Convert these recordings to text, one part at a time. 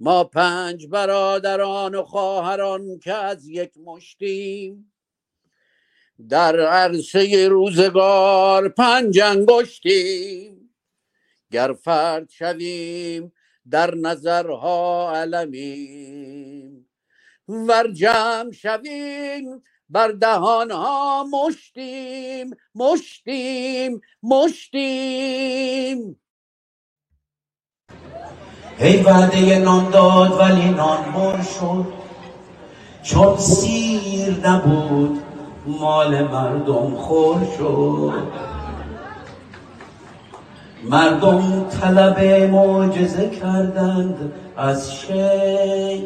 ما پنج برادران و خواهران که از یک مشتیم. در عرصه روزگار پنج انگشتیم. گر فرد شویم در نظرها علمیم. ور جمع شویم بر دهانها مشتیم. مشتیم مشتیم. هی وعده نان داد ولی نان بر شد. چون سیر نبود مال مردم خور شد. مردم طلب معجزه کردند از شیخ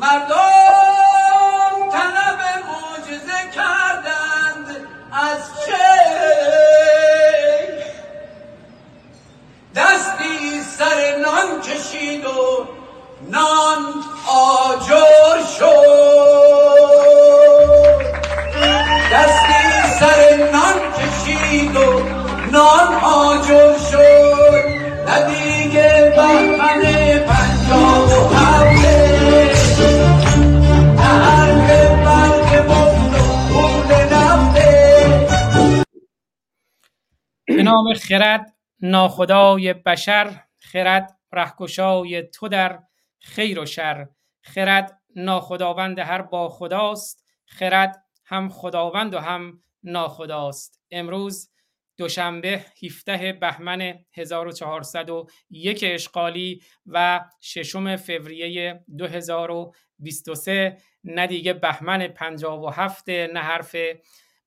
مردم طلب معجزه کردند از شیخ دستی سر نان کشید و نان آجر شد. دستی سر نان کشید و نان آجر شد. ندیگه بهمن پنجاب و هفته. به نام خرد ناخدای بشر خرد رهگشای تو در خیر و شر. خرد ناخداوند هر با خداست. خرد هم خداوند و هم ناخداست. امروز دوشنبه 17 بهمن 1401 اشغالی و ششم فوریه 2023 نه دیگه بهمن 57 نه حرف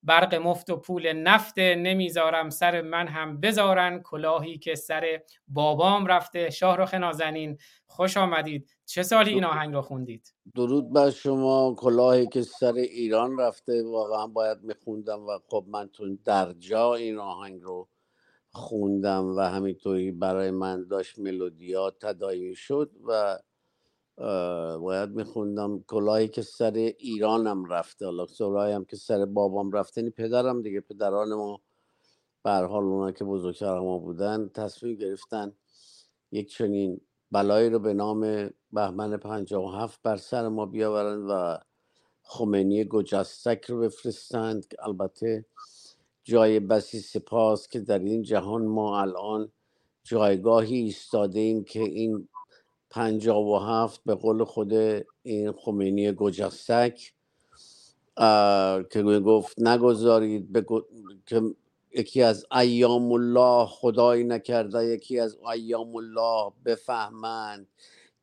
برق مفت و پول نفت نمی‌ذارم سر من هم بذارن. کلاهی که سر بابام رفته شاهرخ نازنین. خوش آمدید. چه سالی این آهنگ رو خوندید؟ درود بر شما. کلاهی که سر ایران رفته. واقعا باید میخوندم و خب من تو در جا این آهنگ رو خوندم و همینطوری برای من داشت ملودیا تدایی شد و باید میخوندم کلاهی که سر ایرانم رفته. حالا سرایی هم که سر بابام رفته این پدرم دیگه. پدران ما به حال اونا که بزرگتر ما بودن تصمیم گرفتن یک چنین بلایی رو به نام بهمن 57 بر سر ما بیاورند و خمینی گجستک رو بفرستند. که البته جای بسی سپاس که در این جهان ما الان جایگاهی ایستاده ایم که این پنجاب و هفت به قول خود این خمینی گجستک که گفت نگذارید که یکی از ایام الله خدایی نکرده یکی از ایام الله بفهمند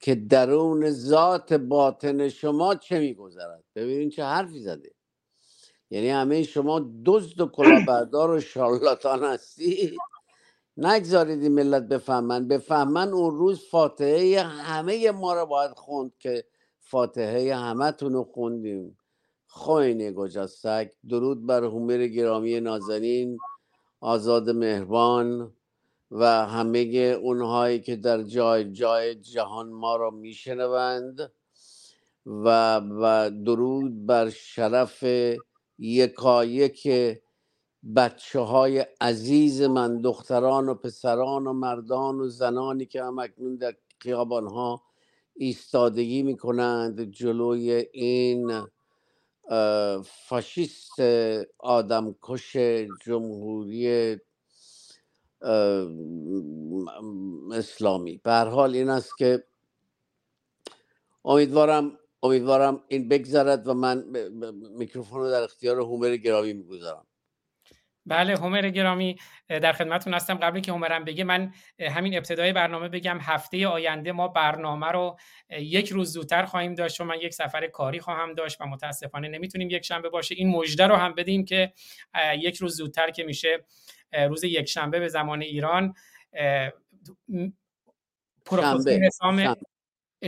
که درون ذات باطن شما چه میگذرد. ببینید چه حرفی زده. یعنی همه شما دزد و کلاهبردار و شارلاتان هستید. نگذارید این ملت بفهمن. بفهمن اون روز فاتحه همه ما رو باید خوند که فاتحه همه رو خوندیم. خوین گجستک درود بر هومر گرامی نازنین آزاد مهربان و همه اونهایی که در جای جای جهان ما را میشنوند و و درود بر شرف یکایک بچه های عزیز من دختران و پسران و مردان و زنانی که هم اکنون در خیابان ها ایستادگی می کنند جلوی این فاشیست آدمکش جمهوری اسلامی. به حال این است که امیدوارم امیدوارم این بگذرد و من میکروفون رو در اختیار هومر گرامی می‌گذارم. بله هومر گرامی در خدمتتون هستم. قبلی که هومرم بگه من همین ابتدای برنامه بگم هفته آینده ما برنامه رو یک روز زودتر خواهیم داشت چون من یک سفر کاری خواهم داشت و متاسفانه نمی‌تونیم یک شنبه باشه. این مژده رو هم بدیم که یک روز زودتر که میشه روز یک شنبه به زمان ایران پروفسور حسام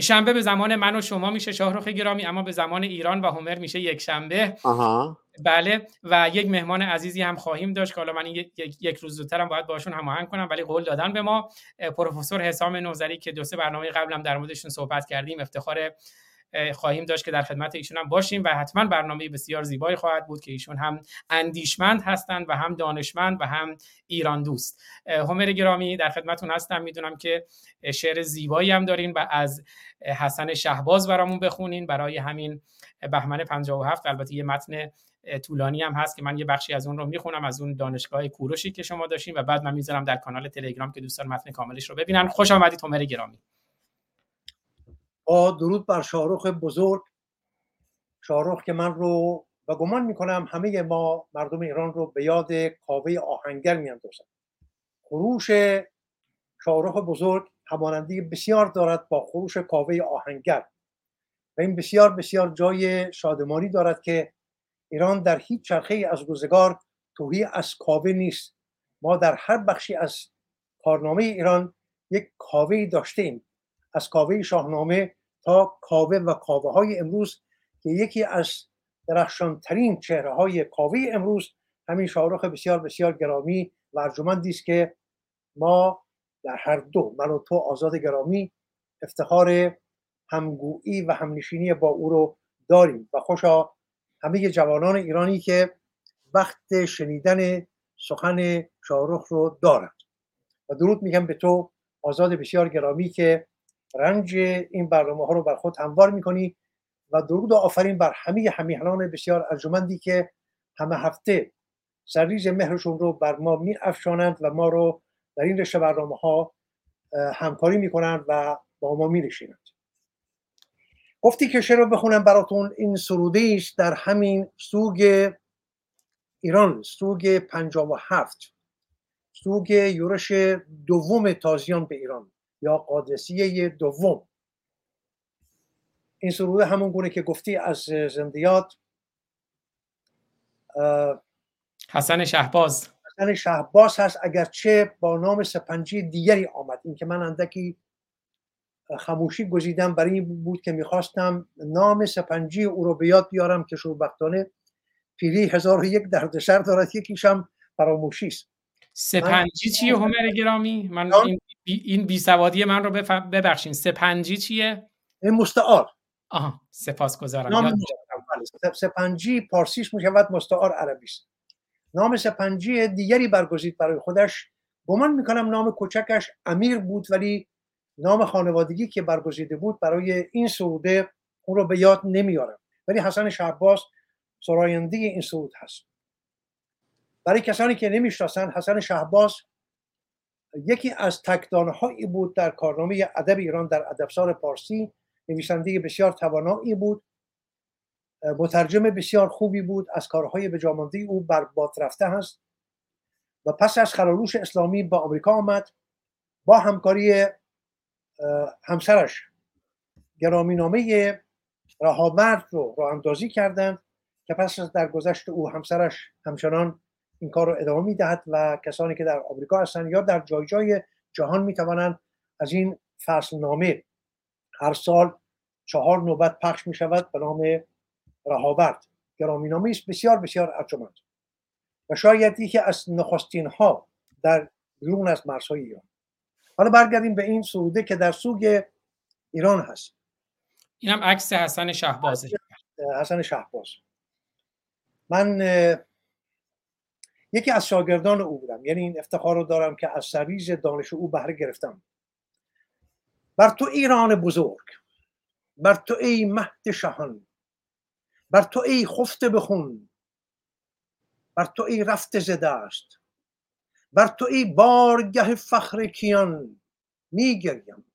شنبه به زمان من و شما میشه شاهرخ گرامی اما به زمان ایران و هومر میشه یک شنبه. بله و یک مهمان عزیزی هم خواهیم داشت که حالا من یک, یک روز زودترم باید باشون هماهنگ کنم ولی قول دادن به ما. پروفسور حسام نوزری که دو سه برنامه قبلم در موردشون صحبت کردیم افتخار خواهیم داشت که در خدمت ایشون هم باشیم و حتما برنامه بسیار زیبایی خواهد بود که ایشون هم اندیشمند هستند و هم دانشمند و هم ایران دوست. همر گرامی در خدمتون هستم. می‌دونم که شعر زیبایی هم دارین و از حسن شهباز برامون بخونین. برای همین بهمن 57 البته یه متن طولانی هم هست که من یه بخشی از اون رو می‌خونم از اون دانشگاه کوروشی که شما داشتین و بعد من می‌ذارم در کانال تلگرام که دوستان متن کاملش رو ببینن. خوش آمدید همر گرامی. با درود بر شاهروخ بزرگ. شاهروخ که من رو و گمان می‌کنم همه ما مردم ایران رو به یاد کاوه آهنگر میاندازم خروش شاهروخ بزرگ همانندی بسیار دارد با خروش کاوه آهنگر. و این بسیار بسیار جای شادمانی دارد که ایران در هیچ چرخه از روزگار توهی از کاوه نیست. ما در هر بخشی از کارنامه ایران یک کاوه داشتیم از کاوه شاهنامه تا کاوه و کاوه های امروز که یکی از درخشانترین چهره های کاوه امروز همین شاهرخ بسیار بسیار گرامی و ارجمندی است که ما در هر دو من و تو آزاد گرامی افتخار همگویی و همنشینی با او رو داریم و خوشا همه جوانان ایرانی که وقت شنیدن سخن شاهرخ رو دارند و درود میگم به تو آزاد بسیار گرامی که رنج این برنامه ها رو بر خود هموار می‌کنی و درود و آفرین بر همه همیهنان بسیار ارجمندی که همه هفته سرریز مهرشون رو بر ما می افشانند و ما رو در این رشته برنامه ها همکاری می‌کنند و با ما می نشینند گفتی که شعر رو بخونم براتون. این سروده است در همین سوگ ایران سوگ پنجاب و هفت سوگ یورش دوم تازیان به ایران. یا قادسیه دوم. این سروده همون گونه که گفتی از زندیات حسن شهباز. حسن شهباز هست اگرچه با نام سپنجی دیگری آمد. این که من اندکی خموشی گزیدم برای این بود که می‌خواستم نام سپنجی او رو به یاد بیارم که شوربختانه پیری هزار و یک دردسر دارد. یکیشم فراموشی است. سپنجی چیه؟ همر گرامی؟ من این این بی سوادی من رو ببخشین. سپنجی چیه؟ این مستعار. آها سپاسگزارم. سپنجی پارسیش می‌شود مستعار عربی است نام سپنجی دیگری برگزید برای خودش. گمان می‌کنم نام کوچکش امیر بود ولی نام خانوادگی که برگزیده بود برای این سروده اون رو به یاد نمیارم ولی حسن شعباس سراینده این سرود هست. برای کسانی که نمی‌شناسن حسن شهباز یکی از تکدانه هایی بود در کارنامه ادب ایران در ادبسار پارسی نویسنده بسیار توانایی بود مترجم بسیار خوبی بود از کارهای بجامانده او بر باد رفته هست و پس از خلالوش اسلامی با آمریکا آمد با همکاری همسرش. گرامینامه رهاورد رو راه اندازی کردند که پس از درگذشت او همسرش همچنان این کار رو ادامه می‌دهد و کسانی که در آمریکا هستند یا در جای جای جهان می‌توانند از این فصل نامه هر سال چهار نوبت پخش می شود به نام رهاورد گرامینامه است بسیار بسیار ارجمند. و شاید یکی از نخستین ها در بیرون از مرزهای ایران. حالا برگردیم به این سروده که در سوگ ایران هست. اینم عکس حسن شهبازه. حسن شهباز. من یکی از شاگردان او بودم. یعنی این افتخار رو دارم که از سریز دانش او بهره گرفتم. بر تو ایران بزرگ. بر تو ای مهد شهان. بر تو ای خفته بخون. بر تو ای رفته زده است بر تو ای بارگه فخر کیان میگریم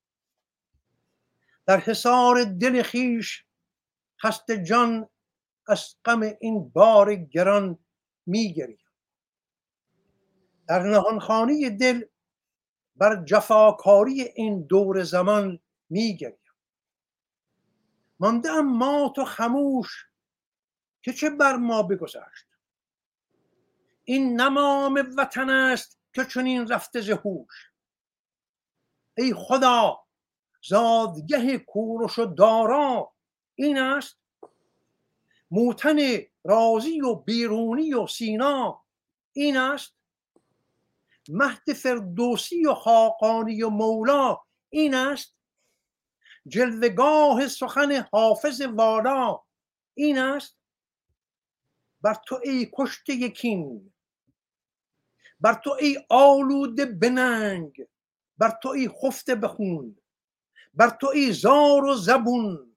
در حصار دل خیش هست جان از غم این بار گران میگریم در نهانخانه دل بر جفاکاری این دور زمان میگریم. مانده ام ما تو خموش که چه بر ما بگذشت؟ این نمام وطن است که چنین رفته زهوش ای خدا زادگه کورش و دارا این است. موتن رازی و بیرونی و سینا این است. مهد فردوسی و خاقانی و مولا این است؟ جلوگاه سخن حافظ والا این است؟ بر تو ای کشته یکین بر تو ای آلوده بننگ بر تو ای خفته بخون بر تو ای زار و زبون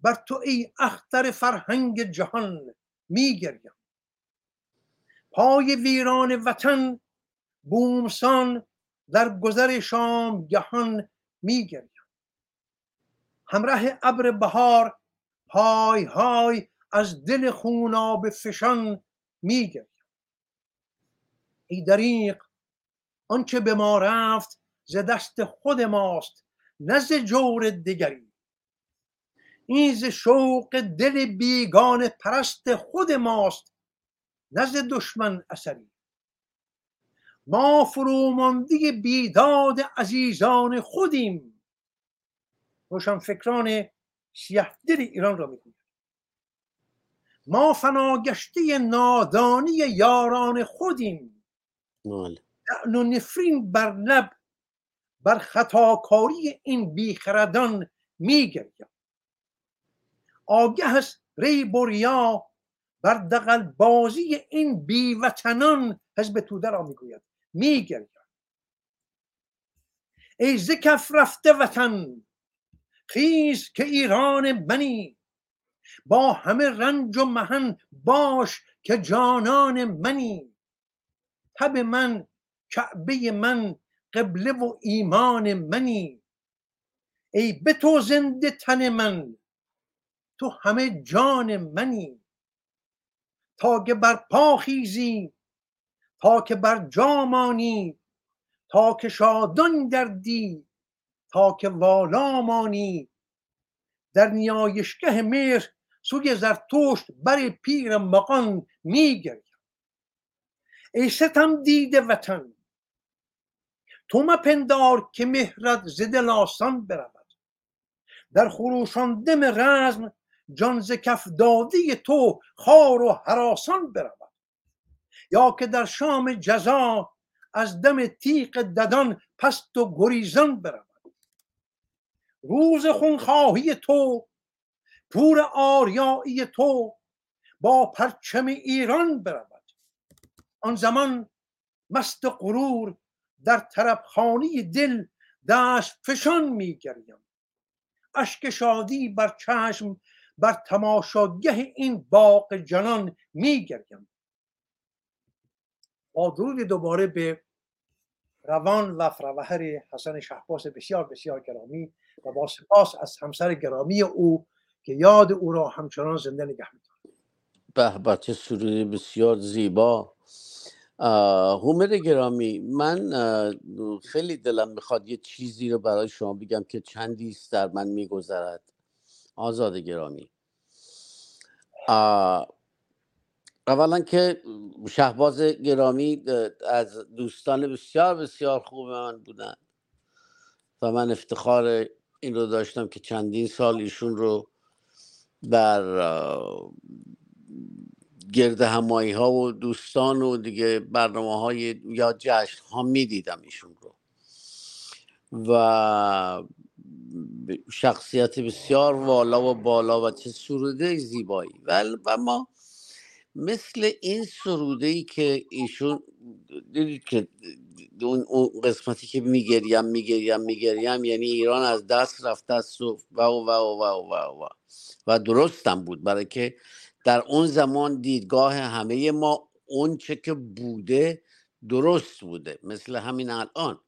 بر تو ای اختر فرهنگ جهان میگریم. پای ویران وطن بومسان در گذر شام گهان میگریم. همراه ابر بهار های های از دل خوناب فشان میگریم. ای دریق آنچه به ما رفت ز دست خود ماست نه جور دیگری این ز شوق دل بیگان پرست خود ماست نه دشمن اثری. ما فرومانده بیداد عزیزان خودیم. روشنفکران سیه دل ایران را می‌گوید ما فناگشته نادانی یاران خودیم. لعن و نفرین بر لب بر خطاکاری این بیخردان میگریم. آگه است ری بریا بر دقل بازی این بیوطنان حزب توده را می‌گوید. میگریم ای ز کف رفته وطن خیز که ایران منی. با همه رنج و مهن باش که جانان منی. تب من کعبه من قبله و ایمان منی. ای به تو زنده تن من تو همه جان منی. تا که بر پا خیزی تا که بر جا مانی تا که شادان گردی تا که والا مانی. در نیایشگه مهر سوی زرتشت بر پیر مقان میگریم ای ستم دیده وطن تو مپندار که مهرت ز دل آسان برود. در خروشان دم رزم جان ز کف داده تو خار و هراسان برود. یا که در شام جزا از دم تیغ ددان پست و گریزان برود. روز خونخواهی تو پور آریایی تو با پرچم ایران برود. آن زمان مست غرور در طربخانه دل دست فشان میگریم اشک شادی بر چشم بر تماشاگه این باغ جنان میگریم با درود دوباره به روان و فروهر حسن شهباز بسیار بسیار گرامی و با سپاس از همسر گرامی او که یاد او را همچنان زنده نگه میدارد. به چه سروری بسیار زیبا. هومر گرامی من خیلی دلم می‌خواد یه چیزی رو برای شما بگم که چندی در من میگذرد. آزاد گرامی. اولا که شهباز گرامی از دوستان بسیار بسیار خوب من بودن و من افتخار این رو داشتم که چندین سال ایشون رو در گرد همایی ها و دوستان و دیگه برنامه های یا جشن ها می دیدم ایشون رو و شخصیت بسیار والا و بالا و چه سروده زیبایی. و ما مثل این سروده ای که ایشون دیدید که اون قسمتی که میگریم میگریم میگریم یعنی ایران از دست رفته است و و و و و و و, و. و درستم بود. برای که در اون زمان دیدگاه همه ما اون چه که بوده درست بوده. مثل همین الان.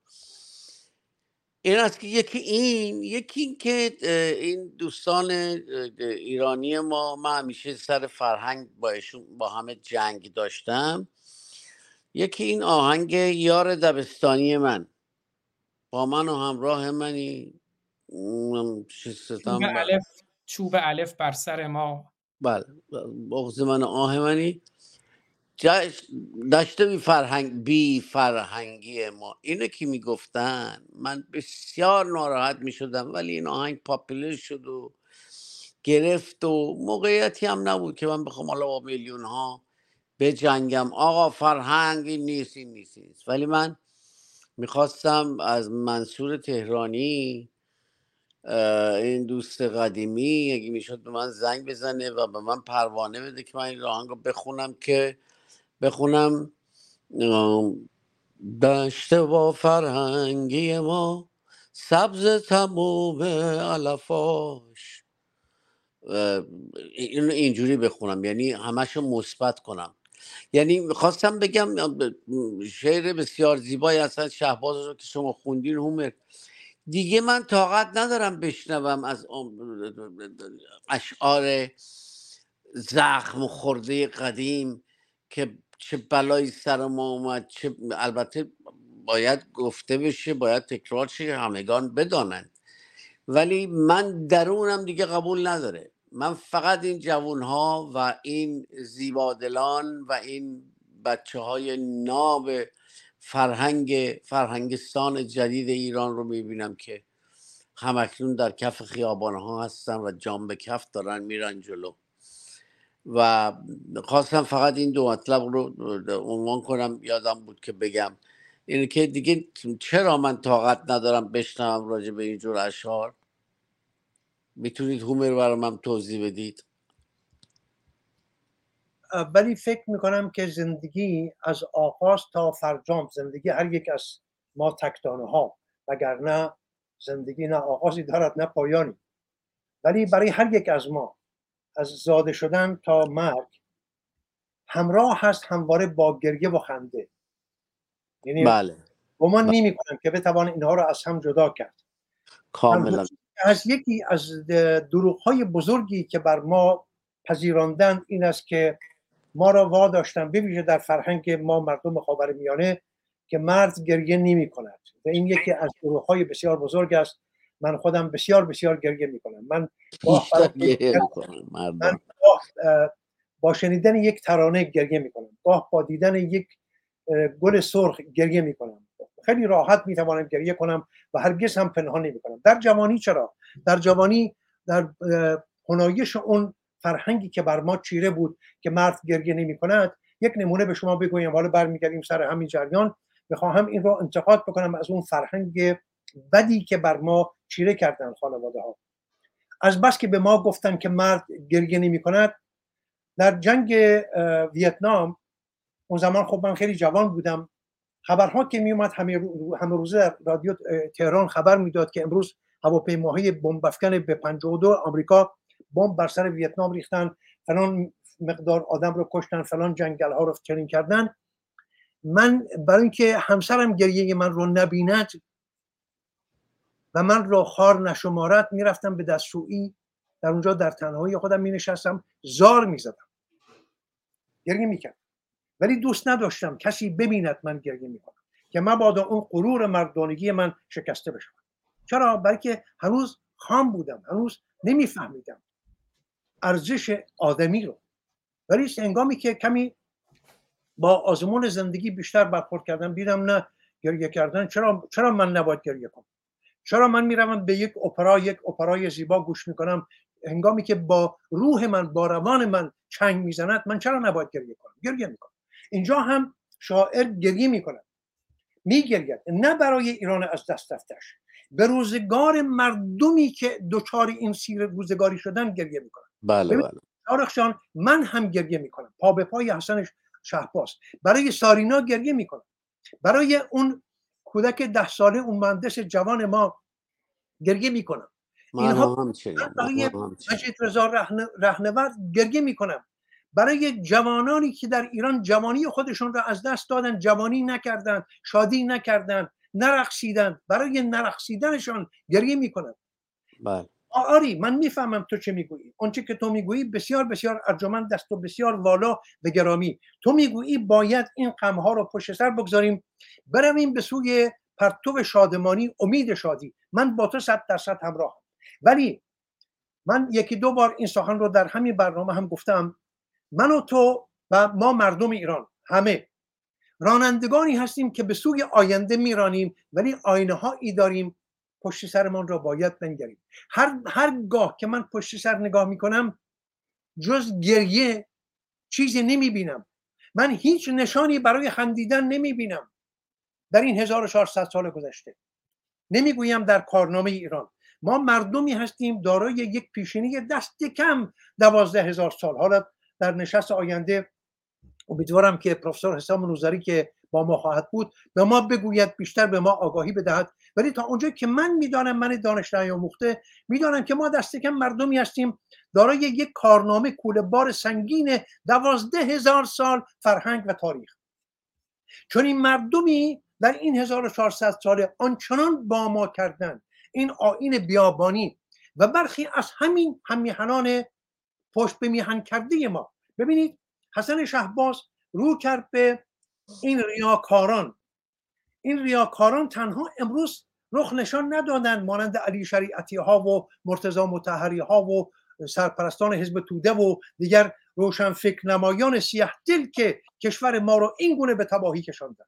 این است که یکی این یکی این که این دوستان ایرانی ما من همیشه سر فرهنگ با ایشون با همه جنگ داشتم. یکی این آهنگ یار دبستانی من. با من و همراه منی. چوب الف چوب الف بر سر ما. بله بغز من و آه منی. داشته بی فرهنگ بی فرهنگی ما. اینو که می‌گفتن. من بسیار ناراحت می‌شدم ولی این آهنگ پاپولر شد و گرفت و موقعیتی هم نبود که من بخوام حالا با میلیون ها بجنگم. آقا فرهنگ این نیست این نیست ولی من می‌خواستم از منصور تهرانی این دوست قدیمی اگه می‌شد به من زنگ بزنه و به من پروانه بده که من این راهنگ رو بخونم که بخونم دشته و فرهنگی ما سبز تموم علفاش. این اینجوری بخونم یعنی همش مثبت کنم. یعنی خواستم بگم شعر بسیار زیبایی اصلا شهباز رو که شما خوندین هومر. دیگه من طاقت ندارم بشنوم از اشعار زخم خورده قدیم که چه بلایی سر ما اومد چه البته باید گفته بشه باید تکرار شه همگان بدانند. ولی من درونم دیگه قبول نداره. من فقط این جوون ها و این زیبادلان و این بچه های ناب فرهنگ فرهنگستان جدید ایران رو می‌بینم که همکنون در کف خیابان ها هستن و جام به کف دارن میرن جلو. و خواستم فقط این دو مطلب رو عنوان کنم یادم بود که بگم. اینه که دیگه چرا من طاقت ندارم بشنوم راجع به اینجور اشعار؟ می‌تونید هومر برای من توضیح بدید؟ ولی فکر می‌کنم که زندگی از آغاز تا فرجام زندگی هر یک از ما تکتانه ها وگرنه زندگی نه آغازی دارد نه پایانی. ولی برای هر یک از ما از زاده شدن تا مرگ همراه هست همواره با گریه و خنده. یعنی بله. گمان بله. نمی کنم که بتوان اینها رو از هم جدا کرد. کاملا. از یکی از دروغ های بزرگی که بر ما پذیراندن این است که ما را واداشتن بویژه در فرهنگ ما مردم خاور میانه که مرد گریه نمی کند و این یکی از دروغ های بسیار بزرگ است. من خودم بسیار بسیار گریه می کنم من با, من با شنیدن یک ترانه گریه می کنم گاه با دیدن یک گل سرخ گریه می کنم خیلی راحت می توانم گریه کنم و هرگز هم پنهان نمی کنم در جوانی چرا؟ در جوانی در هنایش اون فرهنگی که بر ما چیره بود که مرد گریه نمی کند یک نمونه به شما بگویم. حالا برمیگردیم سر همین جریان. می‌خواهم این رو انتقاد بکنم از اون فرهنگ بدی که بر ما چیره کردن خانواده ها از بس که به ما گفتن که مرد گریه نمی کند در جنگ ویتنام اون زمان خب من خیلی جوان بودم. خبرها که میومد همه, همه روزه رادیو تهران خبر می‌داد که امروز هواپیماهای بمب افکن به 52 آمریکا بمب بر سر ویتنام ریختن. فلان مقدار آدم رو کشتن فلان جنگل ها رو چنین کردن. من برای اینکه همسرم گریه من رو نبیند و من رو خار نشمارد می‌رفتم به دستشویی. در اونجا در تنهایی خودم می نشستم زار می زدم گریه می ولی دوست نداشتم کسی ببیند من گریه می کنم که مبادا اون غرور مردانگی من شکسته بشه. چرا؟ برای که هنوز خام بودم هنوز نمیفهمیدم ارزش آدمی رو. ولی انگامی که کمی با آزمون زندگی بیشتر برخورد کردم دیدم نه گریه کردن. چرا؟ چرا من نباید گریه کنم؟ چرا من می‌روم به یک اپرا یک اپرای زیبا گوش می‌کنم؟ هنگامی که با روح من با روان من چنگ می‌زند من چرا نباید گریه کنم؟ گریه می‌کنم. اینجا هم شاعر گریه می‌کند. میگرید. نه برای ایران از دست رفتش. به روزگار مردمی که دچار این سیر روزگاری شدن گریه می‌کنن بله بله. من هم گریه می‌کنم. پا به پای حسن شهباز. برای سارینا گریه می‌کنم. برای اون کودک ده ساله اون مهندس جوان ما گریه می‌کنم. اینها برای مجید رضا رهنورد گریه می‌کنم. برای جوانانی که در ایران جوانی خودشون را از دست دادن جوانی نکردن شادی نکردن نرقصیدن برای نرقصیدنشان گریه می‌کنن بله. آری من می‌فهمم تو چه می‌گویی. آنچه که تو می‌گویی بسیار بسیار ارجمند است و بسیار والا و گرامی. تو می‌گویی باید این غمها رو پشت سر بگذاریم برویم به سوی پرتو شادمانی امید شادی. من با تو صد درصد همراه ولی من یکی دو بار این سخن رو در همین برنامه هم گفتم. من و تو و ما مردم ایران همه رانندگانی هستیم که به سوی آینده میرانیم ولی آینه هایی داریم پشت سرمان را باید بنگریم. هر, هر گاه که من پشت سر نگاه می‌کنم جز گریه چیزی نمی‌بینم. من هیچ نشانی برای خندیدن نمی‌بینم. در این 1400 سال گذشته. نمی‌گویم در کارنامه ایران. ما مردمی هستیم دارای یک پیشینی دست کم دوازده هزار سال. حالا در نشست آینده امیدوارم که پروفسور حسام نوزری که با ما خواهد بود به ما بگوید بیشتر به ما آگاهی بدهد. ولی تا اونجا که من می‌دانم من دانش مخته می‌دانم که ما دست کم مردمی هستیم. دارای یک کارنامه کوله بار سنگین دوازده هزار سال فرهنگ و تاریخ. چون این مردمی در این 1400 ساله آنچنان با ما کردن این آین بیابانی و برخی از همین همیهنان پشت به میهن کرده ما. ببینید حسن شهباز رو کرد به این ریاکاران این ریاکاران تنها امروز رخ نشان ندادن مانند علی شریعتی ها و مرتضا متحری ها و سرپرستان حزب توده و دیگر روشن فکر نمایان سیاه دل که کشور ما رو این گونه به تباهی کشاندن.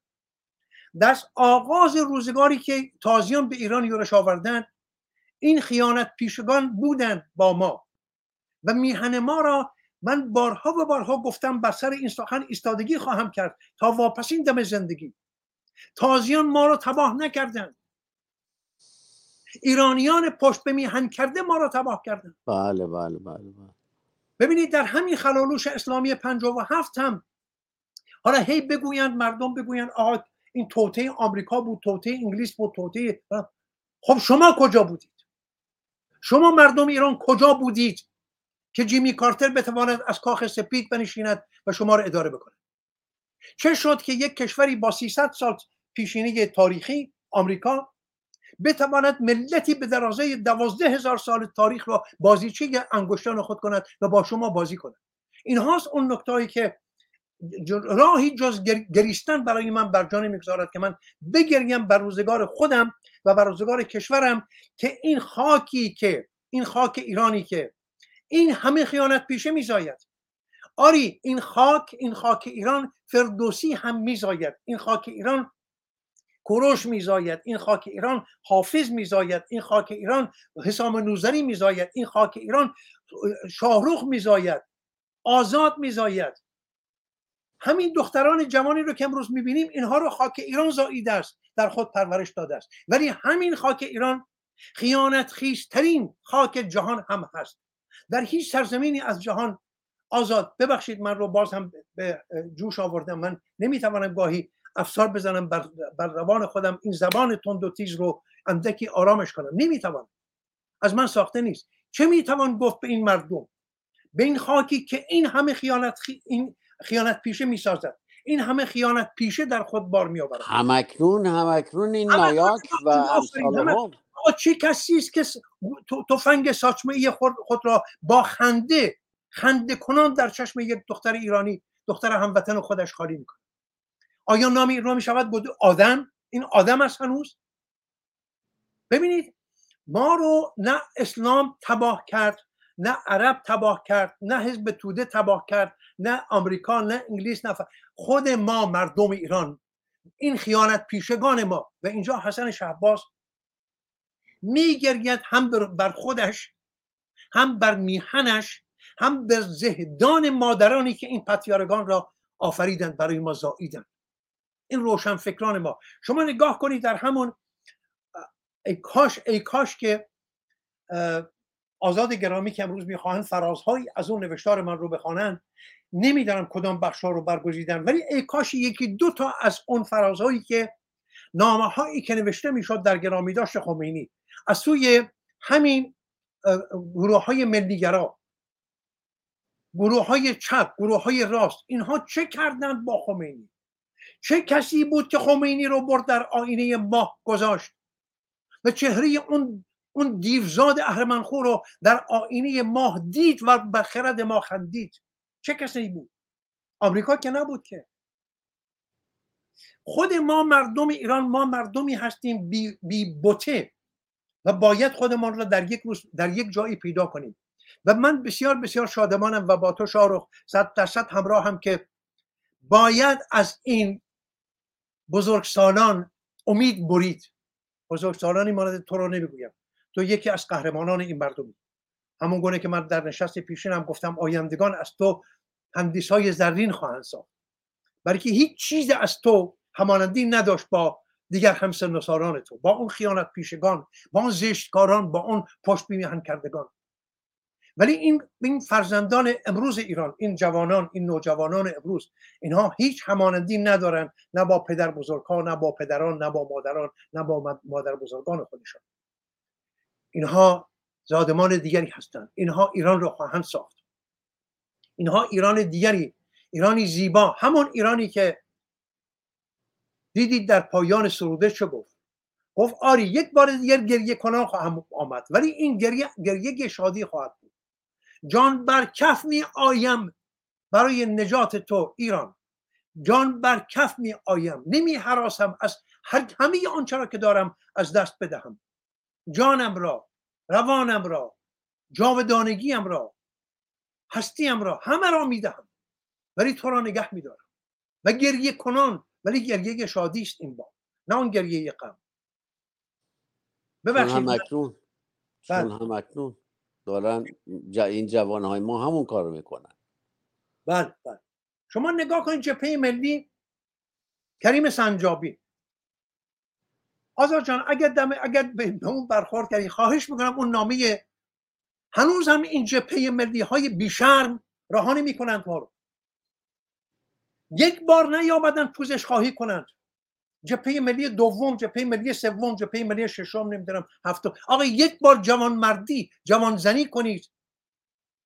در آغاز روزگاری که تازیان به ایران یورش آوردن این خیانت پیشگان بودن با ما و میهن ما را من بارها و بارها گفتم بر سر این سخن ایستادگی خواهم کرد تا واپسین دم زندگی. تازیان ما را تباه نکردند. ایرانیان پشت به میهن کرده ما را تباه کردن بله بله بله, بله. ببینید در همین خلالوش اسلامی هفت هم حالا هی بگویند مردم بگویند آقا این توطعه آمریکا بود توطعه انگلیس بود توطعه خب شما کجا بودید؟ شما مردم ایران کجا بودید؟ که جیمی کارتر بتواند از کاخ سپید بنشیند و شما را اداره بکنه چه شد که یک کشوری با 300 سال پیشینی تاریخی آمریکا بتواند ملتی به درازه دوازده هزار سال تاریخ را بازیچه انگشتان خود کند و با شما بازی کند. این هاست اون نکتهایی که راهی جز گریستن برای من بر جان می‌گذارد که من بگریم بر روزگار خودم و بر روزگار کشورم که این خاکی که این خاک ایرانی که این همه خیانت پیشه میزاید. آری این خاک این خاک ایران فردوسی هم میزاید. این خاک ایران کوروش میزاید. این خاک ایران حافظ میزاید. این خاک ایران حسام نوزری میزاید. این خاک ایران شاهروخ میزاید. آزاد میزاید. همین دختران جوانی رو که امروز می‌بینیم اینها رو خاک ایران زاییده است. در خود پرورش داده است. ولی همین خاک ایران خیانت خیسترین خاک جهان هم هست. در هیچ سرزمینی از جهان آزاد. ببخشید من رو باز هم به جوش آوردم. من نمی‌توانم گاهی افسار بزنم بر, بر روان خودم. این زبان تند و تیز رو اندکی آرامش کنم. نمی‌توانم. از من ساخته نیست. چه می‌توان گفت به این مردم؟ به این خاکی که این همه خیانت این خیانت پیشه می‌سازد. این همه خیانت پیشه در خود بار می آورد همکنون همکنون این نایاک و امثال چه کسی است که تفنگ ساچمه خود, خود را با خنده خنده کنان در چشم یک دختر ایرانی دختر هموطن خودش خالی می‌کنه. آیا نام ایران می شود آدم؟ این آدم است هنوز؟ ببینید ما رو نه اسلام تباه کرد نه عرب تباه کرد نه حزب توده تباه کرد نه آمریکا نه انگلیس نه خود ما مردم ایران. این خیانت پیشگان ما. و اینجا حسن شهباز میگرید هم بر خودش هم بر میهنش هم بر زهدان مادرانی که این پتیارگان را آفریدند برای ما زاییدند. این روشن فکران ما. شما نگاه کنید در همون ای کاش ای کاش که آزاد گرامی که امروز می‌خواهند فرازهایی از اون نوشتار من رو بخوانند نمی‌دانم کدام بخشها رو برگزیدن ولی ای کاش یکی دو تا از اون فرازهایی که نامه هایی که نوشته می‌شد در گرامی داشت خمینی. از سوی همین گروه های ملیگرا گروه های چپ گروه های راست اینها چه کردند با خمینی؟ چه کسی بود که خمینی رو برد در آینه ماه گذاشت؟ و چهره اون اون دیوزاد اهرمنخور رو در آینه ماه دید و به خرد ما خندید. چه کسی بود؟ آمریکا که نبود که. خود ما مردم ایران ما مردمی هستیم بی, بی بوته. و باید خودمان را در یک روز در یک جایی پیدا کنیم. و من بسیار بسیار شادمانم و با تو شارخ صد درصد همراه هم که باید از این بزرگسالان امید برید. بزرگسالانی مانند تو رو نمی‌گویم. تو یکی از قهرمانان این مردمی. همون گونه که من در نشست پیشینم گفتم آیندگان از تو هندیس های زرین خواهند ساخت. برای که هیچ چیز از تو همانندی نداشت با دیگر سالان تو با اون خیانت پیشگان با اون زشتکاران با اون پشت میهن کردگان ولی این این فرزندان امروز ایران این جوانان این نوجوانان امروز اینها هیچ همانندی ندارن نه با پدر بزرگها نه با پدران نه با مادران نه با مادر بزرگان خودشان. اینها زادمان دیگری هستند. اینها ایران رو خواهند ساخت. اینها ایران دیگری. ایرانی زیبا. همون ایرانی که دیدید در پایان سروده چه گفت؟ گفت آری یک بار دیگر گریه کنان خواهم آمد ولی این گریه گریه شادی خواهد بود. جان بر کف می آیم برای نجات تو ایران. جان بر کف می آیم نمی حراسم از همه آنچه را که دارم از دست بدهم. جانم را روانم را جاودانگیم را هستیم را همه را می‌دهم ولی تو را نگه میدارم و گریه کنان ولی گریه شادی است این با نه اون گریه غم. ببخشید هم اکنون. چون هم اکنون. دارن این جوان های ما همون کارو می‌کنن. بله بله. شما نگاه کنید جبهه ملی کریم سنجابی. آزاد جان اگر دم اگر به اون برخورد کردی خواهش می‌کنم اون نامه هنوز هم این جبهه ملی های بیشرم رها نمی‌کنند ما رو. یک بار نیامدن پوزش خواهی کنند. جبهه ملی دوم جبهه ملی سوم جبهه ملی ششم نمی‌دونم هفتم. آقا یک بار جوان مردی جوان زنی کنید.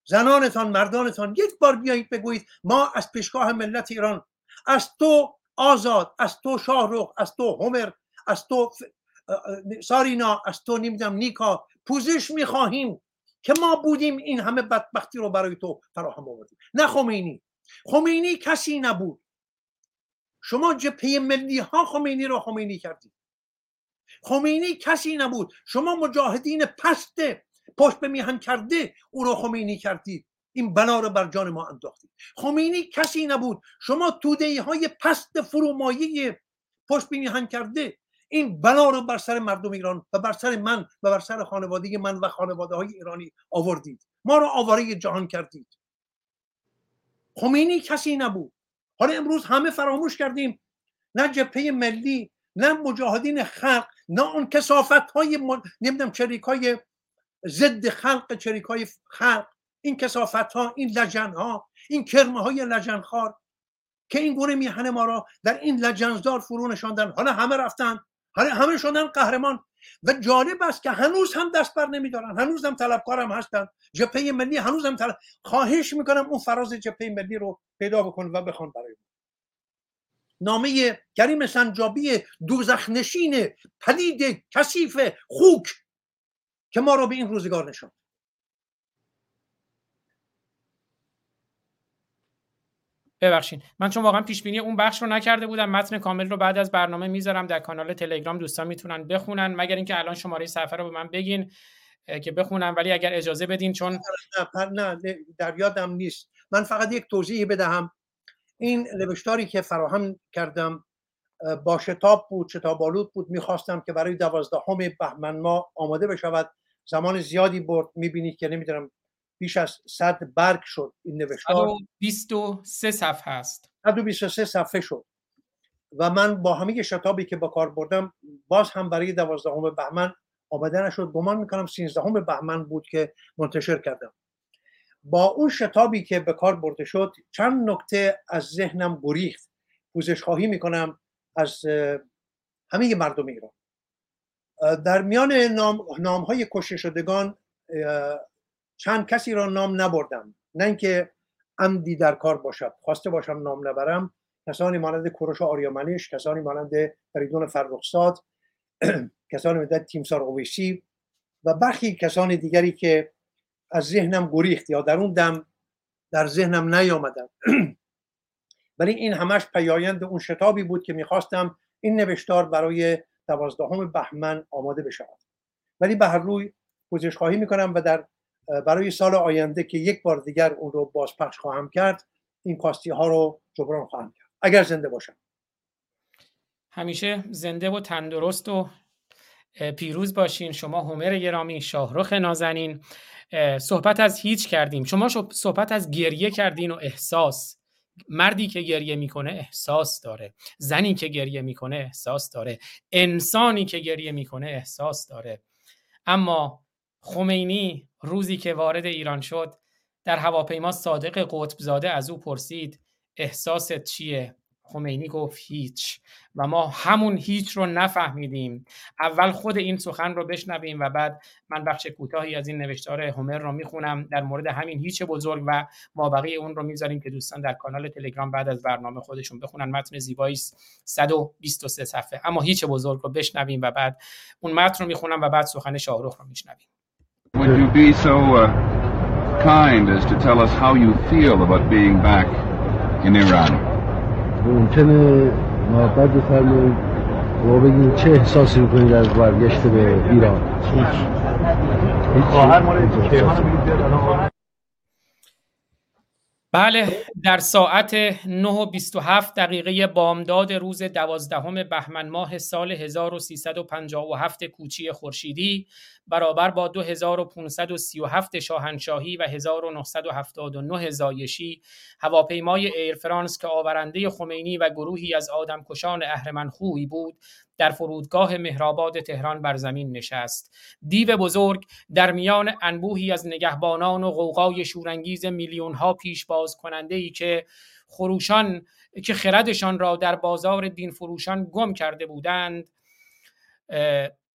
زنانتان مردانتان یک بار بیایید بگویید ما از پیشگاه ملت ایران از تو آزاد از تو شاهرخ از تو همر از تو سارینا از تو نمی‌دونم نیکا پوزش می‌خواهیم که ما بودیم این همه بدبختی رو برای تو فراهم آوردیم. نه خمینی. خمینی کسی نبود. شما جبهه ملی ها خمینی رو خمینی کردید؟ خمینی کسی نبود. شما مجاهدین پست پشت به میهن کرده او رو خمینی کردید. این بنا رو بر جان ما انداختید. خمینی کسی نبود. شما توده های پست فرومایه پشت به میهن کرده. این بنا رو بر سر مردم ایران و بر سر من و بر سر خانواده من و خانواده های ایرانی آوردید. ما رو آواره جهان کردید. خمینی کسی نبود. حالا امروز همه فراموش کردیم. نه جبهه ملی نه مجاهدین خلق نه اون کسافت های من... نمی‌دونم چریک های ضد خلق چریک های خلق. این کسافت ها این لجن ها این کرمه های لجن خار که این گونه میهن ما را در این لجنزدار فرو نشاندن. حالا همه رفتن. حالا همه شدن قهرمان. و جالب است که هنوز هم دست بر نمیدارن. هنوز هم طلبکارم هستن. جبهه ملی هنوز هم طلب... خواهش می‌کنم اون فراز جبهه ملی رو پیدا بکن و بخوان برای نامه کریم سنجابی دوزخ نشین پدید کثیف خوک که ما رو به این روزگار نشان ببخشید من چون واقعا پیش بینی اون بخش رو نکرده بودم متن کامل رو بعد از برنامه می‌ذارم. در کانال تلگرام دوستان می‌تونن بخونن. مگر اینکه الان شماره صفحه رو به من بگین که بخونم. ولی اگر اجازه بدین چون نه نه در یادم نیست. من فقط یک توضیح بدهم. این نوشتاری که فراهم کردم با شتاب بود شتاب آلود بود. می‌خواستم که برای دوازدهم بهمن ما آماده بشود. زمان زیادی برد. می‌بینید که نمی‌دونم بیش از 100 برگ شد این نوشتار. 23 صفحه است. 123 صفحه شد. و من با همه شتابی که با کار بردم باز هم برای دوازدهم بهمن آمده نشد. گمان می‌کنم سینزدهم بهمن بود که منتشر کردم. با اون شتابی که به کار برده شد چند نکته از ذهنم گریخت. پوزش خواهی می‌کنم از همه مردم ایران. در میان نام, نام های کشته شدگان چند کسی را نام نبردم. نه اینکه عمدی در کار باشد. خواسته باشم نام نبرم. کسانی مانند کوروش آریامنش کسانی مانند فریدون فرخزاد کسانی مانند تیمسار اویسی و برخی کسان دیگری که از ذهنم گریخت یا در اون دم در ذهنم نیامدن. ولی این همش پیایند اون شتابی بود که می‌خواستم این نوشتار برای دوازدهم بهمن آماده بشود. ولی به هر روی پوزش خواهی می‌کنم و در برای سال آینده که یک بار دیگر اون رو بازپخش خواهم کرد این کاستی ها رو جبران خواهم کرد. اگر زنده باشم. همیشه زنده و تندرست و پیروز باشین. شما همر گرامی شاهرخ نازنین. صحبت از هیچ کردیم. شما صحبت از گریه کردین و احساس. مردی که گریه می‌کنه احساس داره. زنی که گریه می‌کنه احساس داره. انسانی که گریه می‌کنه احساس داره. اما خمینی روزی که وارد ایران شد در هواپیما صادق قطبزاده از او پرسید احساست چیه؟ خمینی گفت هیچ. و ما همون هیچ رو نفهمیدیم. اول خود این سخن رو بشنویم و بعد من بخش کوتاهی از این نوشتار هومر رو می‌خونم. در مورد همین هیچ بزرگ و مابقی اون رو می‌ذاریم که دوستان در کانال تلگرام بعد از برنامه خودشون بخونن. متن زیبایی 123 صفحه. اما هیچ بزرگ رو بشنویم و بعد اون متن رو می‌خونم و بعد سخن شاهرخ رو میشنویم. Would you be so uh, kind as to tell us how you feel about being back in Iran? ممکنه محبت بفرمایید و بگین چه احساسی می‌کنید از برگشت به ایران بله در ساعت 9 و 27 دقیقه بامداد روز دوازدهم بهمن ماه سال 1357 کوچی خورشیدی برابر با 2537 شاهنشاهی و 1979 زایشی هواپیمای ایر فرانس که آورنده خمینی و گروهی از آدمکشان اهرمنخویی بود در فرودگاه مهرآباد تهران بر زمین نشست. دیو بزرگ در میان انبوهی از نگهبانان و غوغای شورانگیز میلیون ها پیش باز کننده ای که خروشان که خردشان را در بازار دین فروشان گم کرده بودند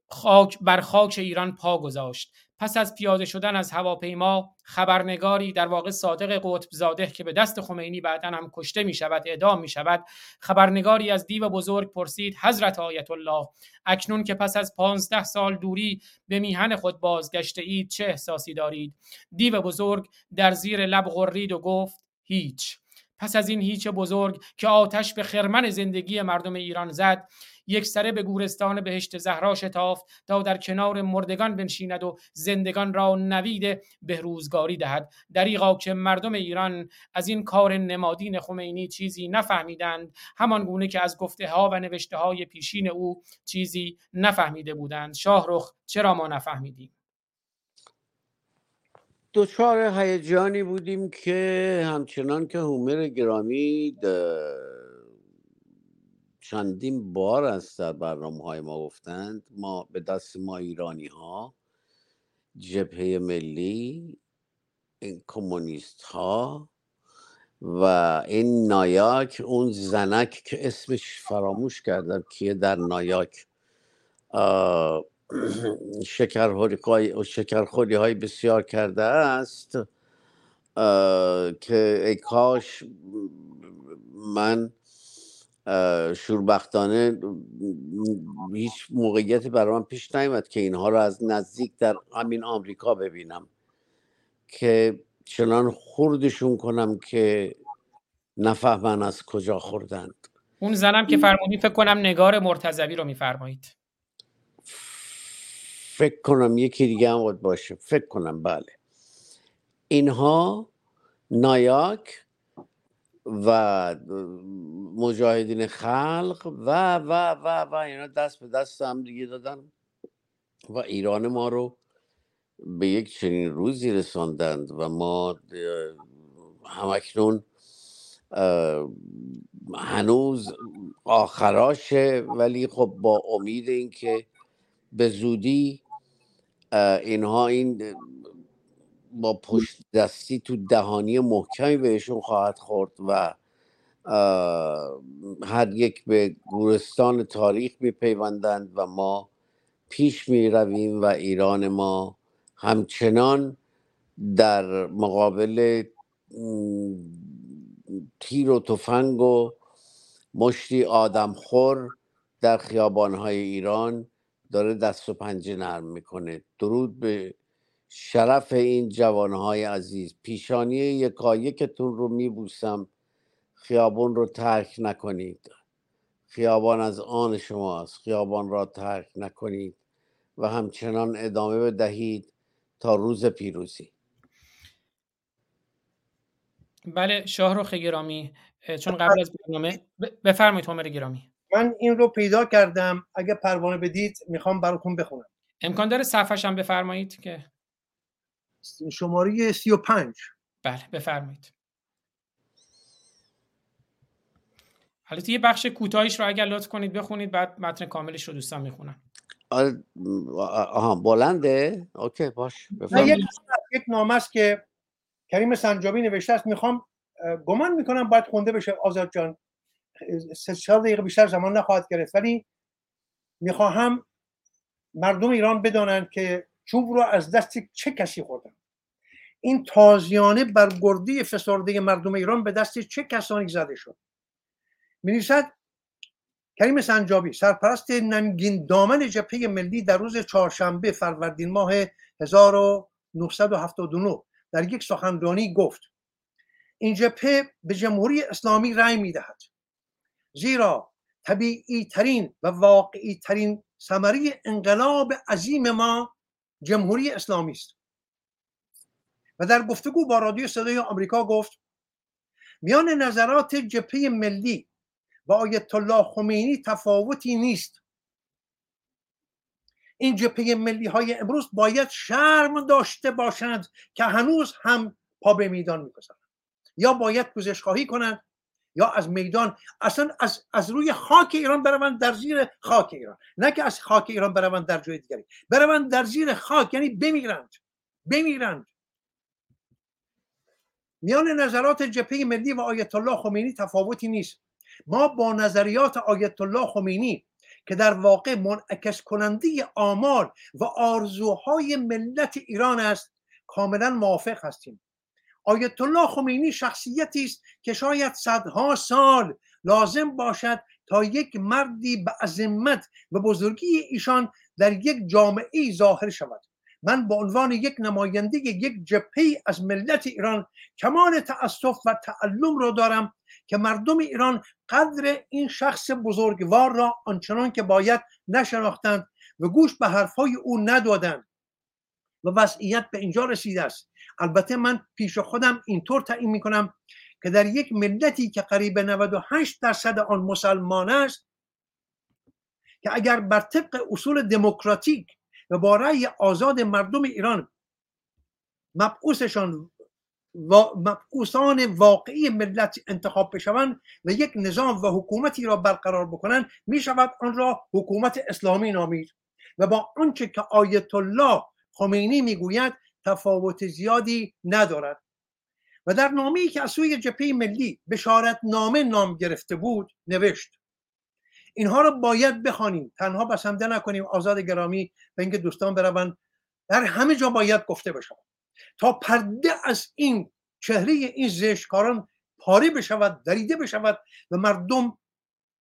خاک بر خاک ایران پا گذاشت. پس از پیاده شدن از هواپیما خبرنگاری در واقع صادق قطب زاده که به دست خمینی بعدا هم کشته می شود اعدام می شود خبرنگاری از دیو بزرگ پرسید حضرت آیت الله اکنون که پس از پانزده سال دوری به میهن خود بازگشته اید چه احساسی دارید؟ دیو بزرگ در زیر لب غرید و گفت هیچ. پس از این هیچ بزرگ که آتش به خرمن زندگی مردم ایران زد یک سره به گورستان بهشت زهرا شتافت تا در کنار مردگان بنشیند و زندگان را نوید بهروزگاری دهد. دریغا که مردم ایران از این کار نمادین خمینی چیزی نفهمیدند همان گونه که از گفته ها و نوشته های پیشین او چیزی نفهمیده بودند. شاهرخ چرا ما نفهمیدیم؟ دوچار هیجانی بودیم که همچنان که هومر گرامی چندین بار است در برنامه های ما گفتند ما به دست ما ایرانی ها جبهه ملی این کمونیست ها و این نایاک اون زنک که اسمش فراموش کردم کیه در نایاک. شکرخوری های بسیار کرده است. که ای کاش من شوربختانه هیچ موقعیتی برای من پیش نیامد که اینها رو از نزدیک در همین آمریکا ببینم که چنان خوردشون کنم که نفهمن از کجا خوردند. اون زنم که فرمودی فکر کنم نگار مرتضوی رو میفرمایید. فکر کنم یکی دیگه هم باشه. فکر کنم بله. اینها نایاک و مجاهدین خلق و و و و اینا دست به دست هم دیگه دادن. و ایران ما رو به یک چنین روزی رساندند و ما همکنون هنوز آخراشه ولی خب با امید اینکه به زودی اینها این با پشت دستی تو دهانی محکمی بهشون خواهد خورد و هر یک به گورستان تاریخ میپیوندند و ما پیش می رویم و ایران ما همچنان در مقابل تیر و تفنگ و مشتی آدمخور در خیابانهای ایران داره دست و پنجه نرم می‌کنه. درود به شرف این جوانهای عزیز. پیشانی یکایکتون رو میبوسم. خیابان رو ترک نکنید. خیابان از آن شماست. خیابان را ترک نکنید و همچنان ادامه بدهید تا روز پیروزی. بله شاهرخ گرامی. چون قبل از برنامه بفرمایید عمر گرامی. من این رو پیدا کردم. اگه پروانه بدید می‌خوام براتون بخونم. امکان داره صفحش هم بفرمایید که شماره 35 بله بفرمایید. حالا یه بخش کوتاهیش رو اگر لطف کنید بخونید بعد متن کاملش رو دوستان می‌خونم آره آها بلنده؟ اوکی باش بفرمایید. یک نامه است که کریم سنجابی نوشته است. می‌خوام گمان می‌کنم باید خونده بشه. آزاد جان سه چهار دقیقه بیشتر زمان نخواهد گرفت. ولی می‌خواهم مردم ایران بدانند که چوب رو از دست چه کسی خوردن این تازیانه برگردی فسرده مردم ایران به دست چه کسانی زده شد؟ می کریم سنجابی سرپرست ننگین دامن جبهه ملی در روز چهارشنبه فروردین ماه 1979 در یک سخنرانی گفت این جبهه به جمهوری اسلامی رأی می‌دهد زیرا طبیعی ترین و واقعی ترین ثمره انقلاب عظیم ما جمهوری اسلامی است. و در گفتگو با رادیو صدای آمریکا گفت میان نظرات جبهه ملی و آیت الله خمینی تفاوتی نیست. این جبهه ملی های امروز باید شرم داشته باشند که هنوز هم پا به میدان می‌گذارند یا باید گزش خواهی کنند یا از میدان اصلا از, از روی خاک ایران بروند در زیر خاک ایران. نه که از خاک ایران بروند در جای دیگری. بروند در زیر خاک یعنی بمیرند. بمیرند. میان نظرات جبهه ملی و آیت الله خمینی تفاوتی نیست. ما با نظریات آیت الله خمینی که در واقع منعکس کننده آمال و آرزوهای ملت ایران است کاملا موافق هستیم. آیت الله خمینی شخصیتی است که شاید صدها سال لازم باشد تا یک مردی به عظمت و بزرگی ایشان در یک جامعه ظاهر شود. من به عنوان یک نماینده یک جبهه از ملت ایران کمال تأسف و تعلم را دارم که مردم ایران قدر این شخص بزرگوار را آنچنان که باید نشناختند و گوش به حرفهای او ندادند و وضعیت به اینجا رسیده است. البته من پیش خودم اینطور تعیین می‌کنم که در یک ملتی که قریب 98 درصد آن مسلمان است که اگر بر طبق اصول دموکراتیک و با رأی آزاد مردم ایران مبعوثشان و مبعوثان واقعی ملت انتخاب بشوند و یک نظام و حکومتی را برقرار بکنند می شود آن را حکومت اسلامی نامید. و با آنچه که آیت الله خمینی می‌گوید تفاوت زیادی ندارد. و در نامه‌ای که از سوی جبهه ملی بشارت نامه نام گرفته بود نوشت اینها را باید بخوانیم تنها بسنده نکنیم آزاد گرامی و اینکه دوستان بروند در همه جا باید گفته بشود. تا پرده از این چهره این زشتکاران پاره بشود دریده بشود و مردم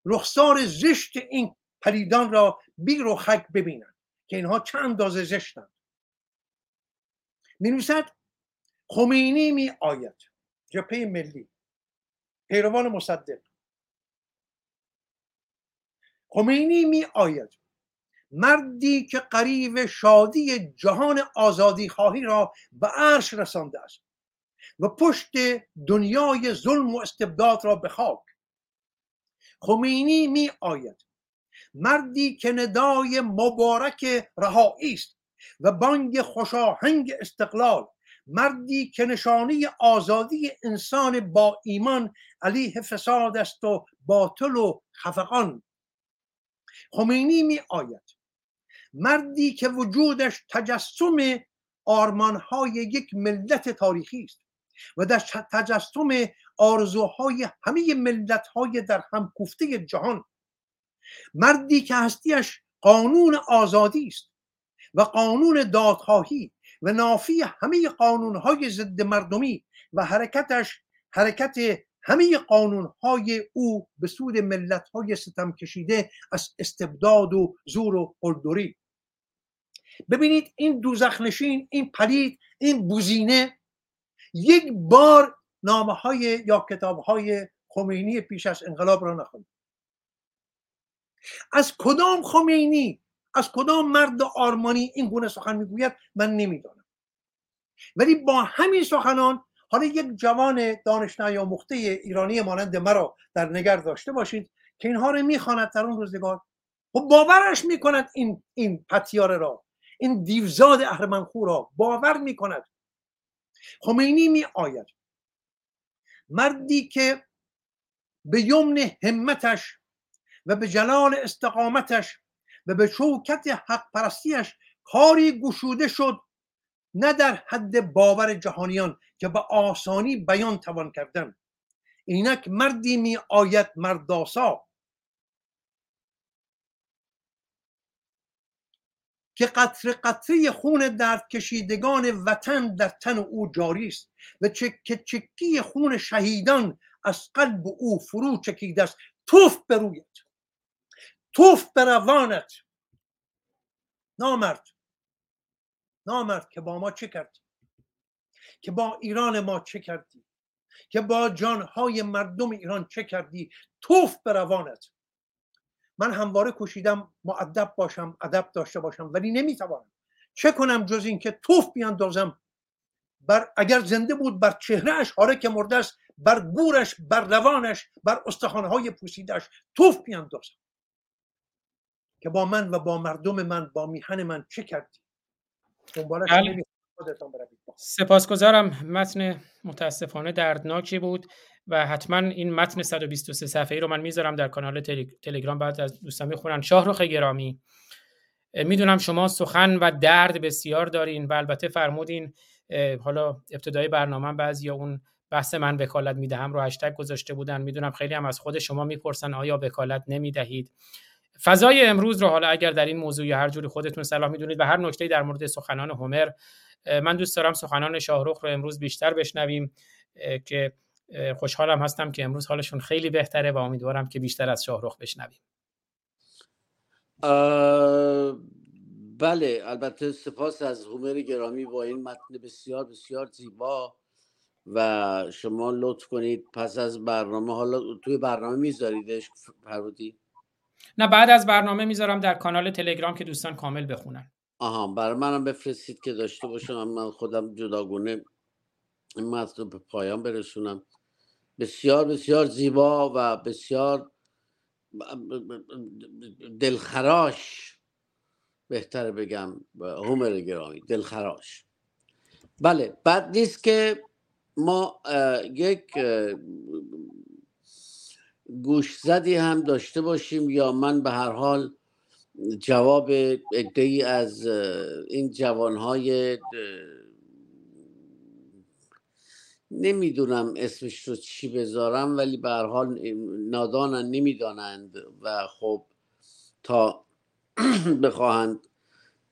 رخسار زشت این پریدان را بیر و خک ببینند که اینها چند اندازه زشتند. می نویسد خمینی می آید جبهه ملی. پیروان مصدق. خمینی می آید مردی که قریب شادی جهان آزادی خواهی را به عرش رسانده است و پشت دنیای ظلم و استبداد را به خاک. خمینی می آید مردی که ندای مبارک رهایی است و بانگ خوشاهنگ استقلال مردی که نشانی آزادی انسان با ایمان علیه فساد است و باطل و خفقان. خمینی می آید. مردی که وجودش تجسم آرمانهای یک ملت تاریخی است و در تجسم آرزوهای همه ملتهای در هم کوفته جهان. مردی که هستیش قانون آزادی است و قانون دادخواهی و نافی همه قانونهای ضد مردمی و حرکتش حرکت همه قانونهای او به سود ملتهای ستم کشیده از استبداد و زور و قلدری. ببینید این دوزخ نشین این پلید این بوزینه یک بار نامه های یا کتاب های خمینی پیش از انقلاب را نخوند. از کدام خمینی از کدام مرد آرمانی این گونه سخن می‌گوید؟ من نمی‌دانم. ولی با همین سخنان حالا یک جوان دانش نیاموخته ایرانی مانند مرا در نگر داشته باشید که اینها رو می‌خواند در اون روزگار. و باورش می‌کند این این پتیاره را این دیوزاد اهرمنخو را باور می‌کند. خمینی می آید مردی که به یمن همتش و به جلال استقامتش و به شوکت حق پرستیش کاری گشوده شد نه در حد باور جهانیان که به آسانی بیان توان کردن. اینک مردی می آید مرداسا. که قطر قطره خون درد کشیدگان وطن در تن او جاری است و چکه چکی خون شهیدان از قلب او فرو چکیده است. توف به رویت توف به روانت. نامرد. نامرد که با ما چه کردی؟ که با ایران ما چه کردی؟ که با جانهای مردم ایران چه کردی؟ توف به روانت. من همواره کشیدم معدب باشم ادب داشته باشم ولی نمی‌توانم. چه کنم جز اینکه توف بیاندازم؟ بر اگر زنده بود بر چهرهش حالا که مرده است بر گورش بر روانش بر استخوانهای پوسیدش توف بیاندازم. که با من و با مردم من با میهن من چه کردی؟ دنبالش بله. سپاسگزارم. متن متاسفانه دردناکی بود و حتما این متن 123 صفحه‌ای رو من می‌ذارم در کانال تل- تلگرام بعد از دوستان می‌خونن شاهرخ گرامی. می‌دونم شما سخن و درد بسیار دارین و البته فرمودین حالا ابتدای برنامه بعضی اون بحث من وکالت می‌دهم رو هشتگ گذاشته بودن. می‌دونم خیلی هم از خود شما می‌پرسن آیا وکالت نمی‌دهید؟ فضای امروز رو حالا اگر در این موضوع یا هر جوری خودتون صلاح می‌دونید و هر نکته در مورد سخنان هومر من دوست دارم سخنان شاهرخ رو امروز بیشتر بشنویم که خوشحالم هستم که امروز حالشون خیلی بهتره و امیدوارم که بیشتر از شاهرخ بشنویم. بله البته سپاس از هومر گرامی با این متن بسیار بسیار زیبا و شما لطف کنید. پس از برنامه حالا توی برنامه میذاریدش فرودی؟ نه بعد از برنامه می‌ذارم در کانال تلگرام که دوستان کامل بخونن. آها برای منم بفرستید که داشته باشم. من خودم جداگونه این متن به پایان برسونم. بسیار بسیار زیبا و بسیار دلخراش بهتره بگم هومر گرامی دلخراش. بله بد نیست که ما یک گوش زدی هم داشته باشیم یا من به هر حال جواب ای از این جوانهای نمی‌دونم اسمش رو چی بذارم ولی به هر حال نادانن نمی‌دانند و خب تا بخواهند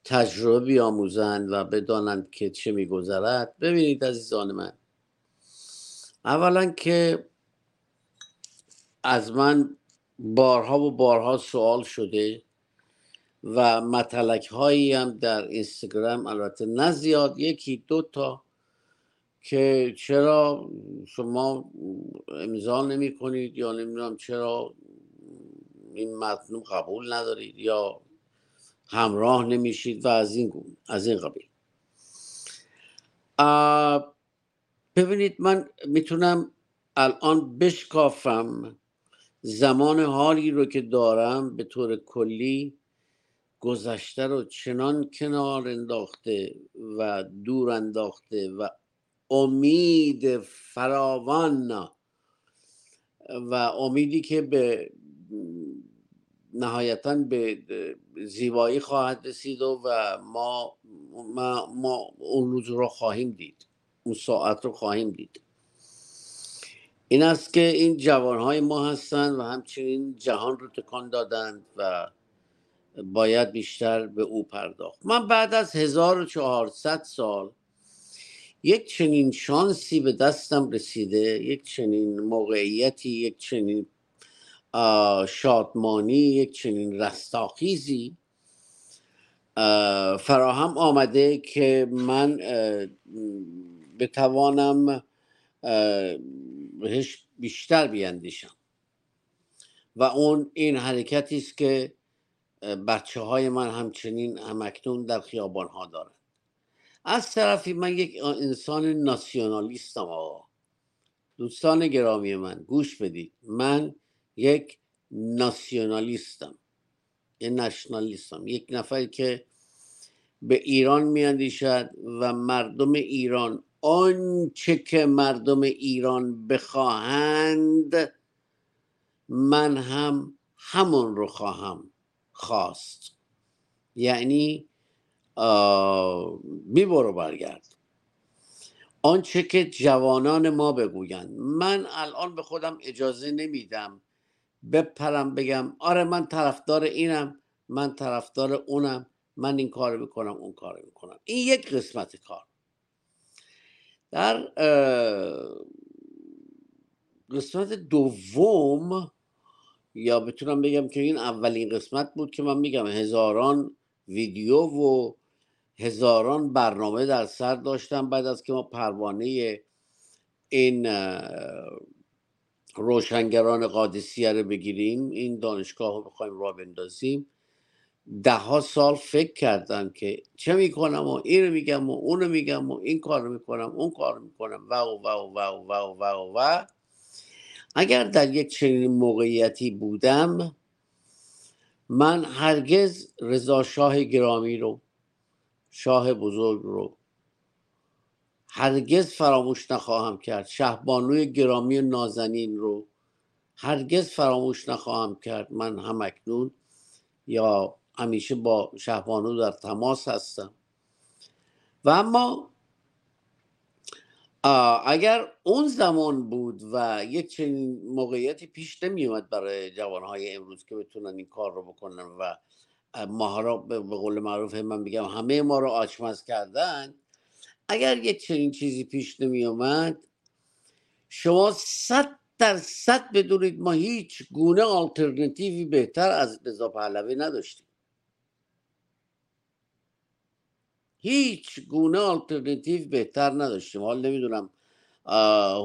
تجربه بیاموزند و بدانند که چه میگذرد. ببینید عزیزان من اولا که از من بارها و بارها سوال شده و متلک هایی هم در اینستاگرام البته نه زیاد یکی دو تا که چرا شما امضا نمی کنید یا نمی‌دونم چرا این متن قبول ندارید یا همراه نمیشید و از این گونه از این قبیل. ببینید من می‌تونم الان بشکافم زمان حالی رو که دارم به طور کلی گذشته رو چنان کنار انداخته و دور انداخته و امید فراوان و امیدی که به نهایتا به زیبایی خواهد رسید و و ما, ما, ما اون روز رو خواهیم دید. اون ساعت رو خواهیم دید. این است که این جوانهای ما هستند و همچنین جهان رو تکان دادند و باید بیشتر به او پرداخت. من بعد از 1400 سال یک چنین شانسی به دستم رسیده یک چنین موقعیتی یک چنین شادمانی یک چنین رستاخیزی فراهم آمده که من بتوانم بهش بیشتر بیاندیشم و اون این حرکتی است که بچه های من همچنین همکنون در خیابان ها دارن. از طرفی من یک انسان ناسیونالیستم آقا. دوستان گرامی من گوش بدید. من یک ناسیونالیستم. یه نشنالیستم. یک نفری که به ایران میاندیشد و مردم ایران آنچه که مردم ایران بخواهند من هم همون رو خواهم خواست. یعنی برو برگرد. آنچه که جوانان ما بگویند. من الان به خودم اجازه نمیدم بپرم بگم آره من طرفدار اینم من طرفدار اونم من این کار می‌کنم اون کار می‌کنم. این یک قسمت کار. در قسمت دوم یا بتونم بگم که این اولین قسمت بود که من میگم هزاران ویدیو و هزاران برنامه در سر داشتم بعد از که ما پروانه این روشنگران قادسیه رو بگیریم این دانشگاه رو بخوایم را بندازیم. ده ها سال فکر کردن که چه می‌کنم و اینو میگم و اونو میگم و این کارو می‌کنم اون کارو می‌کنم و و و و و و و و اگر در یک چنین موقعیتی بودم من هرگز رضا شاه گرامی رو شاه بزرگ رو هرگز فراموش نخواهم کرد. شهبانوی گرامی نازنین رو هرگز فراموش نخواهم کرد من هم اکنون یا همیشه با شهبانو در تماس هستم. و اما اگر اون زمان بود و یک چنین موقعیتی پیش نمی اومد برای جوانهای امروز که بتونن این کار رو بکنن و ما را به قول معروف من بگم همه ما رو آچمز کردن اگر یک چنین چیزی پیش نمی اومد شما صد درصد بدونید ما هیچ گونه آلترنتیوی بهتر از رضا پهلوی نداشتیم. هیچ گونه آلترنتیو بهتر نداشتیم. حال نمی‌دونم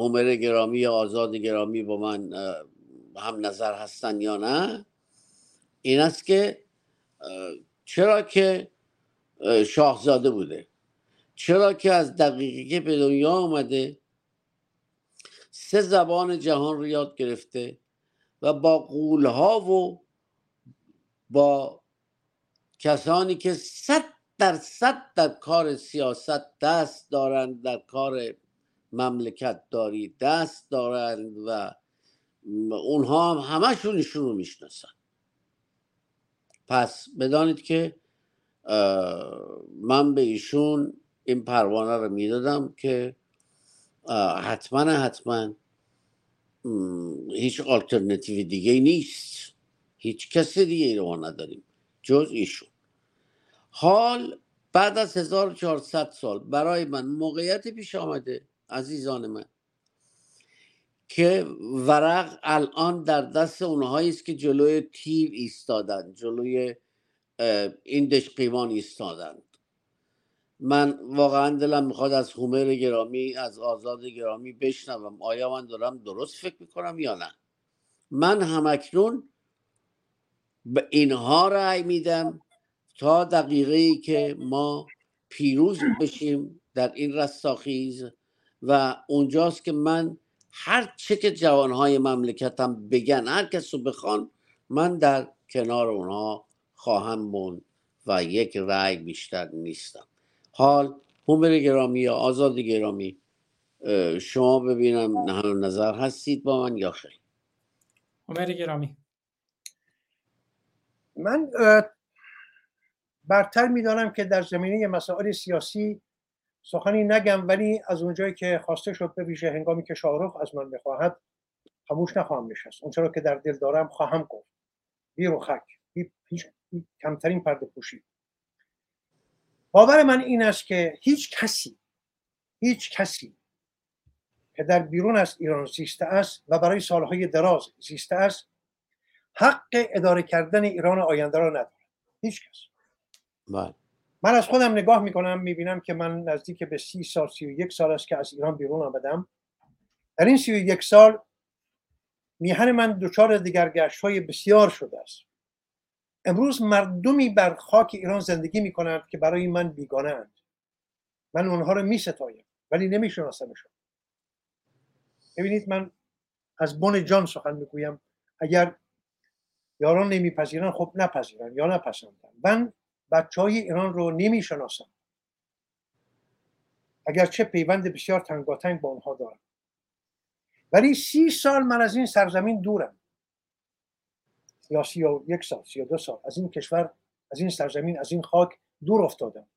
هومر گرامی یا آزاد گرامی با من هم نظر هستن یا نه؟ این است که چرا که شاهزاده بوده. چرا که از دقیقه که به دنیا آمده سه زبان جهان رو یاد گرفته و با قولها و با کسانی که صد درصد در کار سیاست دست دارند در کار مملکت داری دست دارند و اونها هم همشون ایشون رو می‌شناسن. پس بدانید که من به ایشون این پروانه رو می‌دادم که حتما حتما هیچ آلترنتیو دیگه نیست. هیچ کسی دیگه رو نداریم. جز ایشون. حال بعد از 1400 سال برای من موقعیت پیش آمده عزیزان من که ورق الان در دست اونهایی است که جلوی تیر ایستادن جلوی این دشقیوان ایستادند من واقعا دلم می‌خواد از هومر گرامی از آزاد گرامی بشنوم آیا من دارم درست فکر می‌کنم یا نه. من همکنون به اینها رأی میدم تا دقیقه ای که ما پیروز بشیم در این رستاخیز و اونجاست که من هر چه که جوانهای مملکتم بگن هر کس رو بخوان من در کنار اونها خواهم موند و یک رأی بیشتر نیستم. حال هومر گرامی یا آزاد گرامی شما ببینم نظر هستید با من یا خیر؟ هومر گرامی. من برتر می‌دانم که در زمینه مسائل سیاسی سخنی نگم ولی از اونجایی که خواسته شد به ویژه هنگامی که شاهرخ از من بخواهد خاموش نخواهم نشست. اون چرا که در دل دارم خواهم گفت. بی و خک بی کمترین پرده پوشی. باور من این است که هیچ کسی هیچ کسی که در بیرون از ایران زیسته است و برای سالهای دراز زیسته است حق اداره کردن ایران آینده را ندارد. هیچ کس. بله. من از خودم نگاه می‌کنم می‌بینم که من نزدیک به سی سال سی و یک سال است که از ایران بیرون آمدم. در این سی و یک سال میهن من دچار دیگرگشت های بسیار شده است. امروز مردمی بر خاک ایران زندگی می‌کنند که برای من بیگانه من اونها رو میستایم ولی نمیشناسمشون. ببینید من از بن جان سخن می‌گویم. اگر یاران نمیپذیرن خب نپذیرن یا نپسندن. من بچه های ایران رو نمی‌شناسم اگرچه پیوند بسیار تنگاتنگ با آنها دارم ولی سی سال من از این سرزمین دورم. یا سی و یک سال سی و دو سال. از این کشور از این سرزمین از این خاک دور افتادم.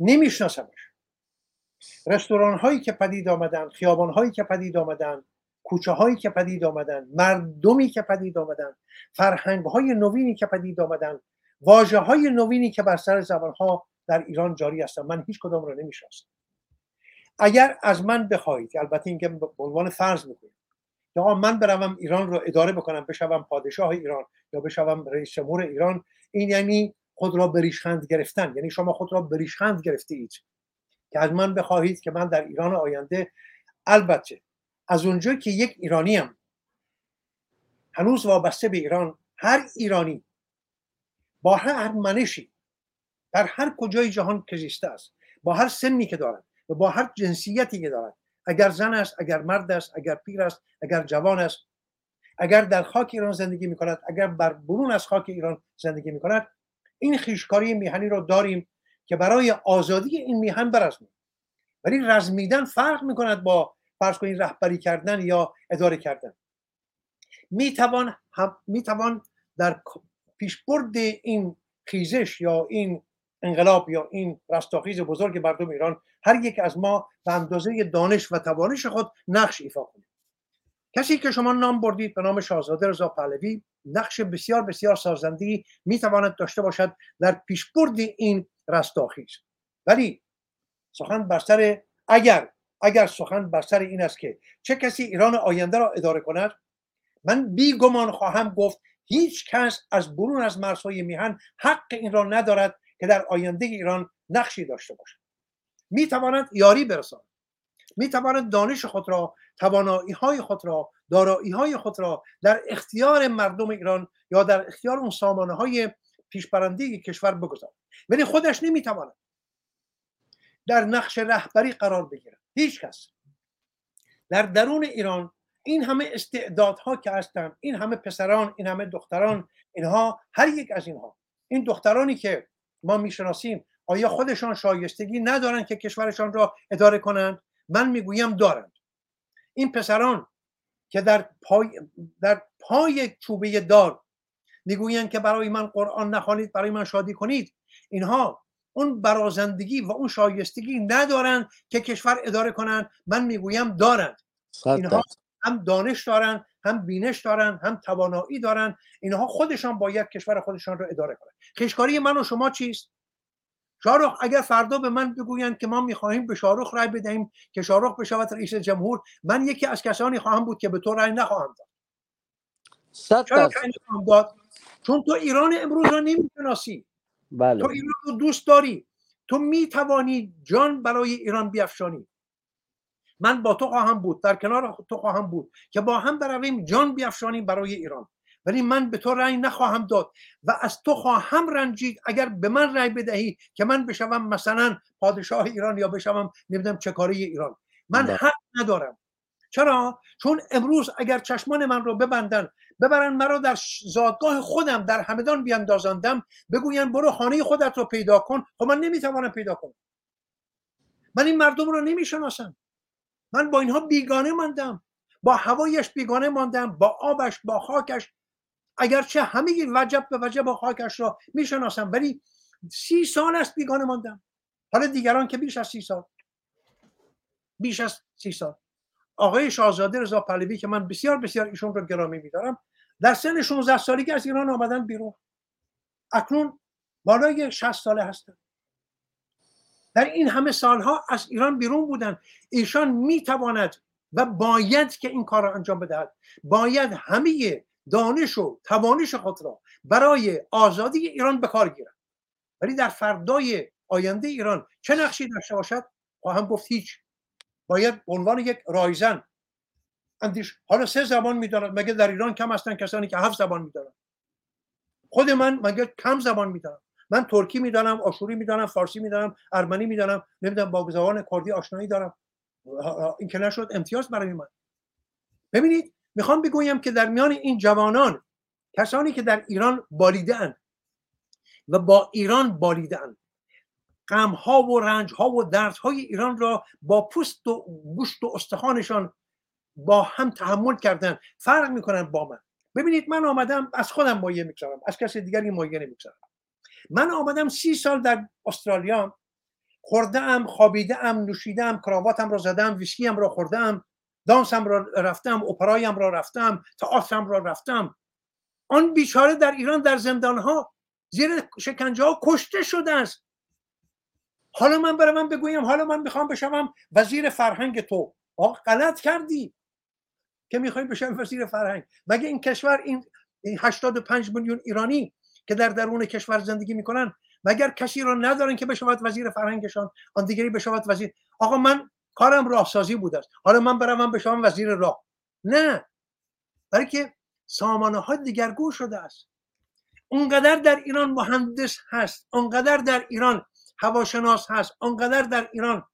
نمیشناسمش. رستوران هایی که پدید آمدن خیابان هایی که پدید آمدن کوچه هایی که پدید آمدن مردمی که پدید آمدن فرهنگ های نوینی که پدید آمدن واجه های نوینی که بر سر زبان ها در ایران جاری هستن من هیچ کدام رو نمی‌شناسم. اگر از من بخواهید البته اینکه به عنوان فرض می‌کنید یا من بروم ایران رو اداره بکنم بشوم پادشاه ایران یا بشوم رئیس جمهور ایران این یعنی خود را بریشخند گرفتن. یعنی شما خود را بریشخند گرفته اید که از من بخواهید که من در ایران آینده البته از اونجا که یک ایرانی هم هنوز وابسته به ایران هر ایرانی با هر منشی در هر کجای جهان که زیسته است با هر سنی که دارد و با هر جنسیتی که دارد اگر زن است اگر مرد است اگر پیر است اگر جوان است اگر در خاک ایران زندگی می کند اگر بر برون از خاک ایران زندگی می کند این خیشکاری میهنی رو داریم که برای آزادی این میهن برزمیم ولی رزمیدن فرق می کند با فرض کنید رهبری کردن یا اداره کردن. می توان می توان در پیشبرد این خیزش یا این انقلاب یا این رستاخیز بزرگ مردم ایران هر یک از ما به اندازه دانش و توانش خود نقش ایفا کنیم. کسی که شما نام بردید به نام شاهزاده رضا پهلوی نقش بسیار بسیار سازنده می تواند داشته باشد در پیشبرد این رستاخیز. ولی سخن بر سر اگر اگر سخن بر سر این است که چه کسی ایران آینده را اداره کند؟ من بی گمان خواهم گفت هیچ کس از برون از مرزهای میهن حق این را ندارد که در آینده ایران نقشی داشته باشد. می تواند یاری برساند. می تواند دانش خود را توانایی های خود را دارایی های خود را در اختیار مردم ایران یا در اختیار اون سامانه های پیشبرنده کشور بگذارد. ولی خودش نمی‌تواند در نقش رهبری قرار بگیرد. هیچ کس. در درون ایران این همه استعدادها که هستند این همه پسران این همه دختران اینها هر یک از اینها. این دخترانی که ما می‌شناسیم آیا خودشان شایستگی ندارند که کشورشان را اداره کنند؟ من می‌گویم دارند. این پسران که در پای, در پای چوبه دار می‌گویند که برای من قرآن نخوانید برای من شادی کنید اینها اون برازندگی و اون شایستگی ندارند که کشور اداره کنند. من می‌گویم دارند. اینها هم دانش دارن هم بینش دارن هم توانایی دارن. اینها خودشان باید کشور خودشان رو اداره کنند خشکاری من و شما چیست؟ شاروخ اگر فردا به من بگویند که ما می‌خواهیم به شاروخ رای بدهیم که شاروخ بشود رئیس جمهور من یکی از کسانی خواهم بود که به تو رای نخواهم داد. داد؟ چون تو ایران امروز را نمی‌شناسی. بله. تو ایران رو دوست داری. تو می‌توانی جان برای ایران بیافشانی. من با تو خواهم بود در کنار تو خواهم بود که با هم برویم جان بیافشانیم برای ایران. ولی من به تو رأی نخواهم داد و از تو خواهم رنجید. اگر به من رأی بدهی که من بشوم مثلا پادشاه ایران یا بشوم نمی‌دونم چه کاری ایران. من بله. حق ندارم. چرا؟ چون امروز اگر چشمان من رو ببندن ببرن مرا در زادگاه خودم در همدان بیاندازندم بگوین برو خانه خودت رو پیدا کن. خب من نمی‌توانم پیدا کنم. من این مردم رو نمی‌شناسم. من با اینها بیگانه ماندم. با هوایش بیگانه ماندم با آبش با خاکش. اگرچه همه وجب به وجب با خاکش را می‌شناسم ولی سی سال است بیگانه ماندم. حالا دیگران که بیش از سی سال. بیش از سی سال. آقای شاهزاده رضا پهلوی که من بسیار بسیار ایشون رو گرامی میدارم در سن 16 سالگی از ایران آمدن بیرون. اکنون بالای 60 ساله هستن. در این همه سالها از ایران بیرون بودن ایشان می‌تواند و باید که این کار را انجام بدهد. باید همه دانش و توانش خود را برای آزادی ایران به کار گیرد. ولی در فردای آینده ایران چه نقشی داشته باشد؟ خواهم گفت هیچ. باید عنوان یک رایزن. اندیش حالا سه زبان می‌داند. مگه در ایران کم هستن کسانی که هفت زبان می‌دانند خود من مگه کم زبان می‌دانم من ترکی می‌دانم آشوری می‌دانم فارسی می‌دانم ارمنی می‌دانم نمی‌دونم با زبان کردی آشنایی دارم. این که نشد امتیاز برای من. ببینید می‌خوام بگویم که در میان این جوانان کسانی که در ایران بالیدن و با ایران بالیدن غم ها و رنج ها و درد های ایران را با پوست و گوشت و استخوانشان با هم تحمل کردن فرق می‌کنن با من. ببینید من آمدم از خودم مایه می‌گذارم از کسی دیگری مایه نمی‌گذارم. من آمدم سی سال در استرالیا خورده ام خوابیده ام نوشیده ام کراواتم را زدم ویسکیم را خورده ام دانسم را رفتم اپرایم را رفتم تئاترم را رفتم. آن بیچاره در ایران در زندان ها زیر شکنجه ها کشته شده است. حالا من برای من بگویم حالا من می‌خوام بشوم وزیر فرهنگ تو. آقا غلط کردی. که می‌خوایم بشویم وزیر فرهنگ. مگه این کشور این 85 میلیون ایرانی که در درون کشور زندگی می‌کنن. مگر کسی را ندارن که بشود وزیر فرهنگشان آن دیگری بشود وزیر؟ آقا من کارم راهسازی بوده است. حالا من برم بشوم وزیر راه. نه. برای که سامانه ها دیگرگون شده است. اونقدر در ایران مهندس هست اونقدر در ایران هواشناس هست اونقدر در ایران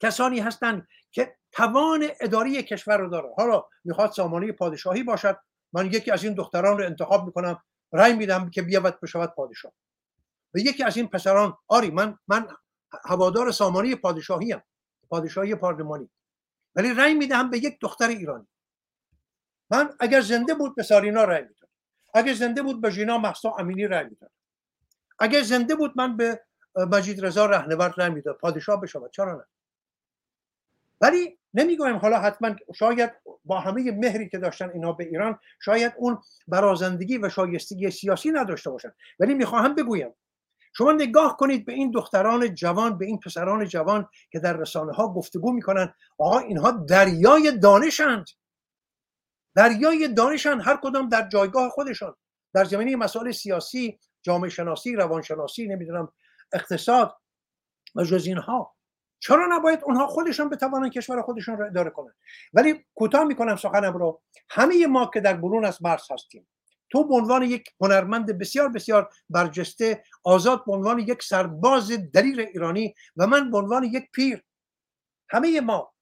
کسانی هستند که توان اداری کشور رو داره. حالا می‌خواد سامانه پادشاهی باشد. من یکی از این دختران رو انتخاب می‌کنم. رأی میدم که بیاود بشود پادشاه. و یکی از این پسران آری من من هوادار سامانه پادشاهی هم پادشاهی پارلمانی. ولی رأی می‌دهم به یک دختر ایرانی. من اگر زنده بود به سارینا رأی میدم اگر زنده بود به ژینا محسا امینی رأی میدم اگر زنده بود من به مجید رضا رهنورد رأی میدم پادشاه بشود چرا نه؟ ولی نمی‌گویم حالا حتما شاید با همه مهری که داشتن اینا به ایران شاید اون برازندگی و شایستگی سیاسی نداشته باشن. ولی می‌خواهم بگویم شما نگاه کنید به این دختران جوان به این پسران جوان که در رسانه ها گفتگو می‌کنن. آقا اینها دریای دانشند دریای دانشند هر کدام در جایگاه خودشان. در زمینه مسائل سیاسی جامعه شناسی روانشناسی نمی‌دونم اقتصاد و جز اینها. چرا نباید اونها خودشان بتوانند کشور خودشان را اداره کنند ولی کوتاه می‌کنم سخنم رو. همه ما که در برون از مرز هستیم تو به عنوان یک هنرمند بسیار بسیار برجسته آزاد به عنوان یک سرباز دلیر ایرانی و من به عنوان یک پیر همه ما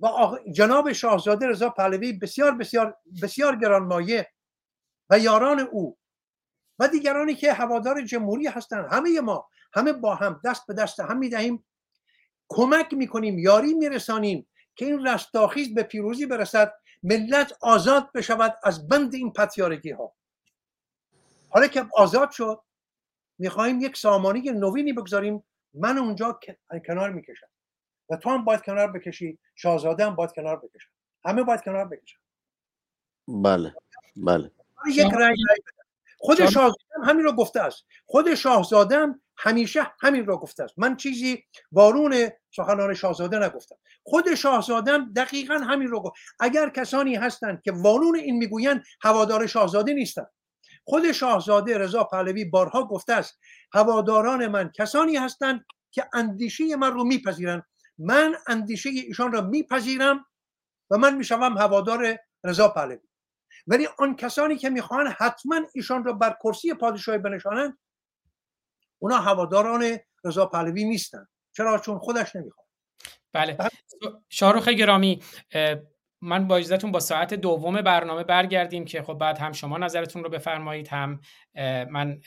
و جناب شاهزاده رضا پهلوی بسیار بسیار بسیار گرانمایه و یاران او و دیگرانی که هوادار جمهوری هستند همه ما همه با هم دست به دست هم می‌دهیم. کمک می‌کنیم یاری میرسانیم که این رستاخیز به پیروزی برسد ملت آزاد بشود از بند این پتیارگی ها حالا که آزاد شد می‌خواهیم یک سامانه نوینی بگذاریم من اونجا کنار می‌کشم. و تو هم باید کنار بکشی شاهزاده هم باید کنار بکشم همه باید کنار بکشم بله بله. یک رای خود شاهزاده همین رو گفته است. خود شاهزاده همیشه همین را گفته است. من چیزی وارون سخنان شاهزاده نگفتم. خود شاهزاده دقیقا همین رو گفت. اگر کسانی هستند که وارون این می‌گویند هوادار شاهزاده نیستند. خود شاهزاده رضا پهلوی بارها گفته است هواداران من کسانی هستند که اندیشه من رو میپذیرند. من اندیشه ایشان را میپذیرم و من می‌شوم هوادار رضا پهلوی. ولی آن کسانی که می‌خواهند حتما ایشان را بر کرسی پادشاهی بنشانند اونا هواداران رضا پهلوی نیستن. چرا؟ چون خودش نمی‌خواد. بله. شاروخ گرامی من با اجازهتون با ساعت دوم برنامه برگردیم که خب بعد هم شما نظرتون رو بفرمایید هم من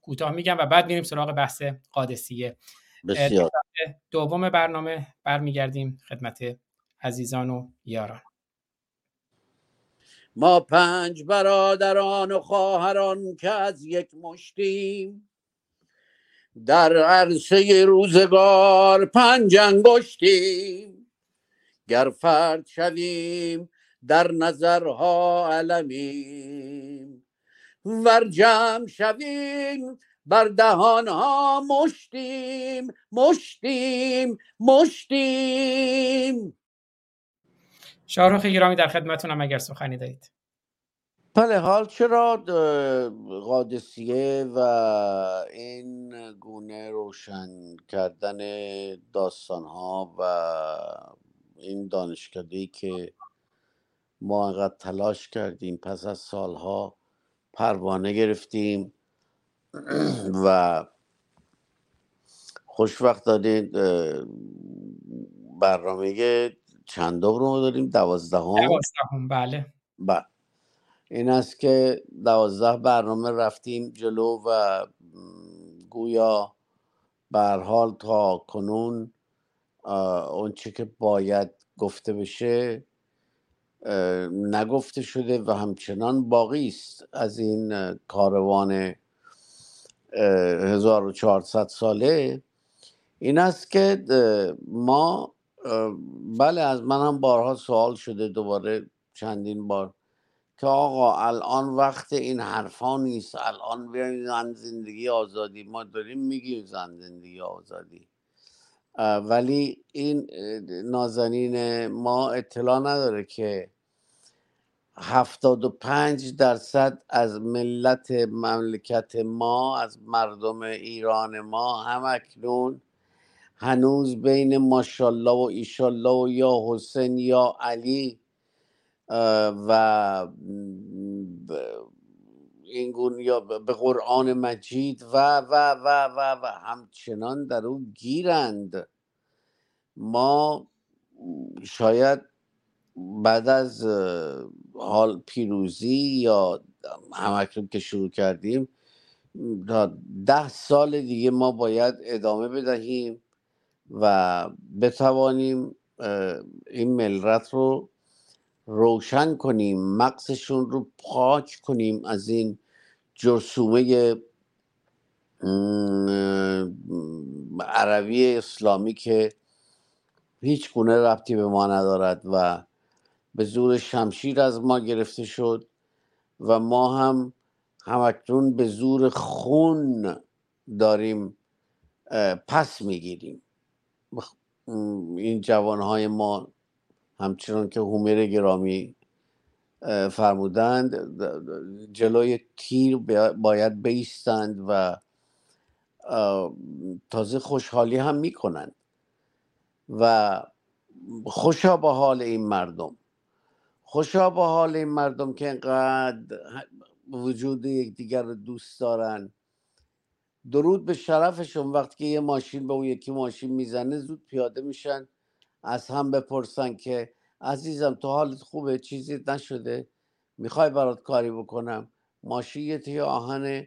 کوتاه میگم و بعد میریم سراغ بحث قادسیه. بسیار. دوم برنامه برمیگردیم خدمت عزیزان و یاران. ما پنج برادران و خواهران که از یک مشتیم در عرصه روزگار پنج انگشتیم. گر فرد شویم در نظرها علمیم. ور جمع شویم بر دهانها مشتیم مشتیم مشتیم. شاهروخ گرامی در خدمتونم اگر سخنی دارید. بله حال چرا قادسیه و این گونه روشن کردن داستان ها و این دانشکده که ما انقدر تلاش کردیم پس از سالها پروانه گرفتیم و خوشوقت دادید برنامه چندم رو داریم؟ دوازدهم؟ دوازدهم بله. بله. این است که دوازده برنامه رفتیم جلو و گویا حال تا کنون اون چی که باید گفته بشه نگفته شده و همچنان باقی است از این کاروان 1400 ساله. این است که ما بله از من هم بارها سوال شده دوباره چندین بار. که آقا الان وقت این حرفا نیست. الان بیاین زن زندگی آزادی. ما داریم میگیم زن زندگی آزادی. ولی این نازنین ما اطلاع نداره که هفتاد و پنج درصد از ملت مملکت ما از مردم ایران ما هم اکنون هنوز بین ماشالله و ایشالله و یا حسین یا علی و این یا به قرآن مجید و و و و و همچنان در او گیرند. ما شاید بعد از حال پیروزی یا همکنون که شروع کردیم تا ده سال دیگه ما باید ادامه بدهیم و بتوانیم این ملت رو روشن کنیم مقصشون رو پاک کنیم از این جرسومه عربی اسلامی که هیچ گونه ربطی به ما ندارد و به زور شمشیر از ما گرفته شد و ما هم همکنون به زور خون داریم پس می‌گیریم. این جوانهای ما همچنان که هومر گرامی فرمودند جلوی تیر باید بیستند و تازه خوشحالی هم می‌کنند و خوشا با حال این مردم. خوشا با حال این مردم که انقدر وجود یکدیگر رو دوست دارن. درود به شرفشون وقتی که یه ماشین به اون یکی ماشین می‌زنه زود پیاده میشن. از هم بپرسن که عزیزم تو حالت خوبه چیزی نشده؟ می‌خوای برات کاری بکنم؟ ماشین یه آهن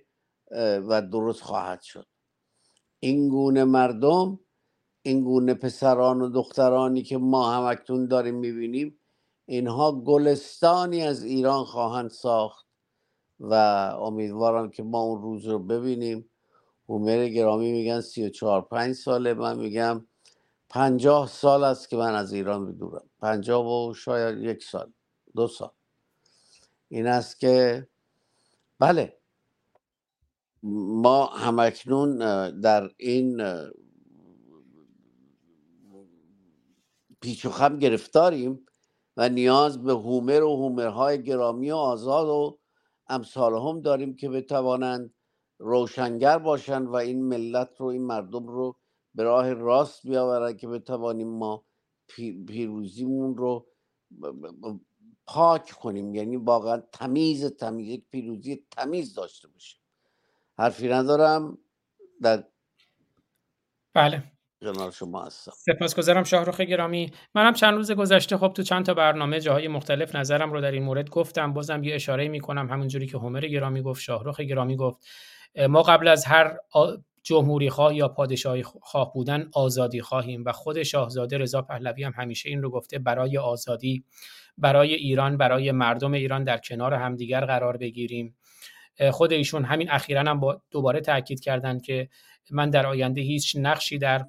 و درست خواهد شد. این گونه مردم این گونه پسران و دخترانی که ما هم اکنون داریم می‌بینیم اینها گلستانی از ایران خواهند ساخت و امیدوارم که ما اون روز رو ببینیم. هومر گرامی میگن سی و چهار پنج ساله من میگم پنجاه سال است که من از ایران بدورم پنجاه و شاید یک سال دو سال. این است که بله. ما همکنون در این پیچ و خم گرفتاریم و نیاز به هومر و هومرهای گرامی و آزاد و امثال هم داریم که بتوانند روشنگر باشند و این ملت رو این مردم رو به راه راست بیاورن که بتوانیم ما پیروزیمون رو پاک کنیم. یعنی واقعا تمیز تمیز یک پیروزی تمیز داشته باشیم. حرفی ندارم. در بله. کنار شما هستم. سپاسگزارم شاهرخ گرامی. منم چند روز گذشته خب تو چند تا برنامه جاهای مختلف نظرم رو در این مورد گفتم. بازم یه اشاره می‌کنم همونجوری که هومر گرامی گفت شاهرخ گرامی گفت. ما قبل از هر جمهوری خواه یا پادشاهی خواه بودن آزادی خواهیم. و خود شاهزاده رضا پهلوی هم همیشه این رو گفته برای آزادی برای ایران برای مردم ایران در کنار همدیگر قرار بگیریم. خود ایشون همین اخیرا هم با دوباره تاکید کردند که من در آینده هیچ نقشی در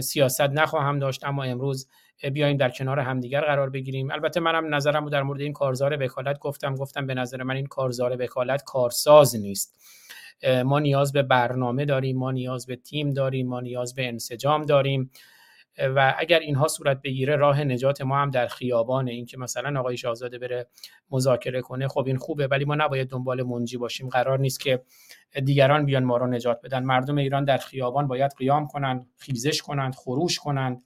سیاست نخواهم داشت اما امروز بیایم در کنار همدیگر قرار بگیریم. البته منم نظرم رو در مورد این کارزار وکالت گفتم. گفتم به نظر من این کارزار وکالت کارساز نیست. ما نیاز به برنامه داریم ما نیاز به تیم داریم ما نیاز به انسجام داریم. و اگر اینها صورت بگیره راه نجات ما هم در خیابانه. این که مثلا آقای شاهزاده بره مذاکره کنه خب این خوبه ولی ما نباید دنبال منجی باشیم. قرار نیست که دیگران بیان ما رو نجات بدن. مردم ایران در خیابان باید قیام کنند خیزش کنند خروش کنند.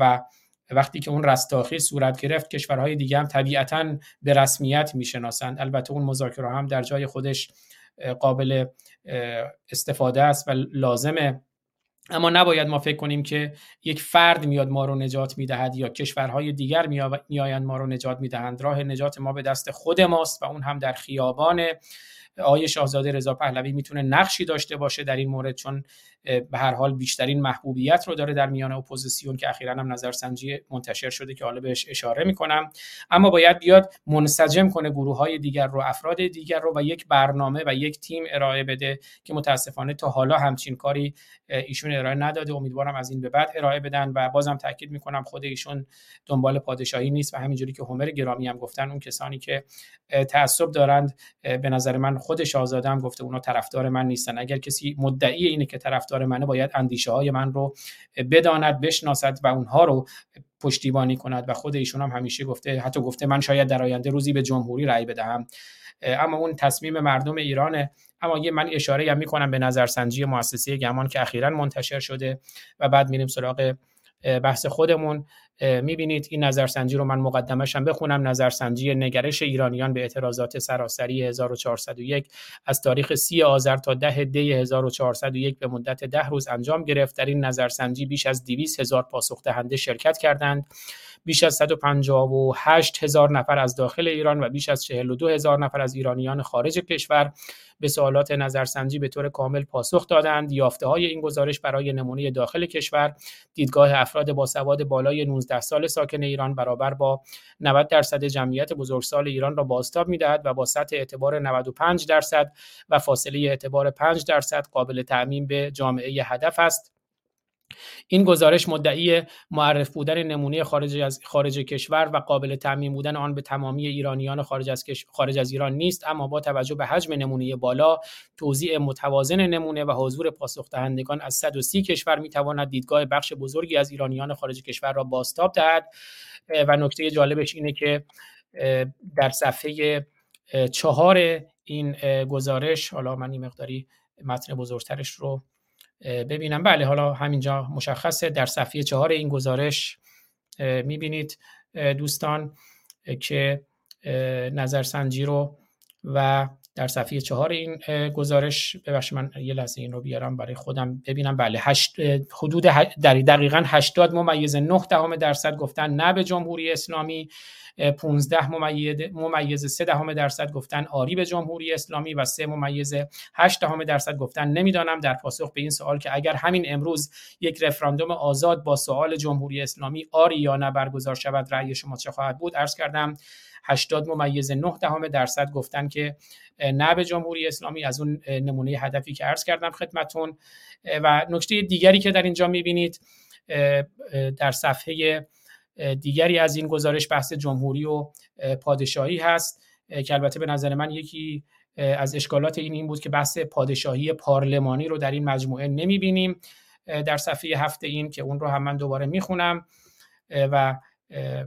و وقتی که اون رستاخی صورت گرفت کشورهای دیگه هم طبیعتا به رسمیت می‌شناسند. البته اون مذاکره هم در جای خودش قابل استفاده است و لازمه. اما نباید ما فکر کنیم که یک فرد میاد ما رو نجات می‌دهد یا کشورهای دیگر میآیند ما رو نجات می‌دهند. راه نجات ما به دست خود ماست و اون هم در خیابان. آقای شاهزاده رضا پهلوی می‌تونه نقشی داشته باشه در این مورد چون به هر حال بیشترین محبوبیت رو داره در میان اپوزیسیون که اخیرا هم نظرسنجی منتشر شده که حالا بهش اشاره می‌کنم. اما باید بیاد منسجم کنه گروه های دیگر رو افراد دیگر رو و یک برنامه و یک تیم ارائه بده که متاسفانه تا حالا همچین کاری ایشون ارائه نداده. امیدوارم از این به بعد ارائه بدن و بازم تاکید می‌کنم خود ایشون دنبال پادشاهی نیست و همینجوری که همر گرامی هم گفتن اون کسانی که تعصب دارند به نظر من خود شاهزاده گفته اونا طرفدار من نیستن. اگر کسی مدعی اینه که طرفدار منه باید اندیشه های من رو بداند بشناسد و اونها رو پشتیبانی کند و خود ایشون هم همیشه گفته حتی گفته من شاید در آینده روزی به جمهوری رأی بدهم. اما اون تصمیم مردم ایرانه اما یه من اشاره هم می‌کنم به نظرسنجی مؤسسه گمان که اخیرا منتشر شده و بعد میریم سراغ بحث خودمون. می‌بینید این نظرسنجی رو من مقدمش هم بخونم. نظرسنجی نگرش ایرانیان به اعتراضات سراسری 1401 از تاریخ 30 آذر تا 10 دی 1401 به مدت 10 روز انجام گرفت. در این نظرسنجی بیش از 200 هزار پاسخ دهنده شرکت کردند. بیش از 158 هزار نفر از داخل ایران و بیش از 42 هزار نفر از ایرانیان خارج کشور به سوالات نظرسنجی به طور کامل پاسخ دادند. یافته های این گزارش برای نمونه داخل کشور دیدگاه افراد با سواد بالای 19 سال ساکن ایران برابر با 90 درصد جمعیت بزرگسال ایران را بازتاب می‌دهد و با سطح اعتبار 95 درصد و فاصله اعتبار 5 درصد قابل تعمین به جامعه هدف است. این گزارش مدعی معرف بودن نمونه خارج از خارج کشور و قابل تعمین بودن آن به تمامی ایرانیان خارج از خارج از ایران نیست اما با توجه به حجم نمونه بالا توزیع متوازن نمونه و حضور پاسخ دهندگان از 130 کشور می تواند دیدگاه بخش بزرگی از ایرانیان خارج کشور را بازتاب دهد. و نکته جالبش اینه که در صفحه چهار این گزارش حالا من این مقداری متن بزرگترش رو ببینم. بله حالا همینجا مشخصه. در صفحه چهار این گزارش می‌بینید دوستان که نظرسنجی رو و در صفحه چهار این گزارش ببخشید من یه لحظه این رو بیارم برای خودم ببینم. بله هشت حدود در دقیقا 80 ممیز 9 دهم درصد گفتن نه به جمهوری اسلامی 15 ممیز ممیز 3 دهم درصد گفتن آری به جمهوری اسلامی و 3 ممیز 8 دهم درصد گفتن نمی‌دانم. در پاسخ به این سوال که اگر همین امروز یک رفراندوم آزاد با سوال جمهوری اسلامی آری یا نه برگزار شود رأی شما چه خواهد بود؟ عرض کردم 80 ممیز 9 دهم درصد گفتن که نه به جمهوری اسلامی از اون نمونه هدفی که عرض کردم خدمتون. و نکته دیگری که در اینجا می‌بینید در صفحه دیگری از این گزارش بحث جمهوری و پادشاهی هست که البته به نظر من یکی از اشکالات این این بود که بحث پادشاهی پارلمانی رو در این مجموعه نمی‌بینیم. در صفحه هفته این که اون رو هم من دوباره می‌خونم و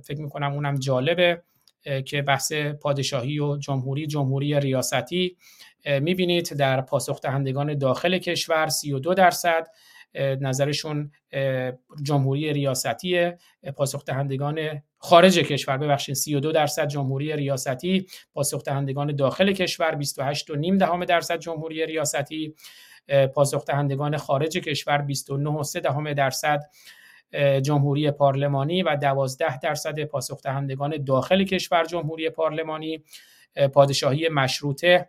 فکر می‌کنم اونم جالبه. که بحث پادشاهی و جمهوری جمهوری ریاستی می‌بینید در پاسخ دهندگان داخل کشور 32 درصد نظرشون جمهوری ریاستی پاسخ دهندگان خارج کشور ببخشید 32 درصد جمهوری ریاستی پاسخ دهندگان داخل کشور 28 و نیم دهم درصد جمهوری ریاستی پاسخ دهندگان خارج کشور 29 و 3 دهم درصد جمهوری پارلمانی و 12 درصد پاسخ دهندگان داخل کشور جمهوری پارلمانی پادشاهی مشروطه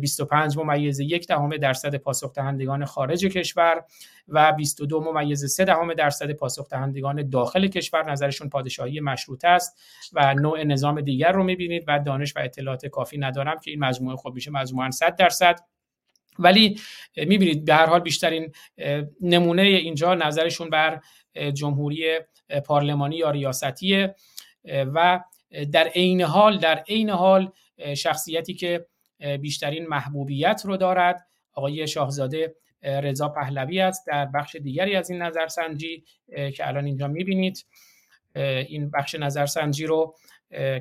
25 ممیز یک دهم درصد پاسخ دهندگان خارج کشور و 22 ممیز 3 دهم درصد پاسخ دهندگان داخل کشور. نظرشون پادشاهی مشروطه است و نوع نظام دیگر رو می‌بینید و دانش و اطلاعات کافی ندارم که این مجموعه خب میشه مجموعا 100 درصد. ولی می‌بینید به هر حال بیشترین نمونه اینجا نظرشون بر جمهوری پارلمانی یا ریاستیه و در عین حال در عین حال شخصیتی که بیشترین محبوبیت رو دارد آقای شاهزاده رضا پهلوی است در بخش دیگری از این نظرسنجی که الان اینجا می‌بینید. این بخش نظرسنجی رو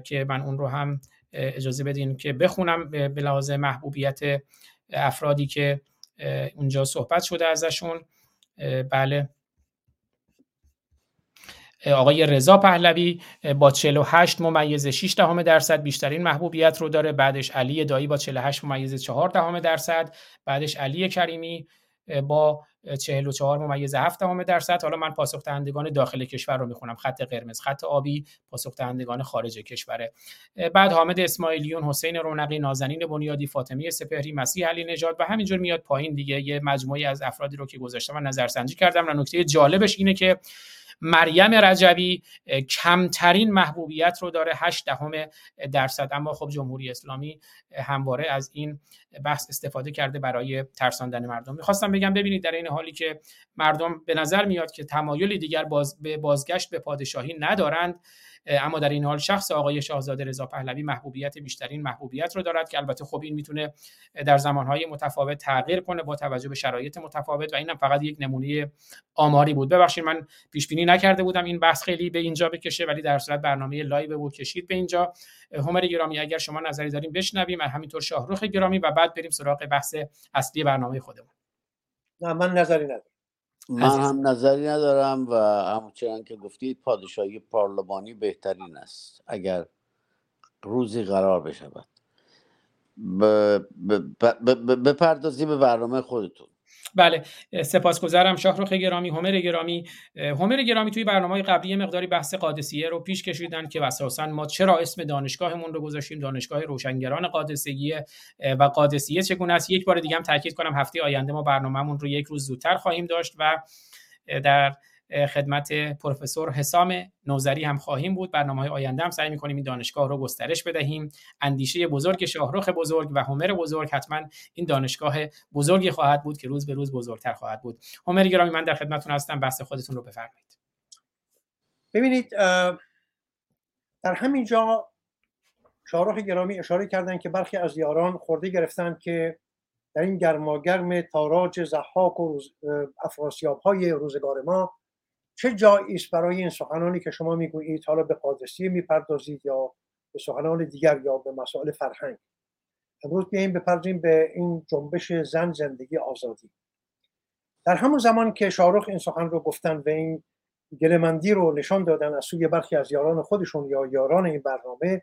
که من اون رو هم اجازه بدین که بخونم به لحاظ محبوبیت افرادی که اونجا صحبت شده ازشون. بله. آقای رضا پهلوی با 48 ممیز 6 دهم درصد بیشترین محبوبیت رو داره. بعدش علی دایی با 48 ممیز 4 دهم درصد. بعدش علی کریمی با 44 ممیز 7 درصد. حالا من پاسخ دهندگان داخل کشور رو می‌خونم. خط قرمز خط آبی پاسخ دهندگان خارج کشوره. بعد حامد اسماعیلیون حسین رونقی نازنین بنیادی فاطمه سپهری مسیح علی نژاد و همینجور میاد پایین دیگه. یه مجموعی از افرادی رو که گذاشتم و نظرسنجی کردم و نکته جالبش اینه که مریم رجبی کمترین محبوبیت رو داره 8 دهم درصد. اما خب جمهوری اسلامی همواره از این بحث استفاده کرده برای ترساندن مردم. می‌خواستم بگم ببینید در این حالی که مردم به نظر میاد که تمایلی دیگر باز به بازگشت به پادشاهی ندارند. اما در این حال شخص آقای شاهزاده رضا پهلوی محبوبیت بیشترین محبوبیت رو دارد که البته خب این می‌تونه در زمانهای متفاوت تغییر کنه با توجه به شرایط متفاوت و اینم فقط یک نمونه آماری بود. ببخشید من پیش بینی نکرده بودم این بحث خیلی به اینجا بکشه ولی در صورت برنامه live بود کشید به اینجا. همر گرامی اگر شما نظری داریم بشنویم همینطور شاهروخ گرامی و بعد بریم سراغ بحث اصلی برنامه خودمون. نه من نظری ندارم. من هم نظری ندارم و همچنان که گفتید پادشاهی پارلمانی بهترین است اگر روزی قرار بشود. بپردازی به برنامه خودتون. بله سپاسگزارم شاهرخ گرامی همر گرامی. همر گرامی توی برنامه قبلی مقداری بحث قادسیه رو پیش کشیدن که اساسا ما چرا اسم دانشگاهمون رو گذاشتیم؟ دانشگاه روشنگران قادسیه. و قادسیه چگونه است؟ یک بار دیگه هم تاکید کنم هفته آینده ما برنامهمون رو یک روز زودتر خواهیم داشت و در خدمت پروفسور حسام نوزری هم خواهیم بود. برنامه های آینده هم سعی می‌کنیم این دانشگاه رو گسترش بدهیم. اندیشه بزرگ شاهرخ بزرگ و همر بزرگ حتما این دانشگاه بزرگی خواهد بود که روز به روز بزرگتر خواهد بود. همر گرامی من در خدمتتون هستم. بحث خودتون رو بفرمایید. ببینید در همین جا شاهرخ گرامی اشاره کردن که برخی از یاران خورده گرفتن که در این گرماگرم تاراج زحاک و افراسیاب های روزگار ما چه جایی است برای این سخنانی که شما می‌گویید؟ حالا به قادسیه می‌پردازید یا به سخنان دیگر یا به مسائل فرهنگ؟ امروز بیاییم بپردازیم به این جنبش زن زندگی آزادی. در همون زمان که شاهرخ این سخن رو گفتن و این گلمندی رو نشان دادن از سوی برخی از یاران خودشون یا یاران این برنامه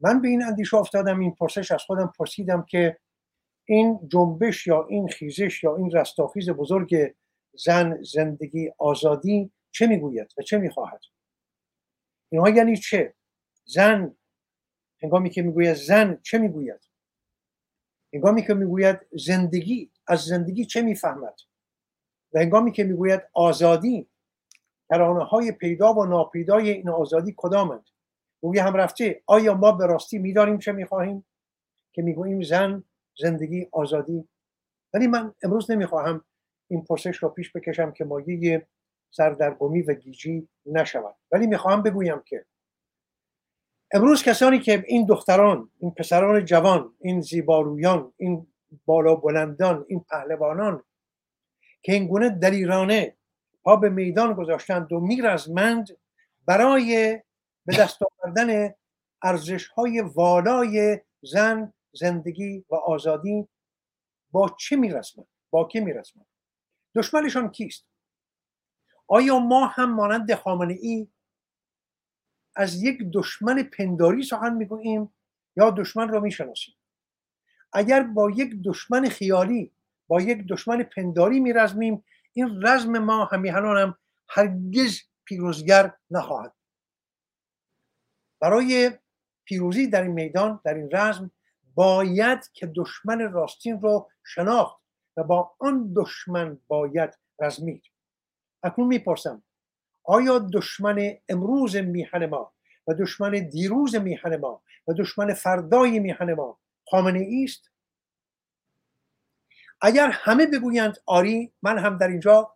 من به این اندیشه افتادم این پرسش از خودم پرسیدم که این جنبش یا این خیزش یا این رستاخیز بزرگ زن زندگی آزادی چه می‌گوید و چه می‌خواهد؟ اینها یعنی چه؟ زن هنگامی که می‌گوید زن چه می‌گوید؟ هنگامی که می‌گوید زندگی از زندگی چه می‌فهمد؟ و هنگامی که می‌گوید آزادی ترانه های پیدا و ناپیدای این آزادی کدامند؟ گویی هم رفته آیا ما به راستی می‌دانیم چه می‌خواهیم؟ که می‌گوییم زن زندگی آزادی. ولی من امروز نمی‌خواهم این پرسش رو پیش بکشم که مایه سردرگمی و گیجی نشود. ولی می‌خواهم بگویم که امروز کسانی که این دختران این پسران جوان این زیبارویان این بالا بلندان این پهلوانان که این گونه دلیرانه پا به میدان گذاشتند و میرزمند برای به دست آوردن ارزش های والای زن زندگی و آزادی با چه میرسمند با کی میرسمند دشمنشان کیست؟ آیا ما هم مانند خامنه ای از یک دشمن پنداری سخن می‌گوییم یا دشمن را می‌شناسیم؟ اگر با یک دشمن خیالی با یک دشمن پنداری میرزمیم این رزم ما همیهنان هم هرگز پیروزگر نخواهد برای پیروزی در این میدان در این رزم باید که دشمن راستین رو شناخت. و با آن دشمن باید رزمید. اکنون می‌پرسم آیا دشمن امروز میهن ما و دشمن دیروز میهن ما و دشمن فردای میهن ما خامنه است؟ اگر همه بگویند آری من هم در اینجا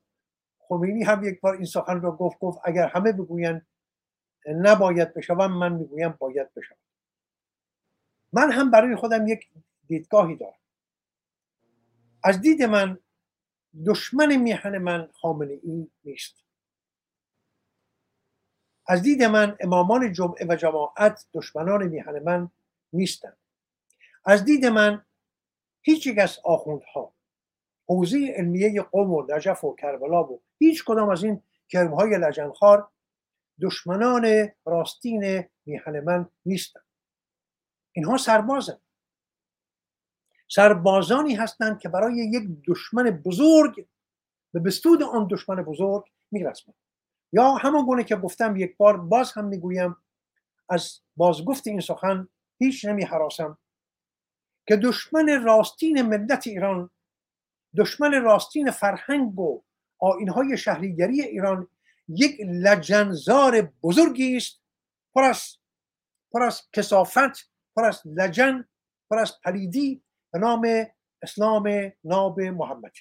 خمینی هم یک بار این سخن را گفت گفت اگر همه بگویند نباید بشوم من می‌گویم باید بشوم. من هم برای خودم یک دیدگاهی دارم. از دید من دشمن میهن من خامنه ای نیست. از دید من امامان جمعه و جماعت دشمنان میهن من نیستند. از دید من هیچ یک از آخوندها حوزه علمیه قوم و نجف و کربلا و هیچ کدام از این کرمهای لجنخار دشمنان راستین میهن من نیستند. اینها سربازند. سربازانی هستند که برای یک دشمن بزرگ به بستود آن دشمن بزرگ میرسمد یا همان گونه که گفتم یک بار باز هم می‌گویم از بازگفت این سخن هیچ نمی حراسم که دشمن راستین ملت ایران دشمن راستین فرهنگ و آینهای شهریگری ایران یک لجنزار بزرگی است. پر از پر از کسافت پر از لجن پر از پلیدی به نام اسلام ناب محمدی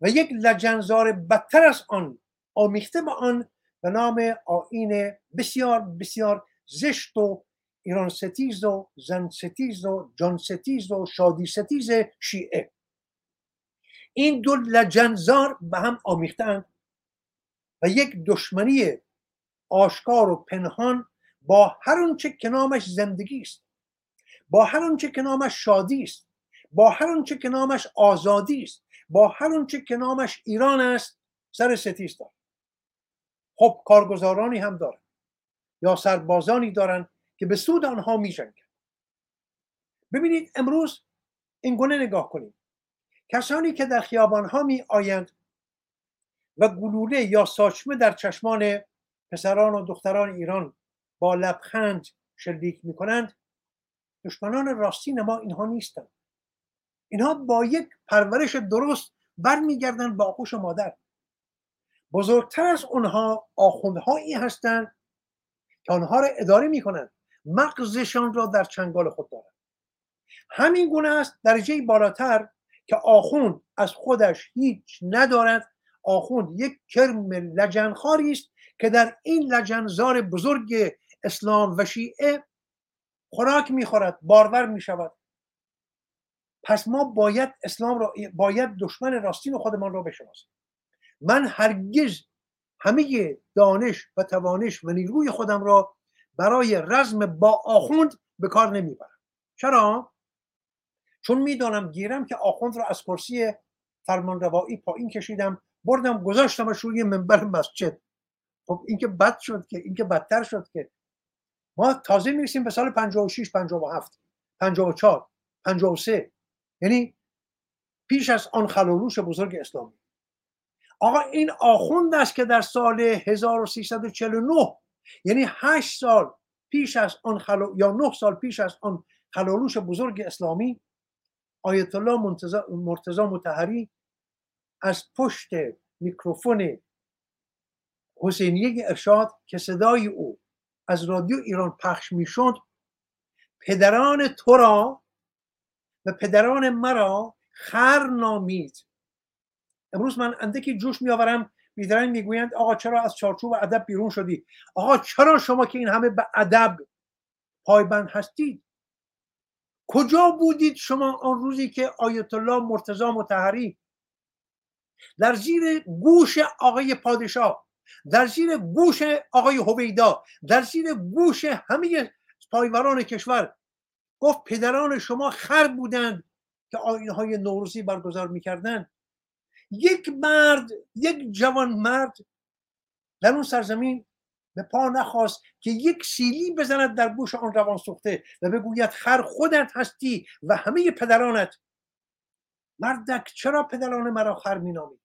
و یک لجنزار بدتر از آن آمیخته به آن به نام آیین بسیار بسیار زشت و ایران ستیز و زن ستیز و جان ستیز و شادی ستیز شیعه. این دو لجنزار به هم آمیختند و یک دشمنی آشکار و پنهان با هر آنچه که نامش زندگی است. با هر آنچه که نامش شادی است با هر آنچه که نامش آزادی است با هر آنچه که نامش ایران است سر ستیز دارد خب کارگزارانی هم دارن یا سربازانی دارن که به سود آنها می ببینید امروز این گونه نگاه کنید. کسانی که در خیابان ها می آیند و گلوله یا ساچمه در چشمان پسران و دختران ایران با لبخند شلیک می کنند دشمنان راستین ما اینها نیستند اینها با یک پرورش درست برمیگردند با آغوش مادر. بزرگتر از اونها آخوندهایی هستند که آنها را اداره می‌کنند. مغزشان را در چنگال خود دارند. همین گونه است درجه بالاتر که آخوند از خودش هیچ ندارد. آخوند یک کرم لجنخاری است که در این لجنزار بزرگ اسلام و شیعه خوراک می‌خورد بارور می‌شود. پس ما باید اسلام را باید دشمن راستین خودمان را بشناسیم. من هرگز همه دانش و توانش و نیروی خودم را برای رزم با آخوند به کار نمی‌برم. چرا؟ چون می‌دانم گیرم که آخوند را از کرسی فرمانروایی پایین کشیدم بردم گذاشتمش روی منبر مسجد. خب این که بد شد که این که بدتر شد که ما تازه می‌رسیم به سال 56 57 54 53 یعنی پیش از آن خلالوش بزرگ اسلامی. آقا این آخوند است که در سال 1349 یعنی 8 سال پیش از آن خلو... یا 9 سال پیش از آن خلالوش بزرگ اسلامی آیت الله مرتضی متحری از پشت میکروفون حسینیه ارشاد که صدای او از رادیو ایران پخش می‌شد پدران تو را و پدران مرا خر نامید. امروز من اندکی جوش میآورم میدارن می‌گویند آقا چرا از چارچوب ادب بیرون شدی؟ آقا چرا شما که این همه به ادب پایبند هستید؟ کجا بودید شما آن روزی که آیت الله مرتضی متحری در زیر گوش آقای پادشاه در زیر گوش آقای هویدا در زیر گوش همه پایوران کشور گفت پدران شما خر بودند که آینهای نوروزی برگزار می‌کردند. یک مرد یک جوان مرد در اون سرزمین به پا نخواست که یک سیلی بزند در گوش آن روان سوخته و بگوید خر خودت هستی و همه پدرانت. مردک چرا پدران مرا خر مینامی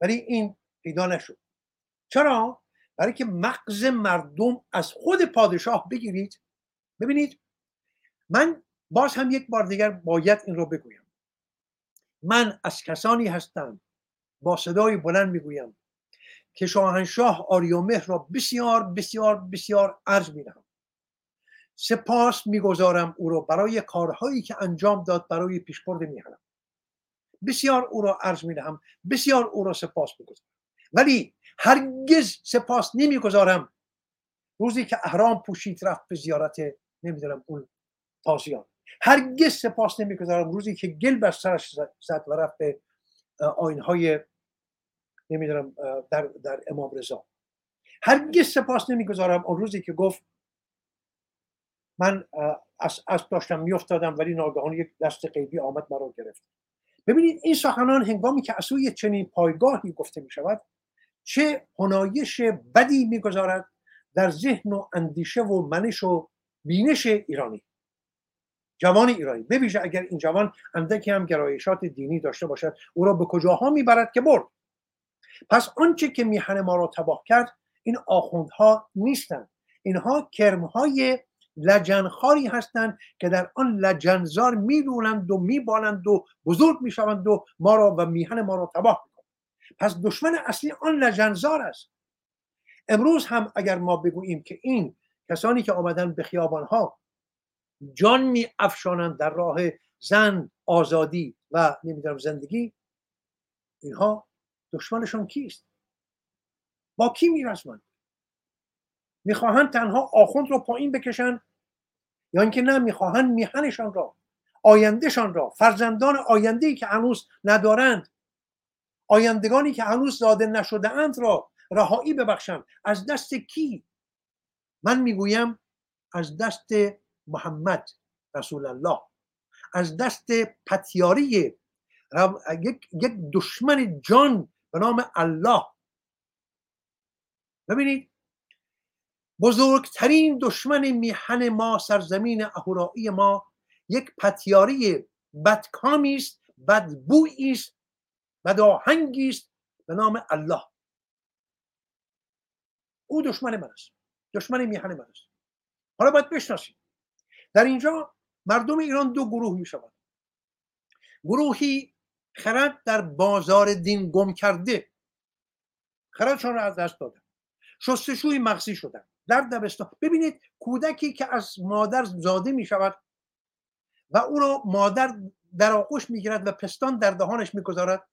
ولی این پیدا نشد. چرا؟ برای که مغز مردم از خود پادشاه بگیرید. ببینید من باز هم یک بار دیگر باید این رو بگویم. من از کسانی هستم با صدای بلند می‌گویم که شاهنشاه آریومه را بسیار بسیار بسیار عرض می‌دهم. سپاس می‌گذارم او را برای کارهایی که انجام داد برای پیشبرد میهنم. بسیار او را عرض می‌دهم بسیار او را سپاس می‌گذارم. ولی هرگز سپاس نمی‌گذارم روزی که احرام پوشید رفت به زیارت نمی‌دونم اون تازیان. هرگز سپاس نمی‌گذارم روزی که گل بر سرش زد و رفت به آینهای نمی‌دونم در, در امام رضا. هرگز سپاس نمی‌گذارم اون روزی که گفت من از, از داشتم میافتادم ولی ناگهان یک دست قیبی آمد مرا گرفت. ببینید این سخنان هنگامی که از سوی چنین پایگاهی گفته می شود چه هنایش بدی می‌گذارد در ذهن و اندیشه و منش و بینش ایرانی جوان ایرانی. بویژه اگر این جوان اندکی هم گرایشات دینی داشته باشد او را به کجاها می‌برد که برد؟ پس آنچه که میهن ما را تباه کرد این آخوندها نیستند. اینها کرمهای لجنخاری هستند که در آن لجنزار می‌دونند و میبالند و بزرگ می‌شوند و ما را و میهن ما را تباه پس دشمن اصلی آن لجنزار است. امروز هم اگر ما بگوییم که این کسانی که آمدن به خیابانها جان می افشانند در راه زن آزادی و نمی‌دونم زندگی اینها دشمنشون کیست؟ با کی میرسمند می‌خواهند تنها آخوند رو پایین بکشن یا اینکه نه می‌خواهند میهنشان را آیندهشان را فرزندان آینده که هنوز ندارند آیندگانی که هنوز داده نشده اند را رهایی ببخشند از دست کی؟ من می‌گویم از دست محمد رسول الله. از دست پتیاری یک دشمن جان به نام الله. ببینید بزرگترین دشمن میهن ما سرزمین اهورایی ما یک پتیاری بدکامی است بدبویی است بدآهنگی است به نام الله. او دشمن من است. دشمن میهن من است. حالا باید بشناسیم. در اینجا مردم ایران دو گروه می شود گروهی خرد در بازار دین گم کرده. خردشان را از دست دادن. شستشوی مغزی شدن. در دبستان. ببینید کودکی که از مادر زاده می شود و او را مادر در آغوش می‌گیرد و پستان در دهانش می‌گذارد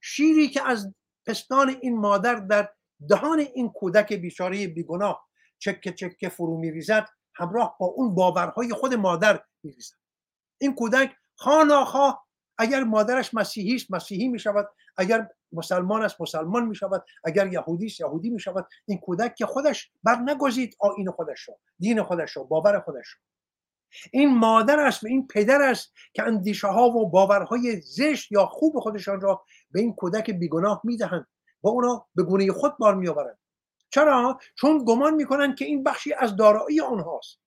شیری که از پستان این مادر در دهان این کودک بیچاره بیگناه چکه چکه فرو میریزد همراه با اون باورهای خود مادر میریزد. این کودک خاناخواه اگر مادرش مسیحی است مسیحی می شود اگر مسلمان است مسلمان می شود اگر یهودی است یهودی می شود این کودک که خودش بر نگذید آین خودش رو دین خودش رو باور خودش رو این مادر است و این پدر است که اندیشه ها و باورهای زشت یا خوب خودشان را به این کودک بیگناه می‌دهند و او را به گونه خود بار میآورند. چرا؟ چون گمان می‌کنند که این بخشی از دارایی آنهاست.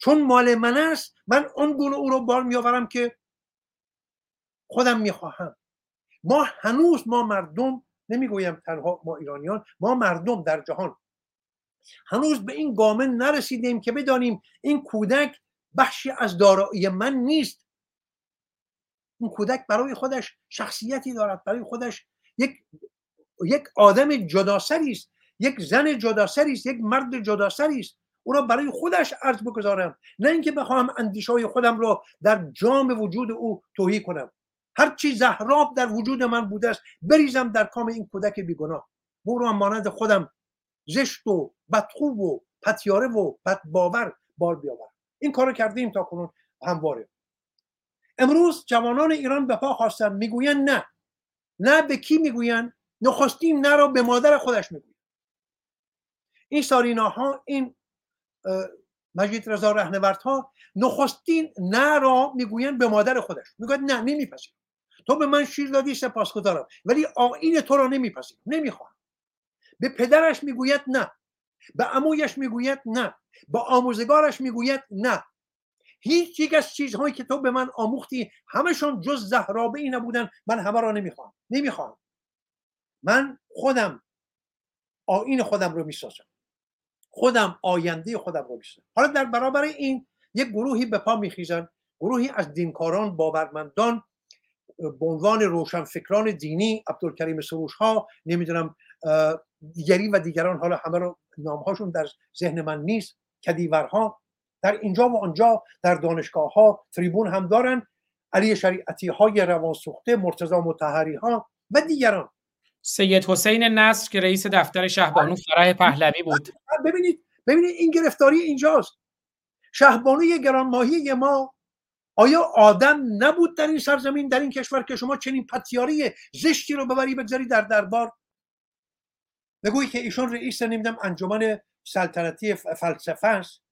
چون مال من است من آن گونه او را بار میآورم که خودم می‌خواهم. ما هنوز ما مردم نمی‌گویم تنها ما ایرانیان ما مردم در جهان. هنوز به این گامه نرسیدیم که بدانیم این کودک بخشی از دارایی من نیست. اون کودک برای خودش شخصیتی دارد برای خودش یک یک آدم جداسری است یک زن جداسری است یک مرد جداسری است. او را برای خودش ارز بگذارم. نه اینکه بخواهم اندیشه های خودم را در جام وجود او توهی کنم. هر چی زهراب در وجود من بوده است بریزم در کام این کودک بیگناه. او را مانند خودم زشت و بدخوب و پتیاره و بد باور بار بیاورم. این کارو کردیم تا کنون همواره. امروز جوانان ایران به پا خواستن می‌گوین نه. نه به کی می‌گوین نخستین نه را به مادر خودش می‌گوین این سارینا ها این مجید رضا رهنورد ها نخستین نه را می‌گوین به مادر خودش. می‌گوید نه نمیپذیرم. تو به من شیر دادی سپاسگزارم. ولی آین تو را نمیپذیرم. نمی‌خوام به پدرش می‌گوید نه. به عمویش می‌گوید نه. با آموزگارش می‌گوید نه. هیچ یک از چیزهایی که تو به من آموختی همشون جز زهرابه ای نبودن. من همه را نمی‌خوام. نمی‌خوام. من خودم آین خودم رو می‌سازم. خودم آینده خودم رو می‌سازم. حالا در برابر این یک گروهی به پا میخیزن. گروهی از دینکاران باورمندان به عنوان روشنفکران دینی عبدالکریم سروش ها نمی‌دونم دیگری و دیگران حالا همه رو نامهاشون در ذهن من نیست. کدیورها در اینجا و آنجا در دانشگاه ها تریبون هم دارن. علی شریعتی های روانسوخته مرتضا متحری ها و دیگران. سید حسین نصر که رئیس دفتر شهبانو فرح پهلوی بود. ببینید ببینید این گرفتاری اینجاست. شهبانوی گرانماهی ما آیا آدم نبود در این سرزمین در این کشور که شما چنین پتیاری زشتی رو ببری بگذاری در دربار؟ بگویی که ایشون رئیس نمیدم انجمن سلطنتی فلسفه است.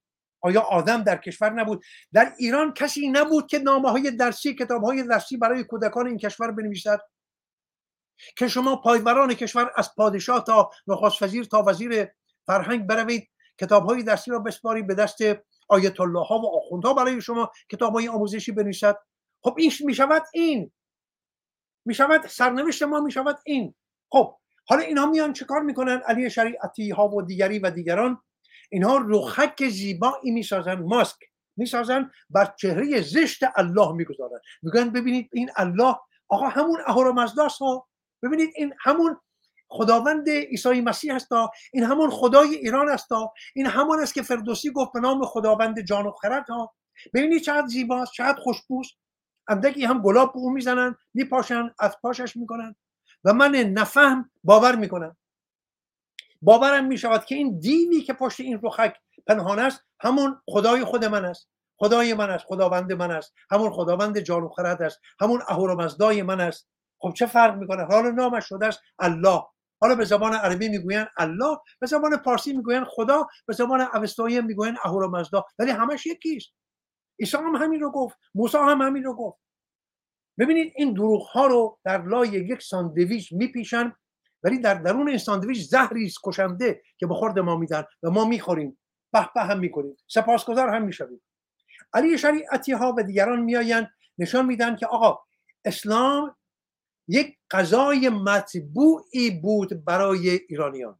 آیا آدم در کشور نبود؟ در ایران کسی نبود که نامه های درسی کتاب های درسی برای کودکان این کشور بنویسد؟ که شما پایوران کشور از پادشاه تا نخست وزیر تا وزیر فرهنگ بروید کتاب های درسی را بسپاری به دست آیت الله ها و آخوندها برای شما کتاب های آموزشی بنویسد؟ خب این می‌شود این. می‌شود سرنوشت ما می‌شود این. خب حالا اینها میان چه کار می‌کنن؟ علی شریعتی ها و دیگری و دیگران اینها رخک زیبایی می‌سازن ماسک می‌سازن بر چهره زشت الله می‌گذارن. میگن ببینید این الله آقا همون اهورامزداست ها. ببینید این همون خداوند عیسی مسیح هستا این همون خدای ایران هستا این همون است که فردوسی گفت به نام خداوند جان و خرد ها. ببینید چقدر زیباست چقدر خوشبوست. اندکی هم گلاب به اون می‌زنن میپاشن از پاشش می‌کنن. و من نفهم باور می‌کنم. باورم می‌شود که این دیوی که پشت این رخک پنهان است همون خدای خود من است. خدای من است خداوند من است. همون خداوند جان و خرد است. همون اهورامزدای من است. خب چه فرق می‌کنه؟ حالا نامش شده است الله. حالا به زبان عربی می‌گوین الله به زبان پارسی می‌گوین خدا به زبان اوستایی می‌گوین اهورامزدا ولی همش یکیست. عیسی هم همین رو گفت موسی هم همین رو گفت. ببینید این دروغ ها رو در لای یک ساندویچ میپیشن ولی در درون این ساندویچ زهری است کشنده که به ما میدن و ما می‌خوریم. به به هم می‌کنیم. سپاسگزار هم می‌شویم. علی شریعتی ها و دیگران میآیند نشان میدن که آقا اسلام یک غذای مطبوعی بود برای ایرانیان.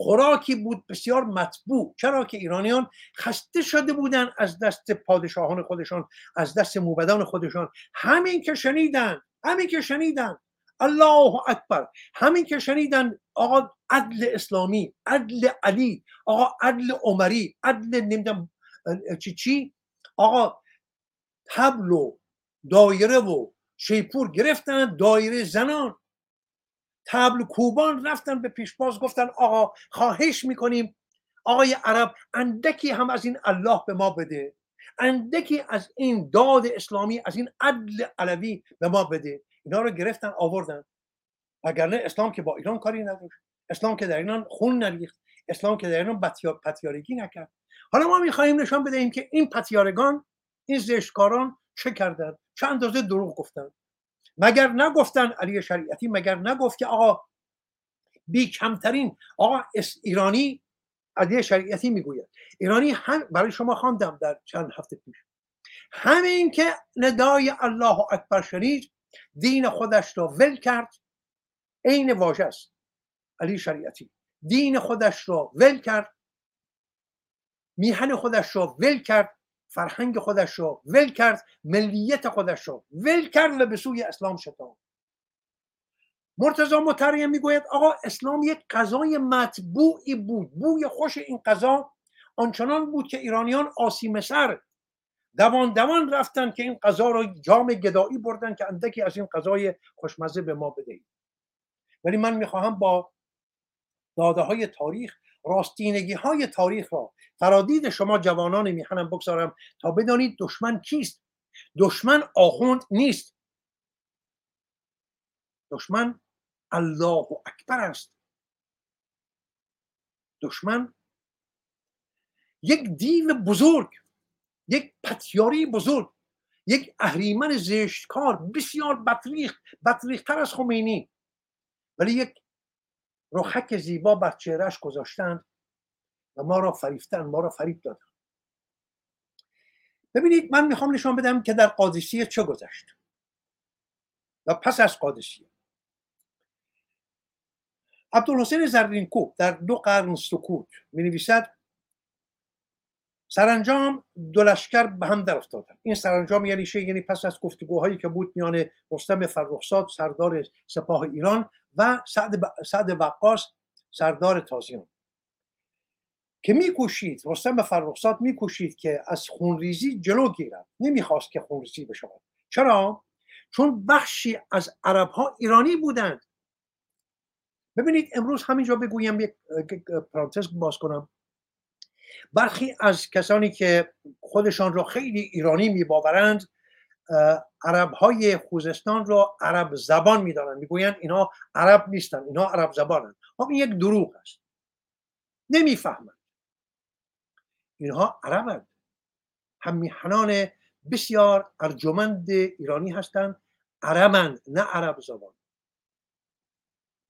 خوراکی بود بسیار مطبوع. چرا که ایرانیان خسته شده بودن از دست پادشاهان خودشان از دست موبدان خودشان. همین که شنیدن همین که شنیدن. الله اکبر. همین که شنیدن آقا عدل اسلامی عدل علی آقا عدل عمری عدل نمی‌دونم چی چی؟ آقا تبل و دایره و شیپور گرفتن دایره زنان. تبل کوبان رفتن به پیشباز گفتن آقا خواهش می‌کنیم آقای عرب اندکی هم از این الله به ما بده. اندکی از این داد اسلامی از این عدل علوی به ما بده. اینا رو گرفتن آوردن. وگرنه اسلام که با ایران کاری نداشت. اسلام که در ایران خون نریخت. اسلام که در ایران پتیارگی نکرد. حالا ما می‌خواهیم نشان بدهیم که این پتیارگان این زشتکاران چه کردن؟ چه اندازه دروغ گفتن؟ مگر نگفتن علی شریعتی مگر نگفت که آقا بی کمترین آقا ایرانی علی شریعتی می‌گوید. ایرانی هم برای شما خواندم در چند هفته پیش. همین که ندای الله اکبر شنید دین خودش را ول کرد عین واژه است علی شریعتی. دین خودش را ول کرد میهن خودش را ول کرد فرهنگ خودش رو ول کرد ملیت خودش رو ول کرد و به سوی اسلام شتاب. مرتضا مطریم می‌گوید آقا اسلام یک غذای مطبوعی بود بوی خوش این غذا آنچنان بود که ایرانیان آسیم سر دوان دوان رفتن که این غذا رو جام گدایی بردن که اندکی از این غذای خوشمزه به ما بدهید. ولی من می‌خواهم با داده های تاریخ راستینگی های تاریخ را. فرادید شما جوانان میهنم بگذارم تا بدانید دشمن کیست. دشمن آخوند نیست. دشمن الله اکبر است. دشمن یک دیو بزرگ یک پتیاری بزرگ یک اهریمن زشتکار بسیار بطریخ بطریختر از خمینی ولی یک رخک زیبا بر چهرش گذاشتند و ما را فریفتن ما را فریب دادن ببینید من می‌خوام نشان بدم که در قادسیه چه گذشت. و پس از قادسیه. عبدالحسین زرینکو در دو قرن سکوت می نویسد سرانجام دو لشکر به هم در افتادن این سرانجام یعنی چه یعنی پس از گفتگوهایی که بود میان رستم فرخزاد سردار سپاه ایران و سعد, ب... سعد وقاص سردار تازیان. که میکوشید رستم فرخزاد میکوشید که از خونریزی جلو گیرد. نمی‌خواست که خونریزی بشود. چرا؟ چون بخشی از عرب ها ایرانی بودند. ببینید امروز همینجا بگویم یک پرانتز باز کنم. برخی از کسانی که خودشان را خیلی ایرانی میباورند عرب های خوزستان را عرب زبان می‌دانند می‌گویند اینها عرب نیستند اینها عرب زبانند خب این یک دروغ است. نمی‌فهمند اینها عربند هم میهنان بسیار ارجمند ایرانی هستند. عربند نه عرب زبان.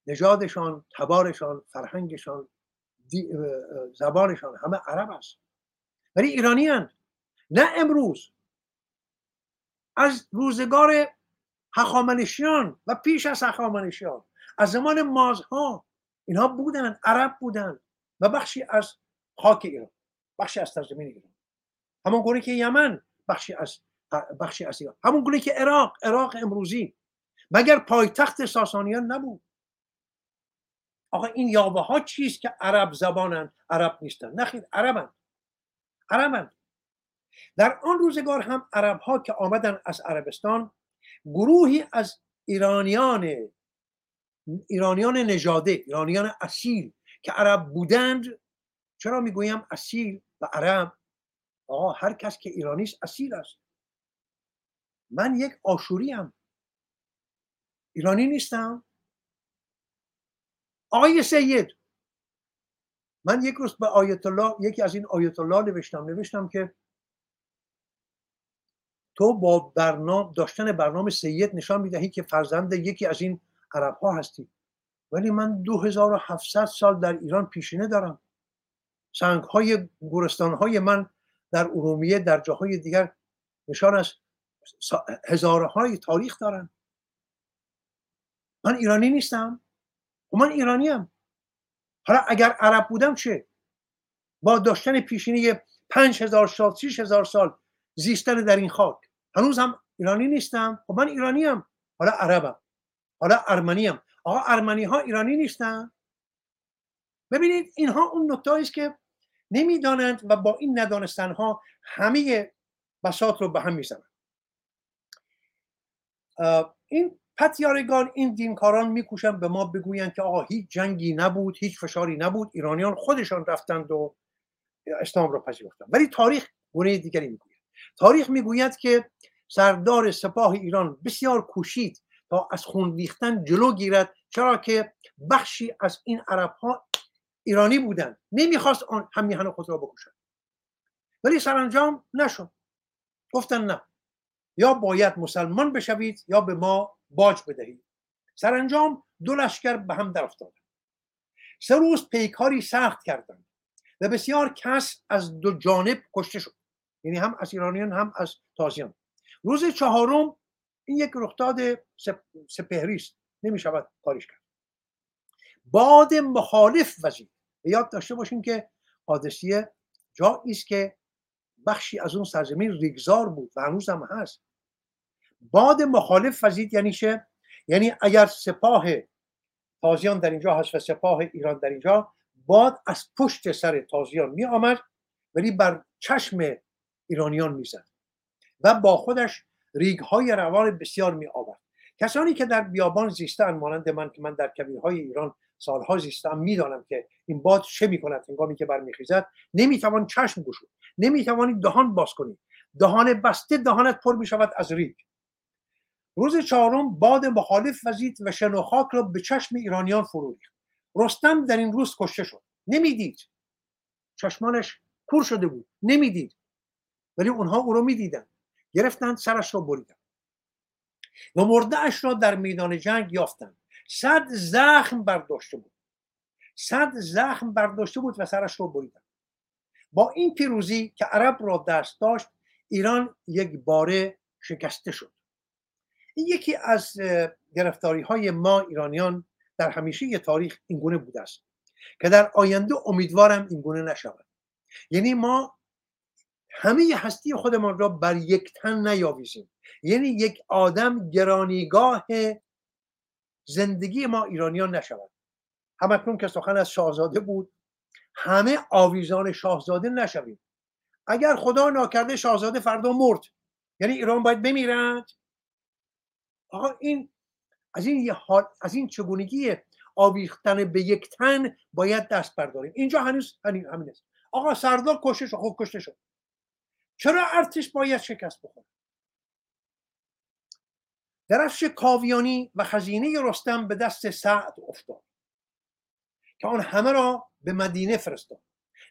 نژادشان تبارشان فرهنگشان زبانشان همه عرب است. ولی ایرانی هن. نه امروز. از روزگار هخامنشیان و پیش از هخامنشیان از زمان مازها اینها بودن عرب بودن و بخشی از خاک ایران بخشی از سرزمین ایران. همون گونه که یمن بخشی از بخشی از ایران. همون گونه که عراق عراق امروزی. مگر پایتخت ساسانیان نبود؟ آقا این یاوه ها چیست که عرب زبانن؟ عرب نیستن. نخیر عربن. عربن. در آن روزگار هم عرب ها که آمدن از عربستان گروهی از ایرانیان ایرانیان نژاده ایرانیان اصیل که عرب بودند چرا می‌گویم اصیل و عرب؟ آقا هر کس که ایرانی است اصیل است. من یک آشوری هم ایرانی نیستم. آقای سید. من یک روز به آیت الله یکی از این آیت الله نوشتم نوشتم که تو با برنامه داشتن برنامه سید نشان می‌دهی که فرزند یکی از این عرب ها هستی. ولی من 2700 سال در ایران پیشینه دارم. سنگ های گورستان های من در ارومیه در جاهای دیگر نشان از هزارهای تاریخ دارن. من ایرانی نیستم. و خب من ایرانیم. حالا اگر عرب بودم چه؟ با داشتن پیشینه پنج هزار سال شیش هزار سال زیستن در این خاک. هنوز هم ایرانی نیستم. خب من ایرانیم. حالا عربم. حالا ارمنیم. آقا ارمنی ها ایرانی نیستن. ببینید اینها اون نکته است که نمی‌دانند و با این ندانستن ها همه بساط رو به هم می‌زنند این پتیارگان این دینکاران میکوشن به ما بگویند که آقا هیچ جنگی نبود هیچ فشاری نبود. ایرانیان خودشان رفتند و اسلام را پذیرفتند. ولی تاریخ گونه دیگری می‌گوید. تاریخ می‌گوید که سردار سپاه ایران بسیار کوشید تا از خون ریختن جلو گیرد چرا که بخشی از این عرب ها ایرانی بودند. نمی‌خواست آن هم میهن خود را بکشند ولی سرانجام نشد. گفتن نه. یا باید مسلمان بشوید یا به ما باج بدهید. سرانجام دو لشکر به هم در افتادند سه روز پیکاری سخت کردند و بسیار کس از دو جانب کشته شد. یعنی هم از ایرانیان هم از تازیان. روز چهارم این یک رخداد سپهری است نمی شود کاریش کرد. باد مخالف وزید یاد داشته باشیم که حادثیه جایی است که بخشی از اون سرزمین ریگزار بود و هنوز هم هست. باد مخالف وزید یعنی چه؟ یعنی اگر سپاه تازیان در اینجا هست و سپاه ایران در اینجا باد از پشت سر تازیان می آمد ولی بر چشم ایرانیان می‌زد. و با خودش ریگ های روان بسیار می آورد کسانی که در بیابان زیستن مانند من که من در های ایران سالها زیستم می‌دانم که این باد چه می‌کند هنگامی که برمیخیزد نمی‌توان چشم گشود نمی‌توانی دهان باز کنی دهان بسته دهانت پر می‌شود از ریگ. روز چهارم باد مخالف وزید و شنوخاک را به چشم ایرانیان فرو ریخت. رستم در این روز کشته شد. نمی‌دید. چشمانش کور شده بود. نمی‌دید. ولی اونها او رو می‌دیدند گرفتند سرش را بریدند و مرده اش را در میدان جنگ یافتند صد زخم برداشته بود. صد زخم برداشته بود و سرش رو بریدند با این پیروزی که عرب را دست داشت ایران یک باره شکسته شد. این یکی از گرفتاری های ما ایرانیان در همیشه تاریخ اینگونه بوده است که در آینده امیدوارم اینگونه نشود. یعنی ما همه هستی خودمان را بر یک تن نیاویزیم. یعنی یک آدم گرانیگاه زندگی ما ایرانیان نشود. همکنون که سخن از شاهزاده بود همه آویزان شاهزاده نشویم. اگر خدا ناکرده شاهزاده فردا مرد یعنی ایران باید بمیرد آقا این از این حال از این چگونگی آویختن به یک تن باید دست برداریم. اینجا هنوز همین همین است. آقا سردار کشته شد خب کشته شد. چرا ارتش باید شکست بخوره؟ درفش کاویانی و خزینه رستم به دست سعد افتاد که آن همه را به مدینه فرستاد.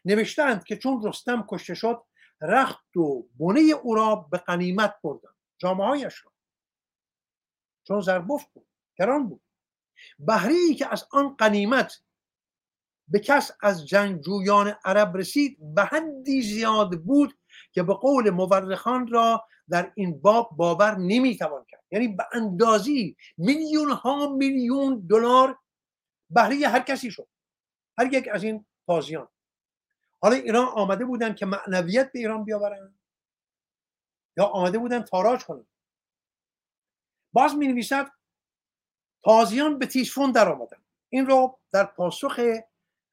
نوشتند که چون رستم کشته شد رخت و بنه او را به قنیمت بردند جامعه را. چون زربفت بود گران بود. بهری که از آن قنیمت به کس از جنگجویان عرب رسید به حدی زیاد بود که به قول مورخان را در این باب باور نمی‌توان کرد. یعنی به اندازی میلیون ها میلیون دلار بهره هر کسی شد. هر یک از این تازیان حالا ایران آمده بودن که معنویت به ایران بیاورن؟ یا آمده بودن تاراج کنن؟ باز می نویسد تازیان به تیشفون در آمدن این رو در پاسخ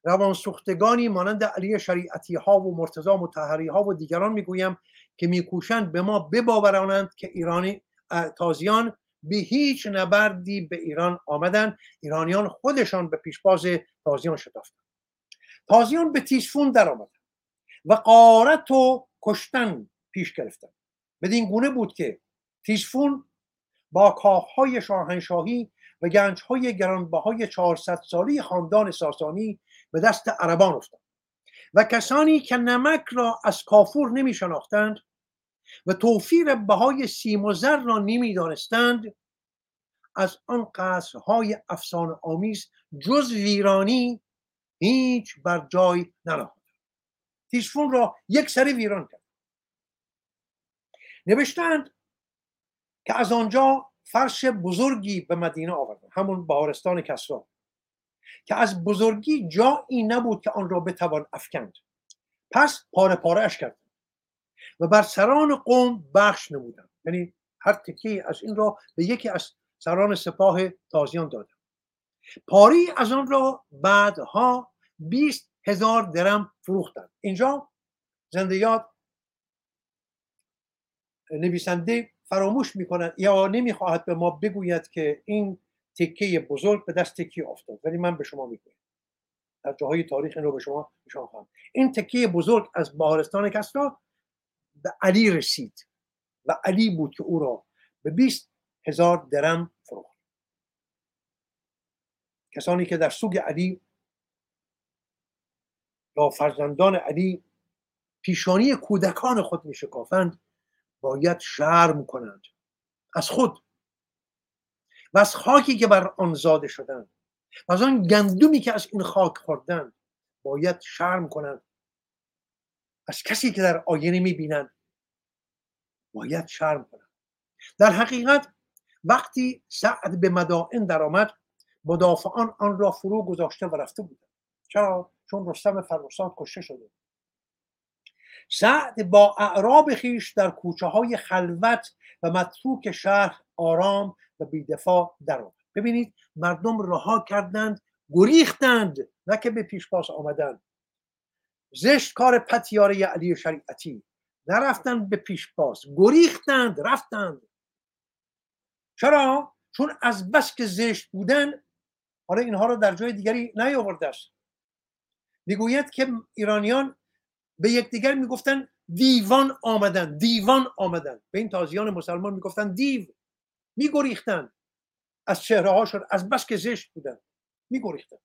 روانسوختگانی مانند علی شریعتی ها و مرتضا متحری ها و دیگران می‌گویم که میکوشند به ما بباورانند که ایرانی تازیان به هیچ نبردی به ایران آمدن ایرانیان خودشان به پیشباز تازیان شتافتند. تازیان به تیسفون در آمدن و قارت و کشتن پیش گرفتن بدین گونه بود که تیسفون با کاخهای شاهنشاهی و گنجهای گرانبهای 400 سالی خاندان ساسانی به دست عربان افتاد. و کسانی که نمک را از کافور نمی شناختند و توفیر بهای سیم و زر را نمی دانستند از آن قصرهای افسانه آمیز جز ویرانی هیچ بر جای ننهاد تیشفون را یک سری ویران کرد. نوشتند که از آنجا فرش بزرگی به مدینه آوردن همون بهارستان کسرا. که از بزرگی جایی نبود که آن را بتوان افکند. پس پاره پاره اش کرد و بر سران قوم بخش نمودند. یعنی هر تکی از این را به یکی از سران سپاه تازیان دادن پاری از آن را بعدها 20 هزار درم فروختند. اینجا زنده یاد نویسنده فراموش می‌کنند یا نمی‌خواهد به ما بگوید که این تکه بزرگ به دست تکی افتاد. ولی من به شما می‌گویم. در جاهای تاریخ این رو به شما نشان خواهم. این تکه بزرگ از بهارستان کسرا به علی رسید و علی بود که او را به 20 هزار درم فروخت. کسانی که در سوگ علی یا فرزندان علی پیشانی کودکان خود می شکافند باید شرم کنند. از خود و از خاکی که بر آن زاده شدند و از آن گندمی که از این خاک خوردند باید شرم کنند. از کسی که در آینه می‌بینند باید شرم کنند. در حقیقت وقتی سعد به مدائن درآمد مدافعان آن را فرو گذاشته و رفته بودند چرا؟ چون رستم فرخزاد کشته شده. سعد با اعراب خیش در کوچه های خلوت و متروک شهر آرام و بیدفاع درآمد ببینید مردم رها کردند گریختند نه که به پیش پاس آمدند. زشت کار پتیاره علی شریعتی. نرفتند به پیش پاس گریختند رفتند. چرا؟ چون از بس که زشت بودن حالا اینها رو در جای دیگری نیاورده است. می‌گوید که ایرانیان به یکدیگر می‌گفتن دیوان آمدن دیوان آمدن. به این تازیان مسلمان می‌گفتن دیو. میگریختن. از چهره هاشون از بس که زشت بودن. میگریختن.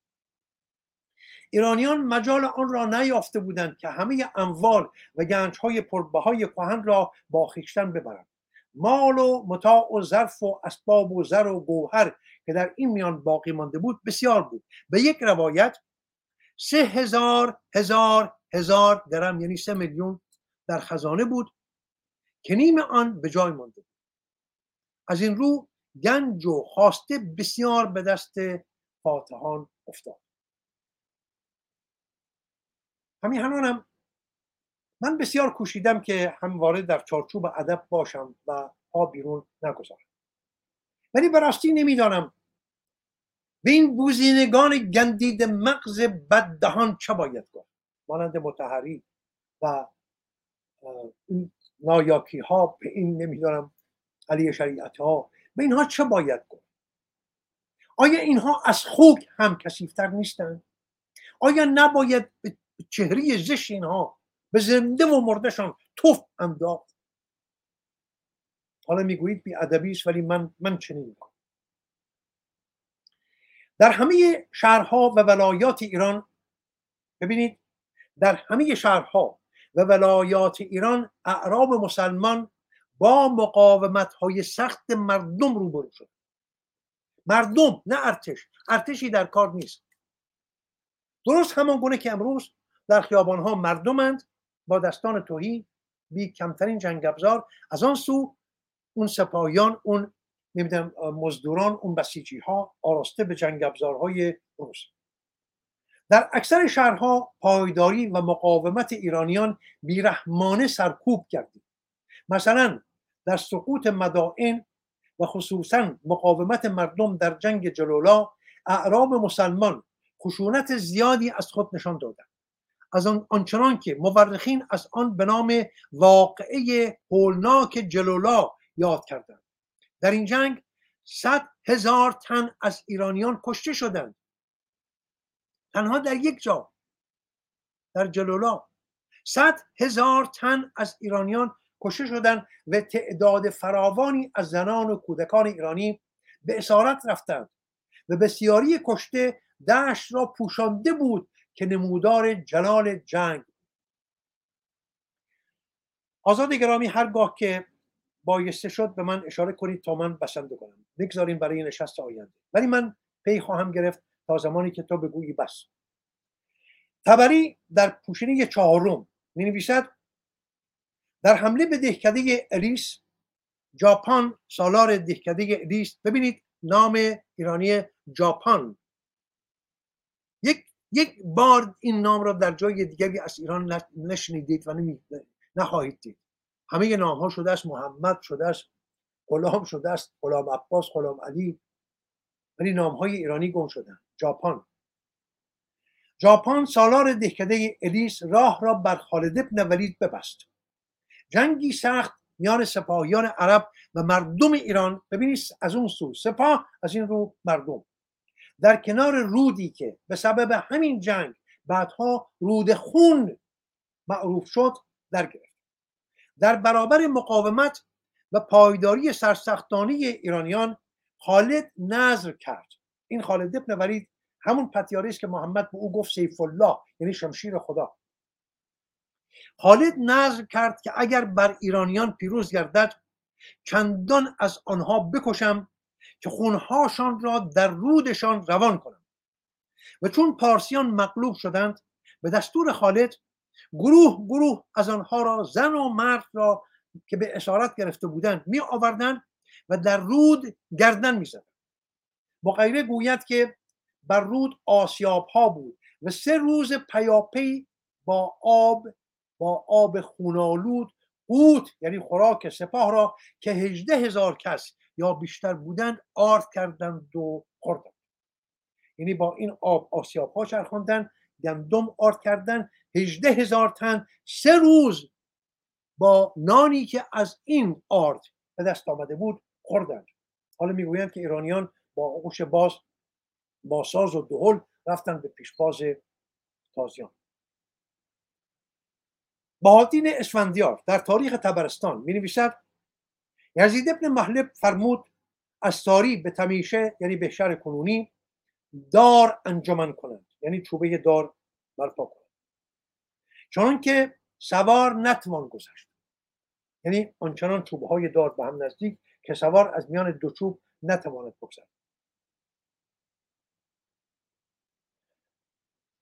ایرانیان مجال آن را نیافته بودند که همه اموال و گنج های پربهای کهن را با خیشتن ببرند. مال و متاع و ظرف و اسباب و زر و گوهر که در این میان باقی مانده بود بسیار بود. به یک روایت سه هزار هزار هزار درم یعنی سه میلیون در خزانه بود که نیم آن به جای مانده بود. از این رو گنج و خواسته بسیار به دست فاتحان افتاد. همین هنانم من بسیار کوشیدم که وارد در چارچوب ادب باشم و پا بیرون نگذارم. ولی به راستی نمی‌دانم به این بوزینگان گندید مغز بددهان چه باید گفت. مانند متحری و این نایاکی ها به این نمی‌دانم علی شریعت ها به اینها چه باید گفت؟ آیا اینها از خوک هم کسیفتر نیستند آیا نباید به چهره زش اینها به زنده و مردشان توف انداخت؟ حالا می‌گویید بی ادبی است ولی من من چنین می‌کنم. در همه شهرها و ولایات ایران ببینید در همه شهرها و ولایات ایران اعراب مسلمان با مقاومت های سخت مردم روبرو شد. مردم نه ارتش. ارتشی در کار نیست. درست همان گونه که امروز در خیابان ها مردمند با دستان توهی بی کمترین جنگ ابزار از آن سو اون سپاهیان اون نمی‌دونم مزدوران اون بسیجی ها آراسته به جنگ ابزارهای روس. در اکثر شهرها پایداری و مقاومت ایرانیان بیرحمانه سرکوب کردید مثلا در سقوط مدائن و خصوصا مقاومت مردم در جنگ جلولا اعراب مسلمان خشونت زیادی از خود نشان دادند. از آن آنچنان که مورخین از آن به نام واقعه هولناک جلولا یاد کردند. در این جنگ صد هزار تن از ایرانیان کشته شدند. تنها در یک جا در جلولا صد هزار تن از ایرانیان کشته شدند و تعداد فراوانی از زنان و کودکان ایرانی به اسارت رفتند و بسیاری کشته دشت را پوشانده بود که نمودار جلال جنگ آزاد گرامی هرگاه که بایسته شد به من اشاره کنید تا من بسنده کنم. بگذاریم برای نشست آینده. ولی من پی خواهم گرفت تا زمانی که تو بگویی بس. تبری در پوشینه چهارم می نویسد در حمله به دهکده الیس ژاپن سالار دهکده الیس. ببینید نام ایرانی ژاپن یک یک بار این نام را در جای دیگری از ایران نشنیدید و. نخواهید دید. همه نام ها شده است محمد شده است غلام شده است غلام عباس غلام علی. ولی نام های ایرانی گم شدن ژاپن ژاپن سالار دهکده الیس راه را بر خالد ابن ولید ببست. جنگی سخت میان سپاهیان عرب و مردم ایران. ببینید از اون سو سپاه از این رو مردم. در کنار رودی که به سبب همین جنگ بعدها رود خون معروف شد در گرفت. در برابر مقاومت و پایداری سرسختانی ایرانیان خالد نظر کرد. این خالد ابن ولید همون پتیاری است که محمد به او گفت سیف الله یعنی شمشیر خدا. خالد نظر کرد که اگر بر ایرانیان پیروز گردد چندان از آنها بکشم که خونهاشان را در رودشان روان کنم. و چون پارسیان مغلوب شدند به دستور خالد گروه گروه از آنها را زن و مرد را که به اسارت گرفته بودند می آوردند و در رود گردن می زدند غیره گوید که بر رود آسیاب ها بود و سه روز پیاپی با آب با آب خونالود قوت یعنی خوراک سپاه را که هجده هزار کس یا بیشتر بودند آرد کردند و خوردند. یعنی با این آب آسیاب ها چرخوندن گندم آرد کردن هجده هزار تن سه روز با نانی که از این آرد به دست آمده بود خوردند. حالا می‌گویند که ایرانیان با آغوش باز با ساز و دهل رفتن به پیشباز تازیان. بهادین اسفندیار در تاریخ تبرستان می نویسد یزید ابن محلب فرمود از ساری به تمیشه یعنی به شهر کنونی دار انجمن کنند یعنی چوبه دار برپا کنند. چون که سوار نتوان گذشت. یعنی آنچنان چوبه های دار به هم نزدیک که سوار از میان دو چوب نتواند بگذرد.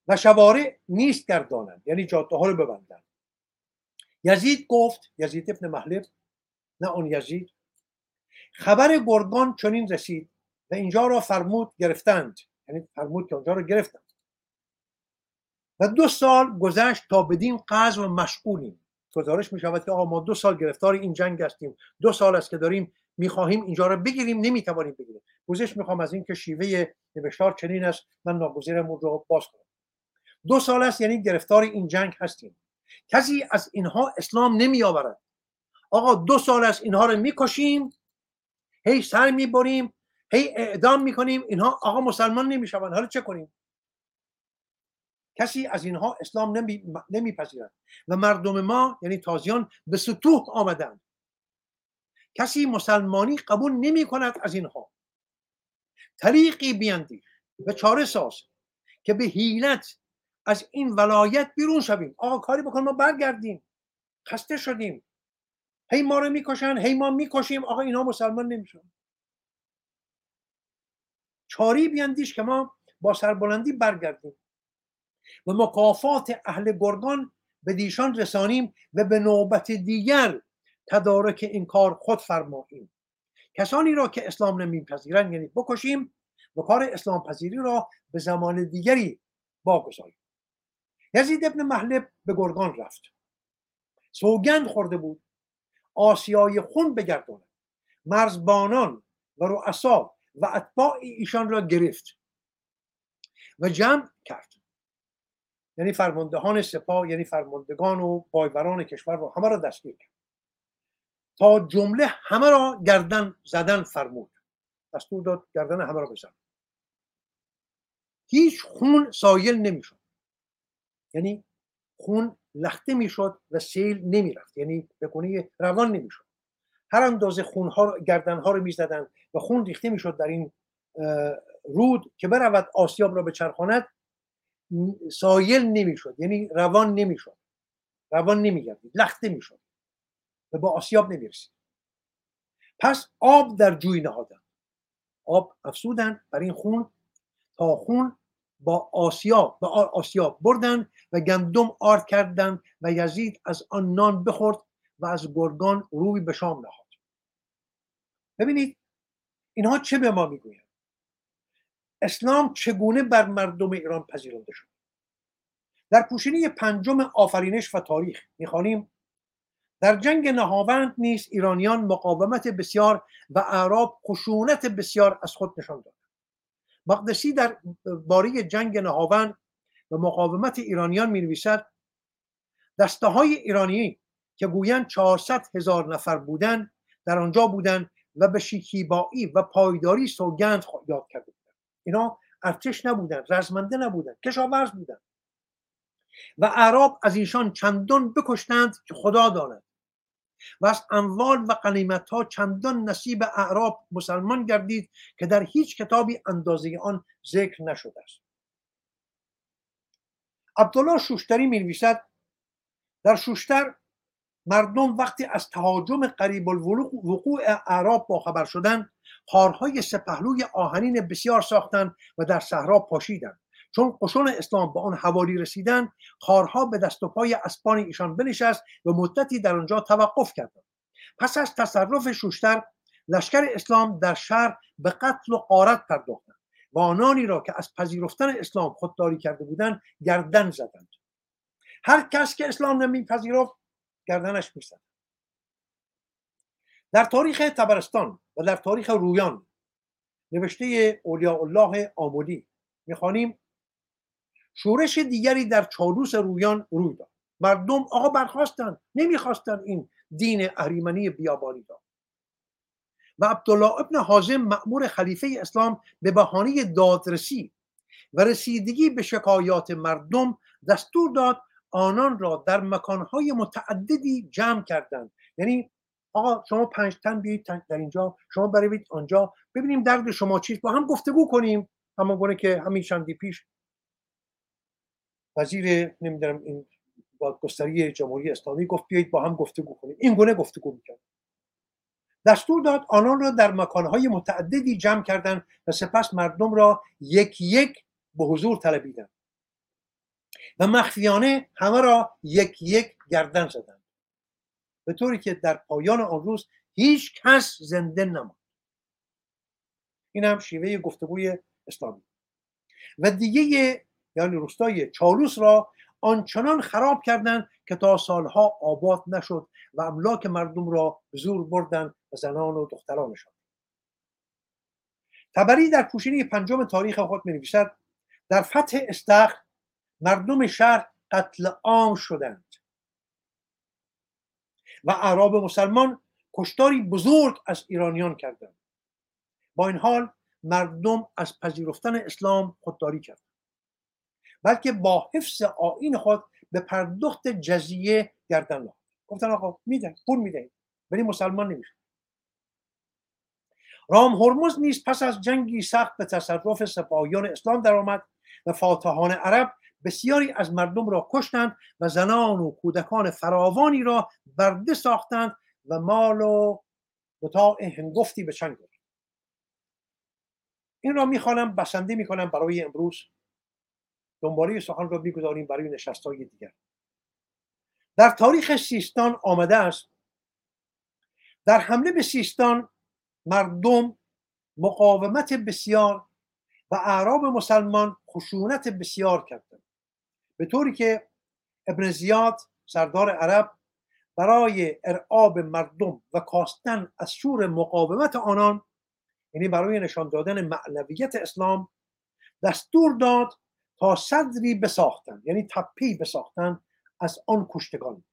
و شوارع نیست گردانند یعنی جاده ها رو ببندند. یزید گفت یزید ابن محلب نه اون یزید خبر گرگان چنین رسید و اینجا را فرمود گرفتند یعنی فرمود که اونجا رو گرفتند. و دو سال گذشت تا بدین قض و مشغولیم. گزارش می شود که آقا ما دو سال گرفتار این جنگ هستیم. دو سال است که داریم می‌خواهیم اینجا رو بگیریم نمی‌توانیم بگیریم. پوزش می‌خوام از این که شیوه نوشتار چنین است. من ناگزیرم رو باز کنم. دو سال است یعنی گرفتار این جنگ هستیم. کسی از اینها اسلام نمی آورد آقا دو سال است اینها رو می‌کشیم هی سر می‌بریم هی اعدام می‌کنیم اینها آقا مسلمان نمی‌شوند. حالا چه کنیم؟ کسی از اینها اسلام نمی... نمیپذیرد. و مردم ما یعنی تازیان به سطوح آمدند. کسی مسلمانی قبول نمی کند از اینها. طریقی بیندی و چاره ساز. که به حیلت از این ولایت بیرون شویم. آقا کاری بکن ما برگردیم. خسته شدیم. هی ما رو می‌کشن هی ما می‌کشیم. آقا اینا مسلمان نمیشن. چاری بیندیش که ما با سربلندی برگردیم. و مکافات اهل گرگان به دیشان رسانیم و به نوبت دیگر تدارک این کار خود فرماییم. کسانی را که اسلام نمیپذیرند یعنی بکشیم و کار اسلام پذیری را به زمان دیگری واگذاریم. یزید ابن محلب به گرگان رفت. سوگند خورده بود. آسیای خون بگرداند. مرزبانان و رؤسا و اتباع ایشان را گرفت و جمع کرد. یعنی فرماندهان سپاه یعنی فرماندگان و پایبران کشور را همه را دستگیر کرد. تا جمله همه را گردن زدن فرمود. دستور داد گردن همه را بزن هیچ خون سایل نمی‌شد. یعنی خون لخته می‌شد و سیل نمی‌رفت. یعنی بکنه روان نمی‌شد. هر اندازه خون ها گردن ها رو می‌زدن و خون ریخته می‌شد در این رود که برود آسیاب را بچرخاند سایل نمی‌شد. یعنی روان نمی‌شد. روان نمیگردید. لخته می‌شد. و با آسیاب نمی‌رسید. پس آب در جوی نهادن. آب افسودن بر این خون تا خون با آسیاب با آسیاب بردن و گندم آرد کردند و یزید از آن نان بخورد و از گرگان روی به شام نهاد. ببینید اینها چه به ما می‌گویند؟ اسلام چگونه بر مردم ایران پذیرنده شد؟ در پوشینی پنجم آفرینش و تاریخ می‌خوانیم در جنگ نهاوند نیز ایرانیان مقاومت بسیار و اعراب خشونت بسیار از خود نشان داد. مقدسی در باری جنگ نهاوند و مقاومت ایرانیان می نویسد دسته های ایرانی که گویند 400 هزار نفر بودند در آنجا بودند و به شکیبایی و پایداری سوگند یاد کرده بودند اینا ارتش نبودند رزمنده نبودند کشاورز بودند. و اعراب از ایشان چندان بکشتند که خدا داند. و از اموال و قنیمت ها چندان نصیب اعراب مسلمان گردید که در هیچ کتابی اندازه آن ذکر نشده است. عبدالله شوشتری می نویسد در شوشتر مردم وقتی از تهاجم قریب الوقوع اعراب باخبر شدند خارهای سپهلوی آهنین بسیار ساختند و در صحرا پاشیدند. چون قشون اسلام به آن حوالی رسیدن خارها به دست و پای اسبان ایشان بنشست و مدتی در آنجا توقف کردند. پس از تصرف شوشتر لشکر اسلام در شهر به قتل و قارت پرداختند و آنانی را که از پذیرفتن اسلام خودداری کرده بودند گردن زدند. هر کس که اسلام نمیپذیرفت گردنش می‌زد. در تاریخ تبرستان و در تاریخ رویان نوشته اولیاء الله آمودی می‌خوانیم شورش دیگری در چالوس رویان روی داد. مردم آقا برخواستند نمی‌خواستند این دین اهریمنی بیابانی داد و عبدالله ابن حازم مأمور خلیفه اسلام به بهانه دادرسی و رسیدگی به شکایات مردم دستور داد آنان را در مکانهای متعددی جمع کردند. یعنی آقا شما پنج تن بیایید در اینجا شما بروید آنجا. ببینیم درد شما چیست؟ با هم گفتگو کنیم. همان گونه که همین چندی پیش وزیر نمی‌دونم این دادگستری جمهوری اسلامی گفت بیایید با هم گفتگو کنیم. این گونه گفتگو می‌کرد. دستور داد آنان را در مکانهای متعددی جمع کردند و سپس مردم را یک یک به حضور طلبیدند و مخفیانه همه را یک یک گردن زدند. به طوری که در پایان آن روز هیچ کس زنده نماند. این هم شیوه گفتگوی اسلامی. و دیگه یعنی روستای چالوس را آنچنان خراب کردند که تا سالها آباد نشد و املاک مردم را به زور بردند و زنان و دخترانشان. تبری در پوشینی پنجم تاریخ خود می نویسد در فتح استخر مردم شهر قتل عام شدند و اعراب مسلمان کشتاری بزرگ از ایرانیان کردند. با این حال مردم از پذیرفتن اسلام خودداری کردند. بلکه با حفظ آین خود به پرداخت جزیه گردن نهاد گفتن آقا میدن پول میدن ولی مسلمان نمیشه رام هرمز نیز پس از جنگی سخت به تصرف سپاهیان اسلام درآمد و فاتحان عرب بسیاری از مردم را کشتند و زنان و کودکان فراوانی را برده ساختند و مال و متاع هنگفتی به چنگ این را می‌خوانم بسنده می‌کنم برای امروز. دنباله سخن را می‌گذاریم برای نشست های دیگر. در تاریخ سیستان آمده است. در حمله به سیستان مردم مقاومت بسیار و اعراب مسلمان خشونت بسیار کردند. به طوری که ابن زیاد سردار عرب برای ارعاب مردم و کاستن از شور مقاومت آنان یعنی برای نشان دادن معنویت اسلام دستور داد تا صدری بساختند یعنی تپی بساختند از آن کشتگان.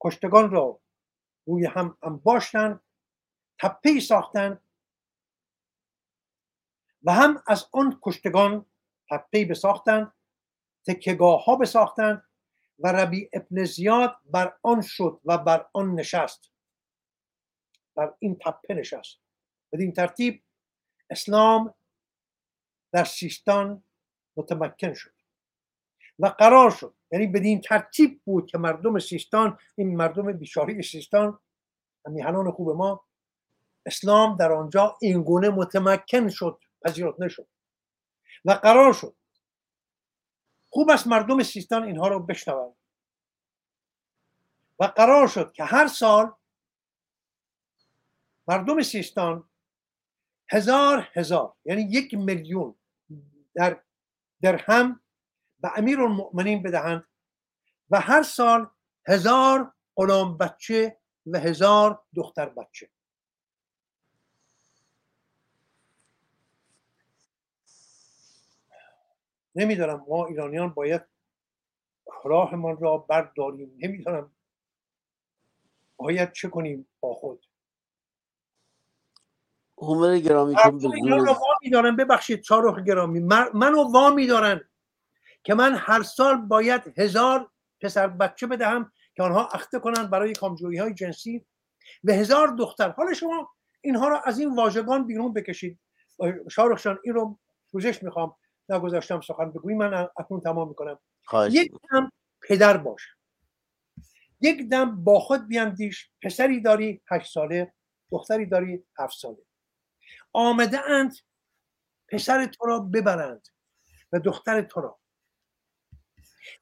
کشتگان را روی هم انباشتند تپی ساختند و هم از آن کشتگان تپی بساختند تکگاه ها بساختند و ربی ابن زیاد بر آن شد و بر آن نشست. بر این تپه نشست. بدین ترتیب اسلام در سیستان متمکن شد و قرار شد. یعنی بدین ترتیب بود که مردم سیستان این مردم بیشاری سیستان میهنان خوب ما اسلام در آنجا این گونه متمکن شد پذیرفته نشد و قرار شد. خوب است مردم سیستان اینها رو بشنوند. و قرار شد که هر سال مردم سیستان هزار هزار یعنی یک میلیون در درهم به امیر المؤمنین بدهند و هر سال هزار غلام بچه و هزار دختر بچه. نمی‌دانم ما ایرانیان باید راهمان را برداریم. نمی‌دانم. باید چه کنیم با خود؟ عمر گرامی را وامی دارن. ببخشید چهارخ گرامی. من- منو وامی دارن که من هر سال باید هزار پسر بچه بدهم که آنها اخته کنند برای کامجویی های جنسی و هزار دختر. حالا شما اینها را از این واژگان بیرون بکشید. شارخ جان این رو پوزش می‌خوام. نگذاشتم سخن بگویی من اکنون تمام می‌کنم. خواهش یک دم پدر باش. یک دم با خود بیاندیش پسری داری هشت ساله. دختری داری هفت ساله. آمده اند پسر تو را ببرند و دختر تو را.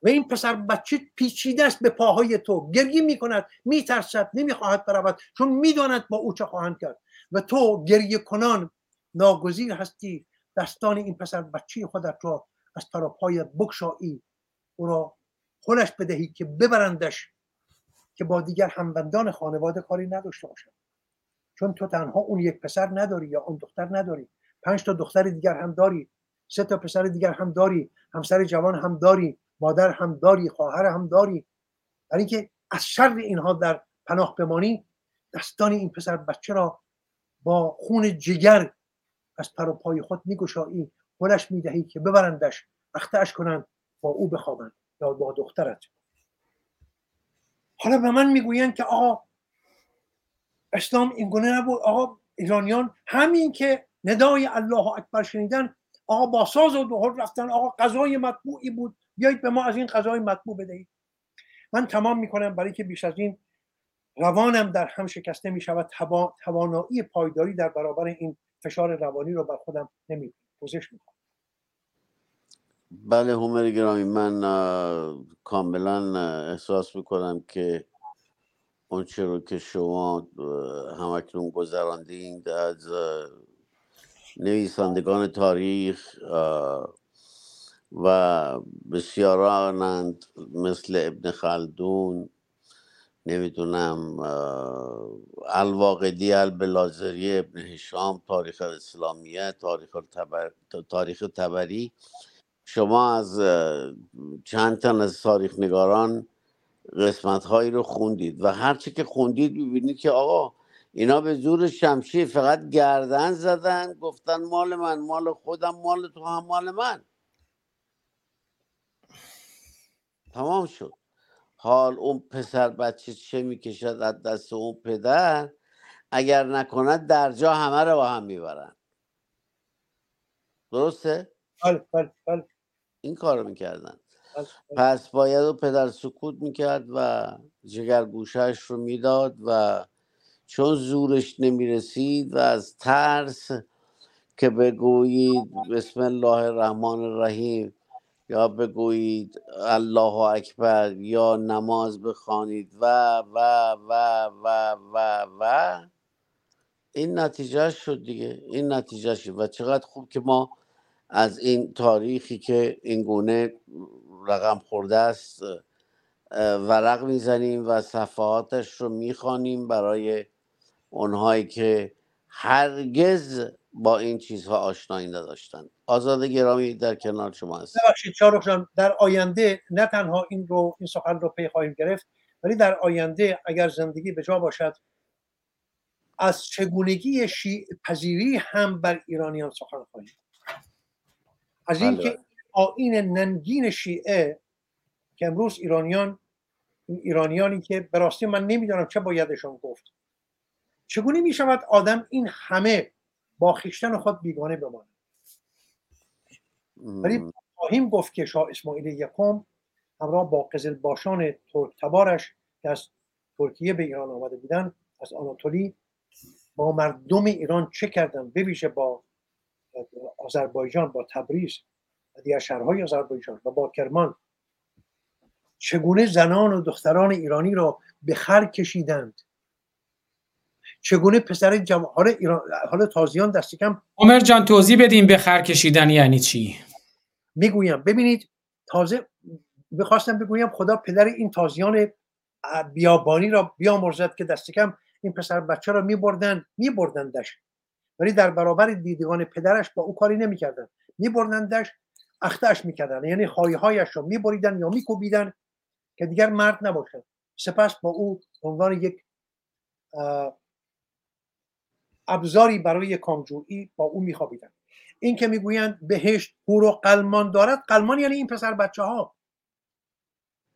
و این پسر بچه پیچیده است به پاهای تو. گریه می‌کند میترسد نمی‌خواهد برود چون می‌داند با او چه خواهند کرد. و تو گریه کنان ناگزیر هستی دستان این پسر بچه خودت را از پای بکشایی او را خلش بدهی که ببرندش که با دیگر همبندان خانواده کاری نداشته باشد. چون تو تنها اون یک پسر نداری یا اون دختر نداری. پنج تا دختر دیگر هم داری. سه تا پسر دیگر هم داری. همسر جوان هم داری. مادر هم داری. خواهر هم داری. برای اینکه از شر اینها در پناه بمانی دستان این پسر بچه را با خون جگر از پر و پای خود میگشایی. گلش می‌دهی که ببرندش اختش کنند با او بخوابند. یا با دخترت. حالا به من می‌گویند که آقا اسلام این گونه نبود. آقا ایرانیان همین که ندای الله اکبر شنیدن آقا با ساز و دهل رفتن آقا غذای مطبوعی بود. بیایید به ما از این غذای مطبوع بدهید. من تمام می‌کنم برای که بیش از این روانم در هم شکسته می شود توانایی پایداری در برابر این فشار روانی رو بر خودم نمی پوزش می‌کنم بله هومر گرامی من کاملا احساس می‌کنم که اونچه رو که شما همکنون گذراندین از نویسندگان تاریخ و بسیارانند مثل ابن خلدون نمی‌دونم الواقدی البلازری ابن هشام تاریخ اسلامیه تاریخ تبر... تاریخ تبری. شما از چند تن از تاریخ نگاران قسمت هایی رو خوندید و هرچی که خوندید ببینید که آقا اینا به زور شمشیر فقط گردن زدن گفتن مال من مال خودم مال تو هم مال من تمام شد حال اون پسر بچه چه می‌کشد از دست اون پدر اگر نکند در جا همه رو با هم می‌برن درسته؟ بله بله بله این کار رو می‌کردن. پس باید و پدر سکوت می‌کرد و جگر گوشش رو می‌داد و چون زورش نمی‌رسید و از ترس که بگویید بسم الله الرحمن الرحیم یا بگویید الله اکبر یا نماز بخوانید و و و و و و این نتیجه شد دیگه این نتیجه شد و چقدر خوب که ما از این تاریخی که این گونه رقم خورده است ورق می‌زنیم و صفحاتش رو می‌خوانیم برای اونهایی که هرگز با این چیزها آشنایی نداشتن. آزاد گرامی در کنار شما هست. ببخشید شارخ جان در آینده نه تنها این رو این سخن رو پی خواهیم گرفت ولی در آینده اگر زندگی به جا باشد از چگونگی شیع پذیری هم بر ایرانیان سخن خواهیم از اینکه بله. آین ننگین شیعه که امروز ایرانیان این ایرانیانی که به راستی من نمی‌دانم چه بایدشان گفت. چگونه می شود آدم این همه با خیشتن خود بیگانه بماند؟ ولی خواهیم گفت که شاه اسماعیل یکم همراه با قزل باشان ترک تبارش که از ترکیه به ایران آمده بودن از آناتولی با مردم ایران چه کردن؟ بویژه با آذربایجان با تبریز. و دیگر شهرهای آذربایجان و با کرمان چگونه زنان و دختران ایرانی را به خر کشیدند؟ چگونه پسر حالا ایران حالا تازیان دست کم عمر جان توضیح بدیم به خر کشیدن یعنی چی؟ می‌گویم. ببینید تازه بخواستم بگویم خدا پدر این تازیان بیابانی را بیامرزد که دست کم این پسر بچه را میبردن میبردندش. ولی در برابر دیدگان پدرش با او کاری نمی‌کردن. میبردندش اختش می‌کردن. یعنی خواهیهایش را میبریدن یا میکوبیدن که دیگر مرد نباشد سپس با او عنوان یک ابزاری برای کامجویی با او میخوابیدن. این که می‌گویند بهشت هور و قلمان دارد قلمان یعنی این پسر بچه ها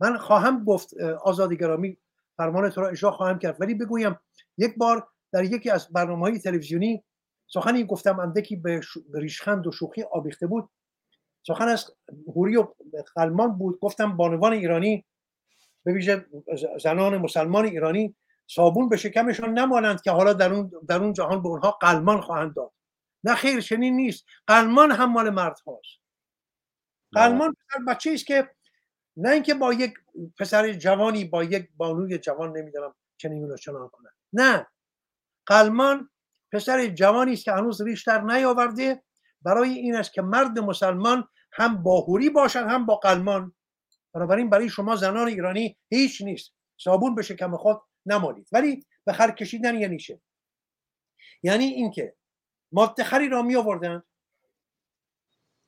من خواهم گفت آزادی گرامی فرمان تو را اجرا خواهم کرد. ولی بگویم یک بار در یکی از برنامه های تلویزیونی سخنی گفتم اندکی به ریشخند و شوخی آبیخته بود. سخن از هوری و قلمان بود. گفتم بانوان ایرانی به ویژه زنان مسلمان ایرانی صابون به شکمشان نمانند که حالا در اون, در اون جهان به اونها قلمان خواهند داد. نه خیر چنین نیست. قلمان هم مال مرد هاست. قلمان پسر بچه است که نه اینکه با یک پسر جوانی با یک بانوی جوان نمی‌دونم چنین رو چنان کنند نه. قلمان پسر جوانی است که هنوز ریشتر نیاورده. برای این است که مرد مسلمان هم باهوری باشد هم با قلمان. بنابراین برای شما زنان ایرانی هیچ نیست. صابون به شکم خود نمالید. ولی به خر کشیدن یعنی چه؟ یعنی اینکه ماده خری را می آوردن.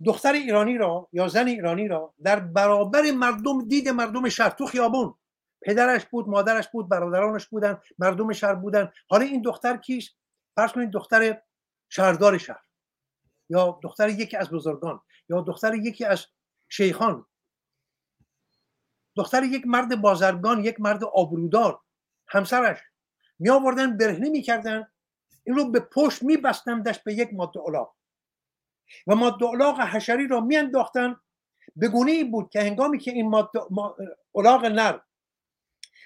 دختر ایرانی را یا زن ایرانی را در برابر مردم دید مردم شهر تو خیابون. پدرش بود مادرش بود برادرانش بودن مردم شهر بودن. حالا این دختر کیست؟ فرض کنید دختر شهردار شهر. یا دختر یکی از بزرگان یا دختر یکی از شیخان. دختر یک مرد بازرگان یک مرد آبرودار همسرش. می آوردن برهنه می‌کردن این رو به پشت میبستندش به یک ماده الاغ. و ماده الاغ حشری را میانداختن به گونه ای بود که هنگامی که این ماده الاغ نر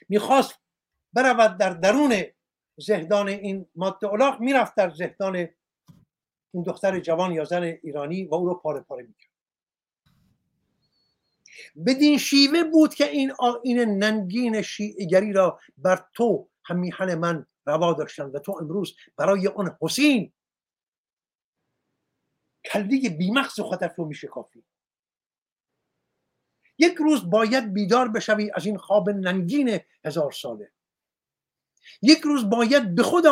می‌خواست برود در درون زهدان این ماده الاغ می‌رفت در زهدان این دختر جوان یا زن ایرانی و او رو پاره پاره می‌کرد. بدین شیوه بود که این آین ننگین شیعگری را بر تو همیهن من روا داشتن و تو امروز برای اون حسین. کلده بیمخص خودت رو میشه کافی یک روز باید بیدار بشوی از این خواب ننگین هزار ساله. یک روز باید به خود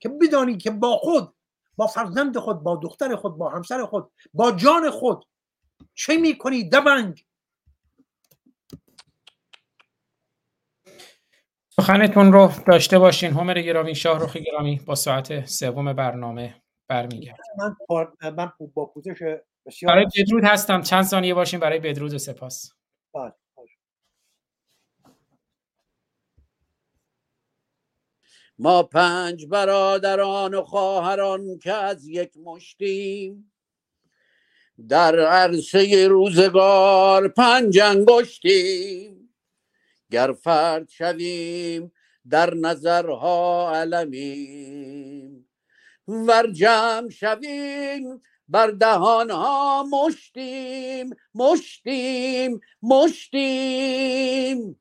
که بدانی که با خود با فرزند خود با دختر خود با همسر خود با جان خود. چه می‌کنی دبنگ؟ سخنتون رو داشته باشین. همر گرامی شاهروخ گرامی با ساعت سوم برنامه برمیگرد من من با پوزش بسیار برای بدرود هستم. چند ثانیه باشین برای بدرود و سپاس. بله. ما پنج برادران و خواهران که از یک مشتیم. در عرصه روزگار پنج انگشتیم. گر فرد شویم در نظرها علمیم. ور جمع شویم بر دهانها مشتیم مشتیم مشتیم.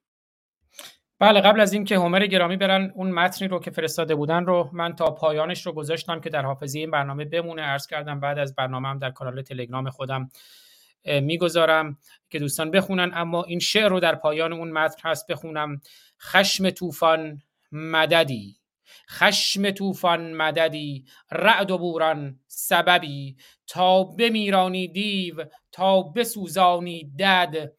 بله قبل از اینکه هومر گرامی برن اون متنی رو که فرستاده بودن رو من تا پایانش رو گذاشتم که در حافظه این برنامه بمونه. عرض کردم بعد از برنامه هم در کانال تلگرام خودم می‌گذارم که دوستان بخونن. اما این شعر رو در پایان اون متن هست بخونم. خشم طوفان مددی. خشم طوفان مددی. رعد و بوران سببی. تا بمیرانی دیو تا بسوزانی دد.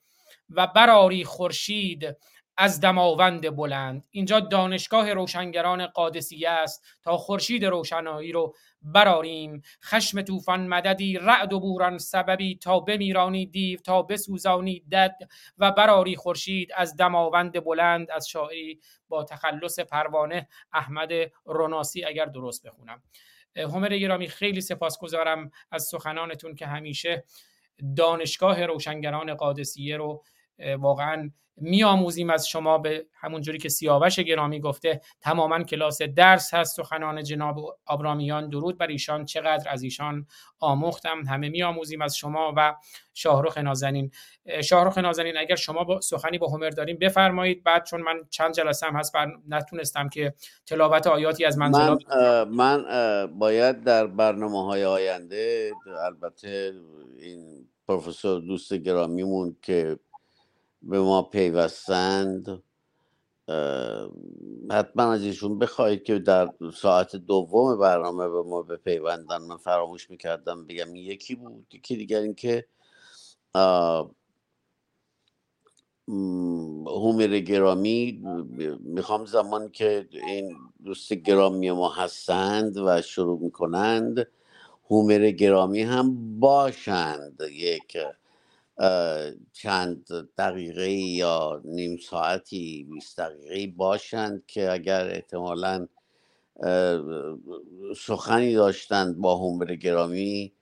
و براری خورشید. از دماوند بلند. اینجا دانشگاه روشنگران قادسیه است. تا خورشید روشنایی رو براریم خشم طوفان مددی رعد و بوران سببی. تا بمیرانی دیو تا بسوزانی دد و براری خورشید. از دماوند بلند. از شاعری با تخلص پروانه احمد روناسی اگر درست بخونم. همر گرامی خیلی سپاسگزارم از سخنانتون که همیشه دانشگاه روشنگران قادسیه رو واقعا میآموزیم از شما به همون جوری که سیاوش گرامی گفته تماما کلاس درس هست سخنان جناب آبرامیان. درود بر ایشان. چقدر از ایشان آموختم. همه میآموزیم از شما و شاهرخ نازنین. شاهرخ نازنین اگر شما با سخنی با هومر داریم بفرمایید. بعد چون من چند جلسه هم هست بر نتونستم که تلاوت آیاتی از من من باید در برنامه های آینده البته این پروفسور دوست گرامیمون که به ما پیوستند. حتما از ایشون بخواهید که در ساعت دوم برنامه به ما به پیوندن من فراموش می‌کردم بگم یکی بود. یکی دیگر اینکه هومر گرامی می‌خوام زمان که این دوست گرامی ما هستند و شروع می‌کنند هومر گرامی هم باشند. یک چند دقیقه یا نیم ساعتی 20 دقیقه باشند که اگر احتمالا سخنی داشتند با هومر گرامی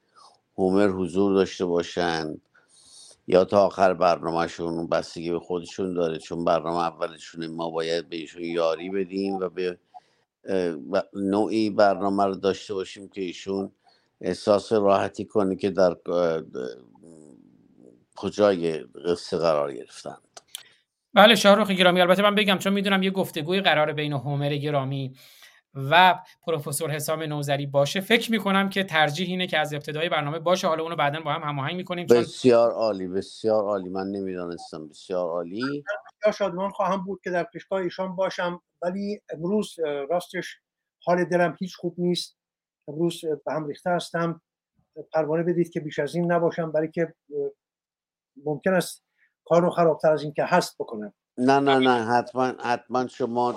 هومر حضور داشته باشند یا تا آخر برنامهشون بستگی به خودشون داره چون برنامه اولشون ما باید بهشون یاری بدیم و به نوعی برنامه رو داشته باشیم که ایشون احساس راحتی کنه که در کجای قصه قرار گرفتند. بله شاهرخ گرامی. البته من بگم چون می‌دونم یه گفتگوی قرار بین هومر گرامی و پروفسور حسام نوزری باشه فکر می‌کنم که ترجیح اینه که از ابتدای برنامه باشه. حالا اونو بعدا با هم هماهنگ می‌کنیم چون... بسیار عالی بسیار عالی. من نمی‌دانستم. بسیار عالی. یا شادمان خواهم بود که در پیشگاه ایشان باشم. ولی امروز راستش حال دلم هیچ خوب نیست. امروز به هم ریخته هستم. پروانه بدید که بیش از این نباشم. برای که ممکن است کار رو خرابتر از این که هست بکنم نه نه نه حتما حتما شما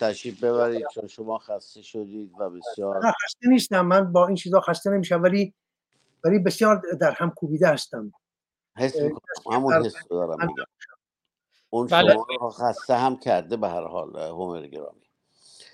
تشریف ببرید چون شما خسته شدید و بسیار نه خسته نیستم. من با این چیزا خسته نمیشم ولی ولی بسیار در هم کوبیده هستم. حس همون حس دارم میگم. اون بله. شما خسته هم کرده به هر حال هومر گرامی.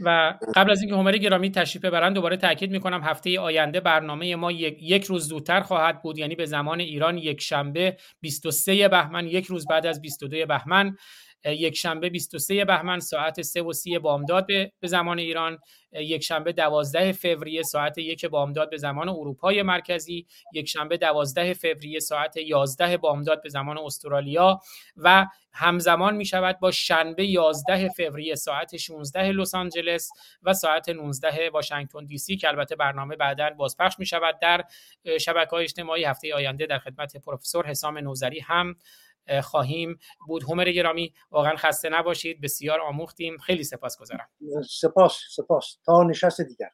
و قبل از اینکه همر گرامی تشریف ببرن دوباره تاکید می‌کنم هفته آینده برنامه ما یک, روز زودتر خواهد بود. یعنی به زمان ایران یک شنبه 23 بهمن یک روز بعد از 22 بهمن. یک شنبه 23 بهمن ساعت 3 و 30 بامداد به زمان ایران. یک شنبه 12 فوریه ساعت 1 بامداد به زمان اروپای مرکزی. یک شنبه 12 فوریه ساعت 11 بامداد به زمان استرالیا. و همزمان می شود با شنبه 11 فوریه ساعت 16 لس آنجلس و ساعت 19 واشنگتن دی سی که البته برنامه بعدا بازپخش می شود در شبکه های اجتماعی هفته آینده در خدمت پروفسور حسام نوزری هم خواهیم بود. هومر گرامی واقعا خسته نباشید. بسیار آموختیم. خیلی سپاسگزارم. سپاس سپاس. تا نشست دیگر.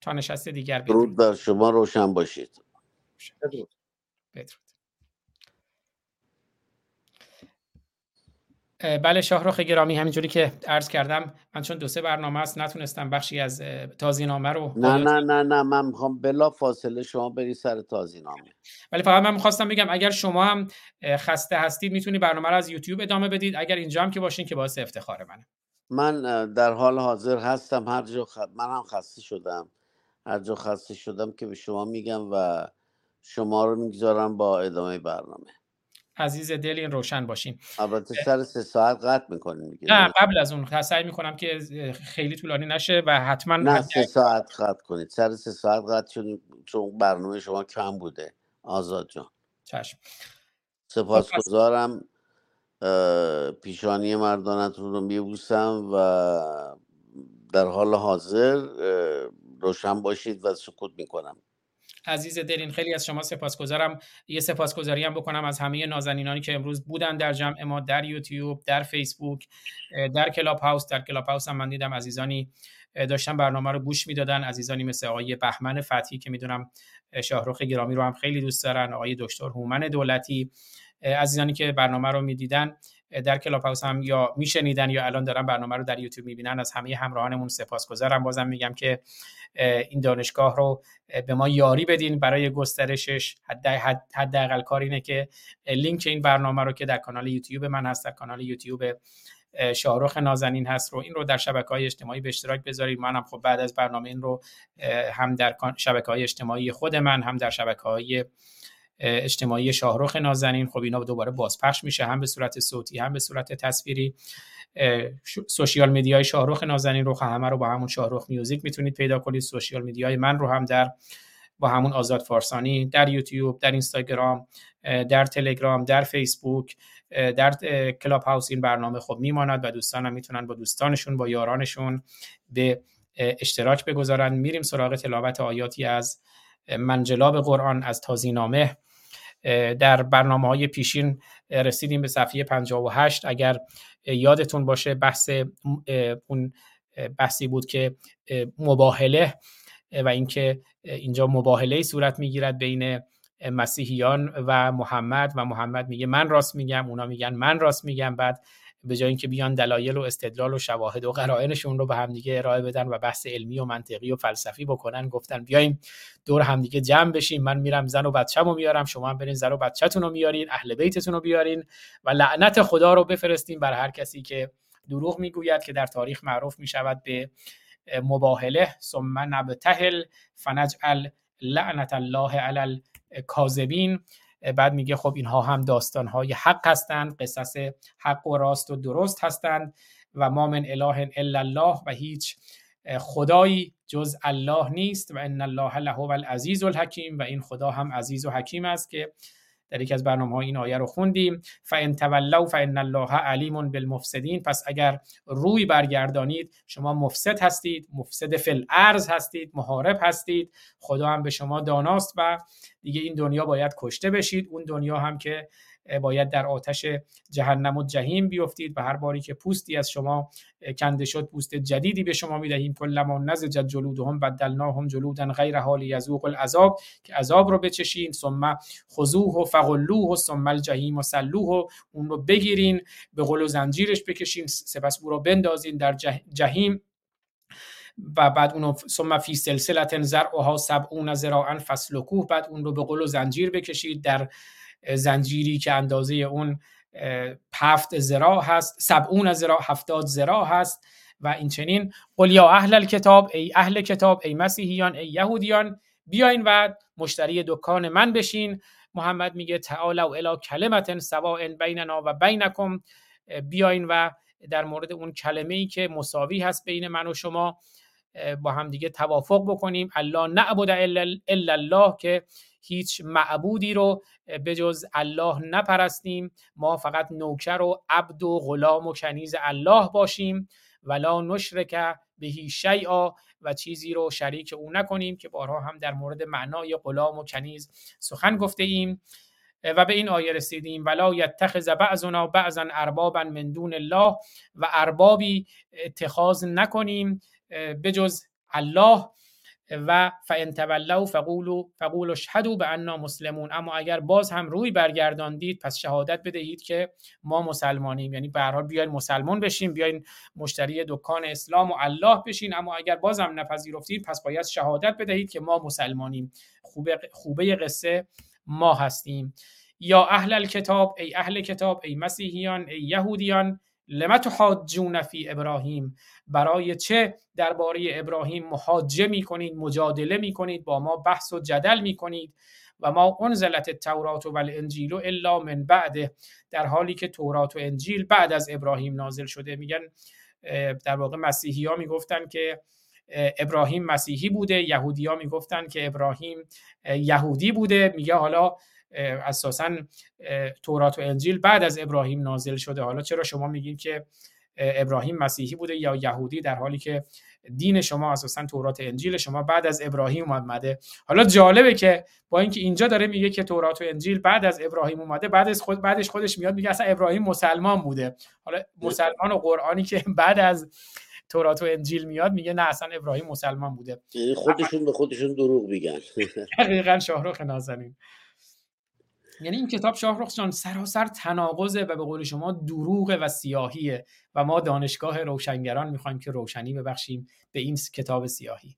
تا نشست دیگر. درود بر شما. روشن باشید. بدرود. بدرود. بله شاهرخ گرامی همینجوری که عرض کردم من چون دو سه برنامه است نتونستم بخشی از تازینامه رو نه نه نه نه من می‌خوام بلا فاصله شما بری سر تازینامه. ولی فقط من می‌خواستم بگم اگر شما هم خسته هستید می‌تونی برنامه رو از یوتیوب ادامه بدید. اگر اینجا هم که باشین که باعث افتخار منه. من در حال حاضر هستم. هر جا خ... من هم خسته شدم. هر جا خسته شدم که به شما میگم و شما رو می‌گذارم با ادامه برنامه. عزیز دل این روشن باشیم البته سر سه ساعت قطع می‌کنیم نه قبل از اون سعی می‌کنم که خیلی طولانی نشه و حتما نه سه ساعت قطع کنید. سر سه ساعت قطع چون برنامه شما کم بوده. آزاد جان. چشم. سپاسگزارم. پیشانی مردانتون رو میبوسم و در حال حاضر روشن باشید و سکوت می‌کنم. عزیز دلین خیلی از شما سپاسگزارم. یه سپاسگزاری هم بکنم از همه نازنینانی که امروز بودن در جمع ما در یوتیوب در فیسبوک در کلاب هاوس در کلاب هاوس هم من دیدم عزیزانی داشتن برنامه رو گوش می‌دادن. عزیزانی مثل آقای بهمن فتحی که می‌دونم شاهرخ گرامی رو هم خیلی دوست دارن. آقای دکتر هومن دولتی عزیزانی که برنامه رو می‌دیدن در کلاب هاوس هم یا میشنیدن یا الان دارن برنامه رو در یوتیوب می‌بینن. از همه همراهانمون سپاسگزارم. بازم میگم که این دانشگاه رو به ما یاری بدین برای گسترشش. حد حد حداقل کار اینه که لینک این برنامه رو که در کانال یوتیوب من هست در کانال یوتیوب اه، شاهرخ نازنین هست رو این رو در شبکه های اجتماعی به اشتراک بذارید منم خب بعد از برنامه این رو هم در شبکه های اجتماعی خود من هم در شبکه های اجتماعی شاهرخ نازنین. خب اینا دوباره بازپخش میشه هم به صورت صوتی هم به صورت تصویری. سوشیال میدیای شاهرخ نازنین رو همه رو با همون شاهرخ میوزیک می‌تونید پیدا کنید. سوشیال میدیای من رو هم در با همون آزاد فارسانی در یوتیوب در اینستاگرام در تلگرام در فیسبوک در کلاب هاوس این برنامه خب میماند و دوستانم می‌تونن با دوستانشون با یارانشون به اشتراک بگذارن. میریم سراغ تلاوت آیاتی از منجلاب قرآن از تازینامه در برنامه های پیشین رسیدیم به صفحه 58 اگر یادتون باشه بحث اون بحثی بود که اه، مباهله اه، و اینکه اینجا مباهله صورت می‌گیرد بین مسیحیان و محمد و محمد میگه من راست میگم اونا میگن من راست میگم. بعد به جای اینکه بیان دلایل و استدلال و شواهد و قرائنشون رو به همدیگه ارائه بدن و بحث علمی و منطقی و فلسفی بکنن گفتن بیایم دور همدیگه جمع بشیم من میرم زن و بچه‌مو میارم شما هم برین زن و بچه‌تون رو میارین اهل بیتتون رو بیارین و لعنت خدا رو بفرستین بر هر کسی که دروغ می‌گوید که در تاریخ معروف می‌شود به مباهله ثم نبتهل فنجعل لعنت الله علی الکاذبین. بعد میگه خب اینها هم داستانهای حق هستند قصص حق و راست و درست هستند و ما من اله الا الله و هیچ خدایی جز الله نیست و ان الله له العزیز الحکیم و این خدا هم عزیز و حکیم است که در یکی از برنامه ها این آیه رو خوندیم. فان تولوا فان الله علیم بالمفسدین. پس اگر روی برگردانید شما مفسد هستید مفسد فی الارض هستید محارب هستید. خدا هم به شما داناست و دیگه این دنیا باید کشته بشید. اون دنیا هم که باید در آتش جهنم و جهیم بیفتید و هر باری که پوستی از شما کنده شد پوست جدیدی به شما می‌دهیم. کلما نزجت جلودهم بدلناهم جلودا غیر حال یذوق العذاب که عذاب رو بچشین. ثم خذوه و فغلوه و ثم الجحیم و سلوه و اون رو بگیرین به قل و زنجیرش بکشین. سپس او رو بندازین در جهیم و بعد اونو ثم فی سلسله زرعها سبعون ذراعا فسلکوه بعد اون رو به قل و زنجیر بکشید. در زنجیری که اندازه اون هفت زراع هست سبعون زراع هفتاد زراع هست و این چنین. قل یا اهل الکتاب ای اهل کتاب ای مسیحیان ای یهودیان بیاین و مشتری دکان من بشین. محمد میگه تعالوا الی کلمت سواء بیننا و بینکم. بیاین و در مورد اون کلمه ای که مساوی هست بین من و شما با هم دیگه توافق بکنیم. الله نعبد الا الله که هیچ معبودی رو به جز الله نپرستیم. ما فقط نوکر و عبد و غلام و کنیز الله باشیم. ولا نشرک بهی شیئا و چیزی رو شریک او نکنیم که بارها هم در مورد معنای غلام و کنیز سخن گفته ایم و به این آیه رسیدیم. ولا یتخذ بعضنا بعضا اربابا من دون الله. و اربابی اتخاذ نکنیم بجز الله و فان تولوا فقولوا فقولوا اشهدوا باننا مسلمون. اما اگر باز هم روی برگرداندید پس شهادت بدهید که ما مسلمانیم. یعنی به هر بیاین مسلمان بشیم بیاین مشتری دکان اسلام و الله بشین. اما اگر باز هم نپذیرفتید پس باید شهادت بدهید که ما مسلمانیم. خوبه خوبه قصه ما هستیم. یا اهل الکتاب ای اهل کتاب ای مسیحیان ای یهودیان لم تحاجون فی ابراهیم؟ برای چه درباره ابراهیم محاجه می کنید مجادله می کنید با ما بحث و جدل می کنید و ما انزلت التورات و الانجیل الا من بعد در حالی که تورات و انجیل بعد از ابراهیم نازل شده. میگن در واقع مسیحی ها می‌گفتن که ابراهیم مسیحی بوده. یهودی ها می‌گفتن که ابراهیم یهودی بوده. میگه حالا اساسا تورات و انجیل بعد از ابراهیم نازل شده. حالا چرا شما میگین که ابراهیم مسیحی بوده یا یهودی؟ در حالی که دین شما اساسا تورات انجیل شما بعد از ابراهیم اومده. حالا جالبه که با اینکه اینجا داره میگه که تورات و انجیل بعد از ابراهیم اومده بعد از خود بعدش خودش میاد میگه اصلا ابراهیم مسلمان بوده. حالا مسلمان و قرآنی که بعد از تورات و انجیل میاد میگه نه اصلا ابراهیم مسلمان بوده. یعنی خودشون به خودشون دروغ میگن. دقیقا شاهرخ نازنین. یعنی این کتاب شاهرخ جان سراسر تناقضه و به قول شما دروغ و سیاهیه و ما دانشگاه روشنگران می‌خوایم که روشنی ببخشیم به این کتاب سیاهی.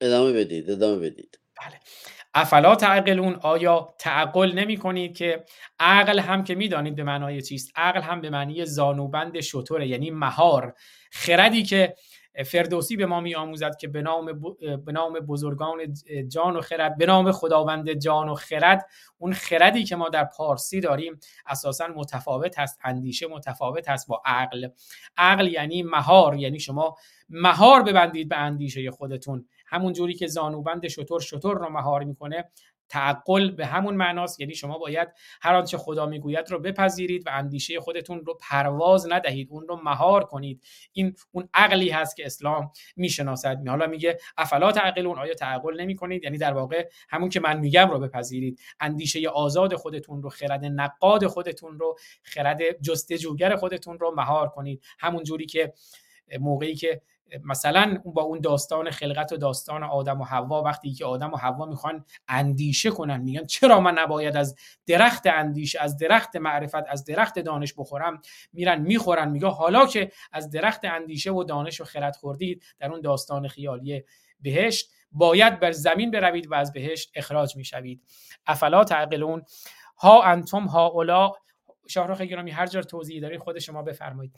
ادامه بدید ادامه بدید. بله. افلا تعقلون آیا تعقل نمی کنید که عقل هم که می‌دانید به معنای چیست؟ عقل هم به معنی زانوبند شطوره یعنی مهار خردی که فردوسی به ما می آموزد که به نام, به نام بزرگان جان و خرد به نام خداوند جان و خرد اون خردی که ما در پارسی داریم اساسا متفاوت هست اندیشه متفاوت هست با عقل. عقل یعنی مهار یعنی شما مهار ببندید به اندیشه خودتون. همون جوری که زانوبند شطور شطور رو مهار می‌کنه تعقل به همون معناست. یعنی شما باید هر آنچه خدا می‌گوید رو بپذیرید و اندیشه خودتون رو پرواز ندهید اون رو مهار کنید. این اون عقلی هست که اسلام می‌شناسد. حالا میگه افلا تعقلون؟ آیا تعقل نمی کنید یعنی در واقع همون که من میگم رو بپذیرید. اندیشه آزاد خودتون رو خرد نقاد خودتون رو خرد جستجوگر خودتون رو مهار کنید. همون جوری که موقعی که مثلا با اون داستان خلقت و داستان آدم و حوا وقتی که آدم و حوا می‌خوان اندیشه کنن میگن چرا من نباید از درخت اندیشه از درخت معرفت از درخت دانش بخورم؟ میرن می‌خورن میگه حالا که از درخت اندیشه و دانش و خرد خوردید در اون داستان خیالی بهشت باید بر زمین بروید و از بهشت اخراج می‌شوید. افلا تعقلون. ها انتم ها اولا. شاهرخ گرامی هر جا توضیح دارید خود شما بفرمایید.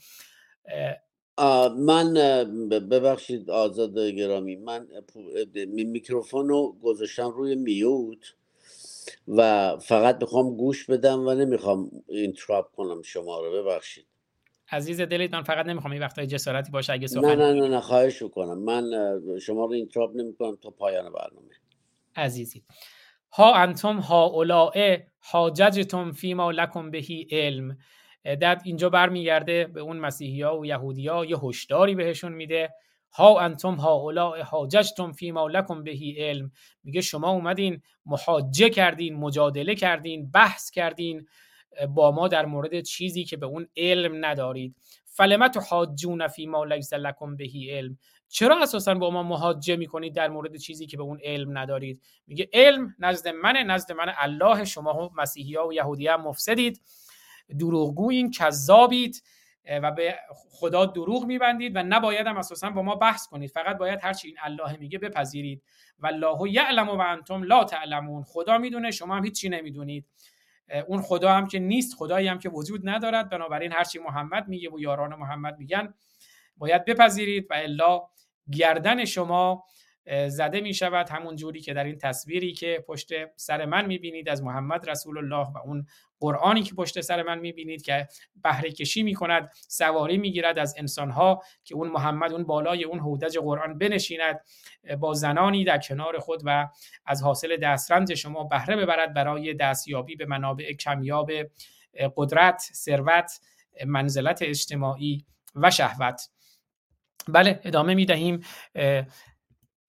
من ببخشید آزاد گرامی من میکروفون رو گذاشتم روی mute و فقط می‌خوام گوش بدم و نمی‌خوام interrupt کنم شما رو ببخشید. عزیز دلید من فقط نمی‌خوام این وقتای جسارتی باشه اگه نه نه نه نه خواهش کنم من شما رو interrupt نمی‌کنم تا پایان برنامه. عزیزی. ها انتم هؤلاء حاججتم فیما لکم به علم. در اینجا برمیگرده به اون مسیحی ها و یهودی ها یه هشداری بهشون میده. ها انتم ها اولا حاججتم فیما لکم بهی علم. میگه شما اومدین محاجه کردین مجادله کردین بحث کردین با ما در مورد چیزی که به اون علم ندارید. فلمت حاجون فیما لیس لکم بهی علم. چرا اساسا با ما محاجه می‌کنید در مورد چیزی که به اون علم ندارید؟ میگه علم نزد من نزد من الله شما مسیحی ها و یهودی هم مفسدید. دروغگوین کذابید و به خدا دروغ میبندید و نباید هم اساسا با ما بحث کنید. فقط باید هرچی این الله میگه بپذیرید. و الله یعلم و انتم لا تعلمون. خدا می‌دونه شما هم هیچی نمی‌دونید. اون خدا هم که نیست خدایی هم که وجود ندارد. بنابراین هرچی محمد میگه و یاران محمد میگن باید بپذیرید و الا گردن شما زده می شود همون جوری که در این تصویری که پشت سر من می بینید از محمد رسول الله و اون قرآنی که پشت سر من می بینید که بهره کشی می کند سواری می گیرد از انسان ها که اون محمد اون بالای اون هودج قرآن بنشیند با زنانی در کنار خود و از حاصل دسترنج شما بهره ببرد برای دستیابی به منابع کمیاب قدرت ثروت منزلت اجتماعی و شهوت. بله ادامه می دهیم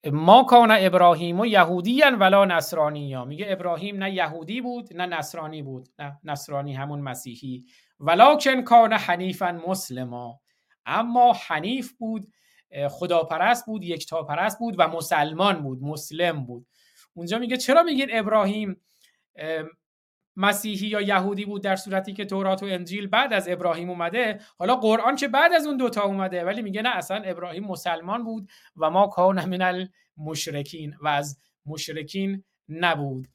ما کان ابراهیم و یهودی ولا نصرانی ها میگه ابراهیم نه یهودی بود نه نصرانی بود نه نصرانی همون مسیحی. ولکن کان حنیفا مسلما. اما حنیف بود خداپرست بود یکتاپرست بود و مسلمان بود مسلم بود. اونجا میگه چرا میگین ابراهیم مسیحی یا یهودی بود در صورتی که تورات و انجیل بعد از ابراهیم اومده حالا قرآن که بعد از اون دوتا اومده ولی میگه نه اصلا ابراهیم مسلمان بود و ما کان من المشرکین و از مشرکین نبود.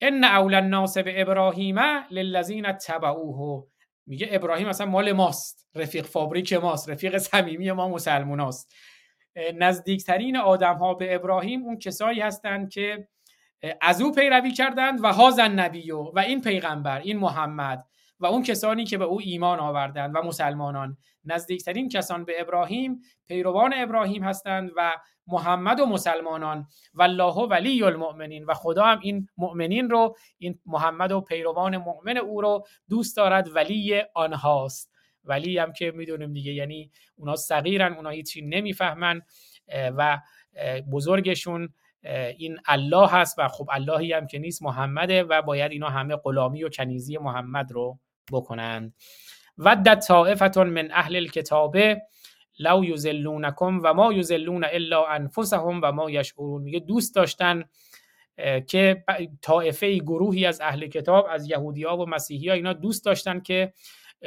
ان اول الناس به ابراهیم للذین تبعوه میگه ابراهیم اصلا مال ماست رفیق فابریک ماست رفیق صمیمی ما مسلموناست نزدیکترین آدم ها به ابراهیم اون کسایی هستند که از او پیروی کردند و هازن نبیو و این پیغمبر این محمد و اون کسانی که به او ایمان آوردند و مسلمانان. نزدیکترین کسان به ابراهیم پیروان ابراهیم هستند و محمد و مسلمانان. و الله ولی المؤمنین و خدا هم این مؤمنین رو این محمد و پیروان مؤمن او رو دوست دارد ولی آنهاست. ولی هم که می‌دونیم دیگه یعنی اونا صغیرن اونا هیچی نمی‌فهمن و بزرگشون این الله هست و خب اللهی هم که نیست محمده و باید اینا همه غلامی و کنیزی محمد رو بکنند. ودت طائفه من اهل الکتابه لو یزلونکم و ما یزلون الا انفسهم و ما یشعرون. میگه دوست داشتن که طائفه گروهی از اهل کتاب از یهودی ها و مسیحی ها اینا دوست داشتن که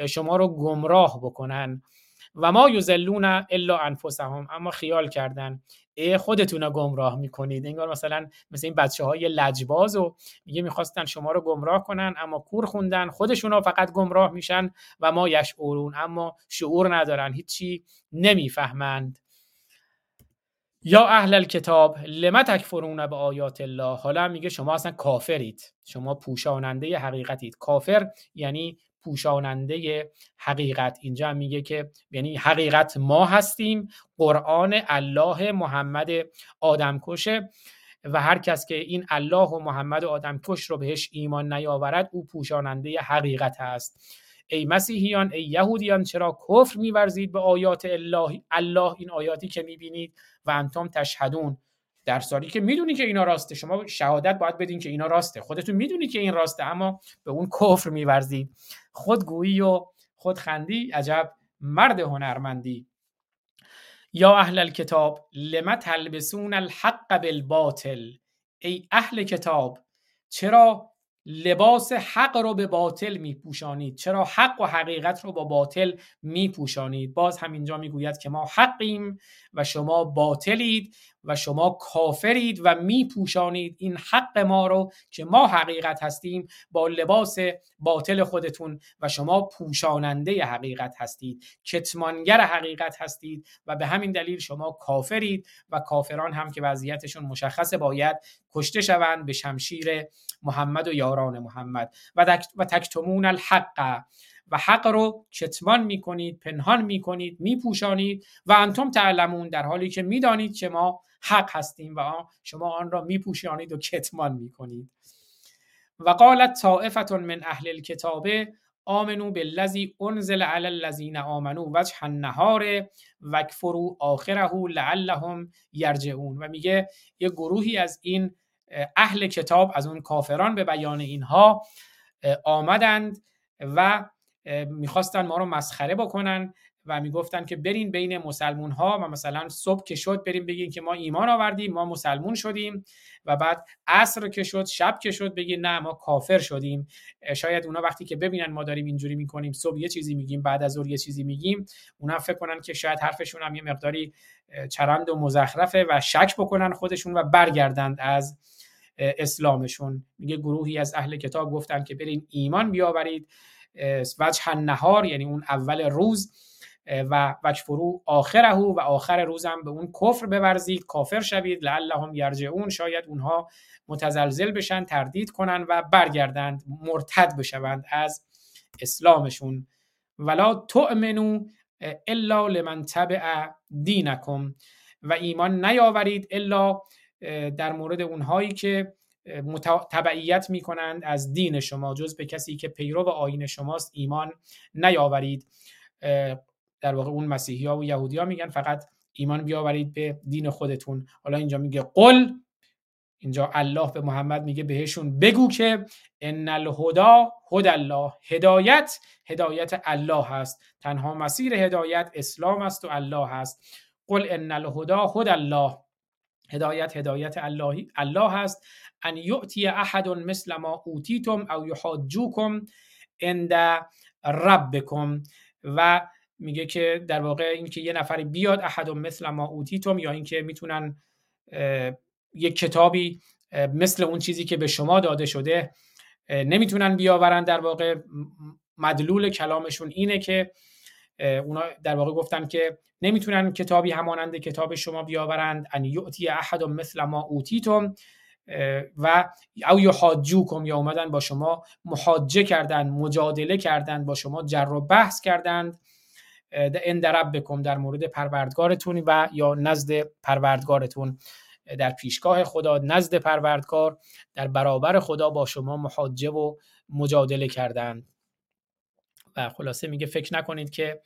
شما رو گمراه بکنن. و ما یزلون الا انفسهم اما خیال کردن ای خودتون رو گمراه می‌کنید. انگار مثلا مثل این بچه های لجباز و میگه می‌خواستن شما رو گمراه کنن اما کور خوندن خودشون فقط گمراه میشن و ما یشعرون اما شعور ندارن هیچی نمی‌فهمند. یا اهل الکتاب لما تکفرون به آیات الله؟ حالا میگه شما اصلا کافرید. شما پوشاننده حقیقتید. کافر یعنی پوشاننده حقیقت. اینجا میگه که یعنی حقیقت ما هستیم قرآن الله محمد آدمکشه و هر کس که این الله و محمد آدمکش رو بهش ایمان نیاورد او پوشاننده حقیقت است ای مسیحیان ای یهودیان چرا کفر میورزید به آیات الله؟ الله این آیاتی که می‌بینید و انتم تشهدون. در سالی که می‌دونی که اینا راسته شما شهادت باید بدین که اینا راسته. خودتون می‌دونی که این راسته اما به اون کفر میورزید. خودگویی و خودخندی عجب مرد هنرمندی. یا اهل الکتاب لم تلبسون الحق بالباطل؟ ای اهل کتاب چرا لباس حق رو به باطل میپوشانید؟ چرا حق و حقیقت رو با باطل میپوشانید؟ باز همینجا می‌گوید که ما حقیم و شما باطلید و شما کافرید و میپوشانید این حق ما رو که ما حقیقت هستیم با لباس باطل خودتون و شما پوشاننده حقیقت هستید کتمانگر حقیقت هستید و به همین دلیل شما کافرید و کافران هم که وضعیتشون مشخصه باید کشته شوند به شمشیر محمد و یاران محمد. و تکتمون الحق. و حق رو کتمان می‌کنید پنهان می‌کنید میپوشانید و انتم تعلمون در حالی که می‌دانید که ما حق هستیم و شما آن را میپوشانید و کتمان می‌کنید. و قالت طائفه من اهل الكتاب آمنو بالذی انزل علی الذین آمنو وجه النهار وکفروا آخره لعلهم یرجعون. و میگه یه گروهی از این اهل کتاب از اون کافران به بیان اینها آمدند و می‌خواستن ما رو مسخره بکنن و می‌گفتن که برین بین مسلمون ها و مثلا صبح که شد بریم بگین که ما ایمان آوردیم ما مسلمون شدیم و بعد عصر که شد شب که شد بگین نه ما کافر شدیم. شاید اونا وقتی که ببینن ما داریم اینجوری می‌کنیم صبح یه چیزی میگیم بعد از ظهر یه چیزی میگیم اونا فکر کنن که شاید حرفشون هم یه مقداری چرند و مزخرفه و شک بکنن خودشون و برگردند از اسلامشون. میگه گروهی از اهل کتاب گفتن که برین ایمان بیاورید. وجه نهار یعنی اون اول روز و وکفرو آخره و آخر روزم به اون کفر بورزید کافر شوید لعلهم یرجعون. شاید اونها متزلزل بشن تردید کنن و برگردند مرتد بشوند از اسلامشون. ولا تؤمنو الا لمن تبع دینکم. و ایمان نیاورید الا در مورد اونهایی که تبعیت می کنند از دین شما جز به کسی که پیرو آین شماست ایمان نیاورید. در واقع اون مسیحی ها و یهودی ها میگن فقط ایمان بیاورید به دین خودتون. حالا اینجا میگه قل اینجا الله به محمد میگه بهشون بگو که ان الهدا هد الله هدایت هدایت الله هست. تنها مسیر هدایت اسلام است و الله هست. قل ان الهدا هد الله. هدایت هدایت اللهی. الله هست. ان یعطی احد مثل ما اوتیتم او یحاجوکم عند ربکم. و میگه که در واقع اینکه یه نفری بیاد احد مثل ما اوتیتم یا اینکه می‌تونن یک کتابی مثل اون چیزی که به شما داده شده نمی‌تونن بیاورن. در واقع مدلول کلامشون اینه که اونا در واقع گفتن که نمی‌تونن کتابی همانند کتاب شما بیاورند ان یعطی احد مثل ما اوتیتم و او یحاجوکم یا اومدن با شما محاجه کردند مجادله کردند با شما جر و بحث کردند اند ربکم در مورد پروردگارتون و یا نزد پروردگارتون در پیشگاه خدا نزد پروردگار در برابر خدا با شما محاجه و مجادله کردند. و خلاصه میگه فکر نکنید که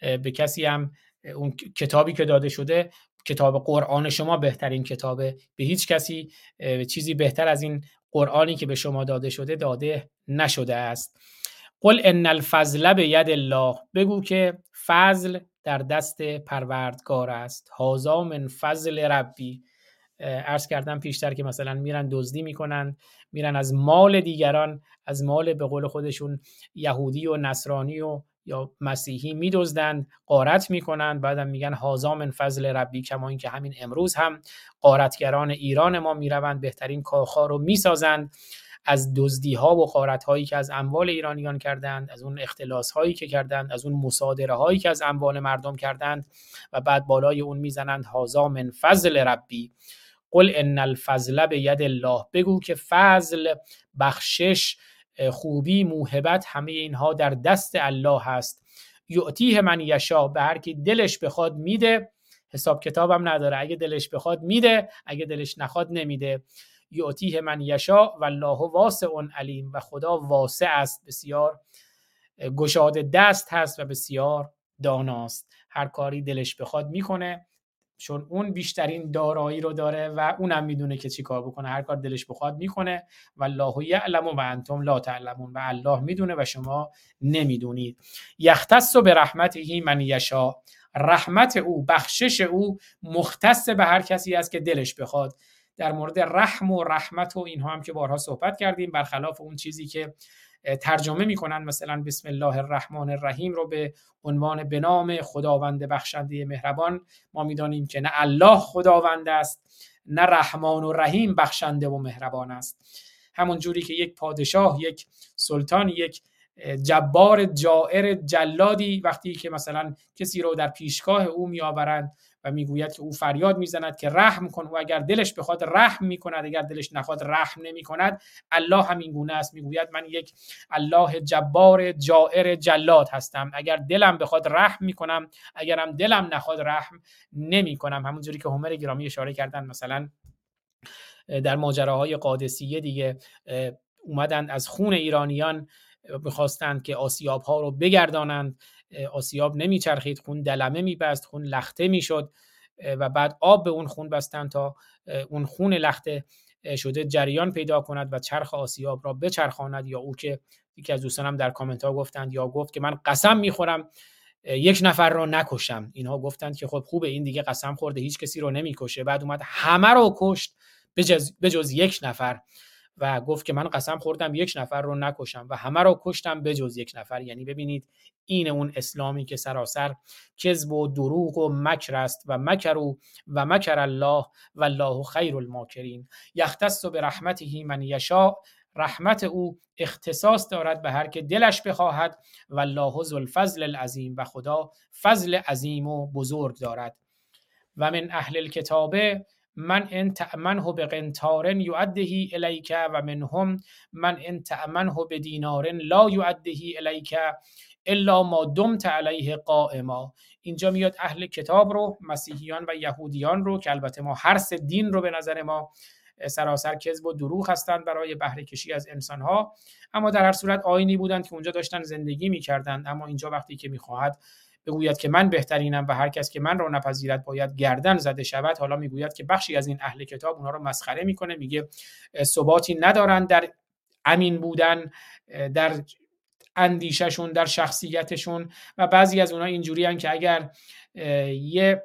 به کسی هم اون کتابی که داده شده کتاب قرآن شما بهترین کتابه. به هیچ کسی چیزی بهتر از این قرآنی که به شما داده شده داده نشده است. قل ان الفضل به ید الله. بگو که فضل در دست پروردگار است. هازا من فضل ربی. عرض کردم پیشتر که مثلا میرن دزدی می‌کنن میرن از مال دیگران از مال به قول خودشون یهودی و نصرانی و یا مسیحی میدزدند قارت می‌کنند بعدم میگن هازا من فضل ربی کما اینکه همین امروز هم قارتگران ایران ما می‌روند بهترین کاخها رو می‌سازند. از دزدی ها و قارت هایی که از اموال ایرانیان کردند از اون اختلاس هایی که کردند از اون مصادره هایی که از اموال مردم کردند و بعد بالای اون می‌زنند هازا من فضل ربی. قل ان الفضل به ید الله. بگو که فضل بخشش خوبی موهبت همه اینها در دست الله هست. یعطیه من یشا به هر کی دلش بخواد میده. حساب کتابم نداره. اگه دلش بخواد میده. اگه دلش نخواد نمیده. یعطیه من یشا و الله واسع علیم. و خدا واسع است. بسیار گشاده دست هست و بسیار داناست. هر کاری دلش بخواد می‌کنه. چون اون بیشترین دارایی رو داره و اونم می‌دونه که چی کار بکنه. هر کار دلش بخواد می‌کنه. و الله یعلم و انتم لا تعلمون. و الله می‌دونه و شما نمی‌دونید. یختص به رحمته من یشا. رحمت او بخشش او مختص به هر کسی است که دلش بخواد. در مورد رحم و رحمت و اینها هم که بارها صحبت کردیم برخلاف اون چیزی که ترجمه می‌کنن مثلا بسم الله الرحمن الرحیم رو به عنوان به نام خداوند بخشنده مهربان. ما می‌دانیم که نه الله خداوند است نه رحمان و رحیم بخشنده و مهربان است. همون جوری که یک پادشاه یک سلطان یک جبار جائر جلادی وقتی که مثلا کسی رو در پیشگاه او میآورند و می‌گوید که او فریاد می‌زند که رحم کن و اگر دلش بخواد رحم می‌کند اگر دلش نخواد رحم نمی‌کند. الله همین گونه است. می‌گوید من یک الله جبار جائر جلاد هستم. اگر دلم بخواد رحم می‌کنم اگرم دلم نخواد رحم نمی‌کنم. همونجوری که همر گرامی اشاره کردن مثلا در ماجراهای قادسیه دیگه اومدن از خون ایرانیان می‌خواستند که آسیاب ها رو بگردانند. آسیاب نمیچرخید خون دلمه میبست خون لخته می‌شد و بعد آب به اون خون بستن تا اون خون لخته شده جریان پیدا کند و چرخ آسیاب را بچرخاند یا او که یکی از دوستانم در کامنت ها گفتند یا گفت که من قسم می‌خورم یک نفر رو نکشم. اینها گفتند که خب خوبه این دیگه قسم خورده هیچ کسی رو نمی‌کشه. بعد اومد همه رو کشت به جز یک نفر. و گفت که من قسم خوردم یک نفر رو نکشم و همه رو کشتم بجز یک نفر. یعنی ببینید این اون اسلامی که سراسر کذب و دروغ و مکر است و مکرو و مکر الله و الله خیر الماکرین. یختص به رحمته من یشا رحمت او اختصاص دارد به هر که دلش بخواهد و الله ذو الفضل العظیم و خدا فضل عظیم و بزرگ دارد. و من اهل الکتابه من ان تأمنه به قنطار یعده الیک و منهم من ان تأمنه به دینار لا یعده الیک الا ما دمت علیه قائما. اینجا میاد اهل کتاب رو مسیحیان و یهودیان رو که البته ما هر سه دین رو به نظر ما سراسر کذب و دروغ هستند برای بهره کشی از انسان ها اما در هر صورت آینی بودند که اونجا داشتن زندگی می‌کردند. اما اینجا وقتی که می‌خواهد بگوید که من بهترینم و هر کس که من را نپذیرد باید گردن زده شود. حالا می‌گوید که بخشی از این اهل کتاب اونها رو مسخره می‌کنه میگه ثباتی ندارن در امین بودن در اندیششون در شخصیتشون. و بعضی از اونها اینجوری که اگر یه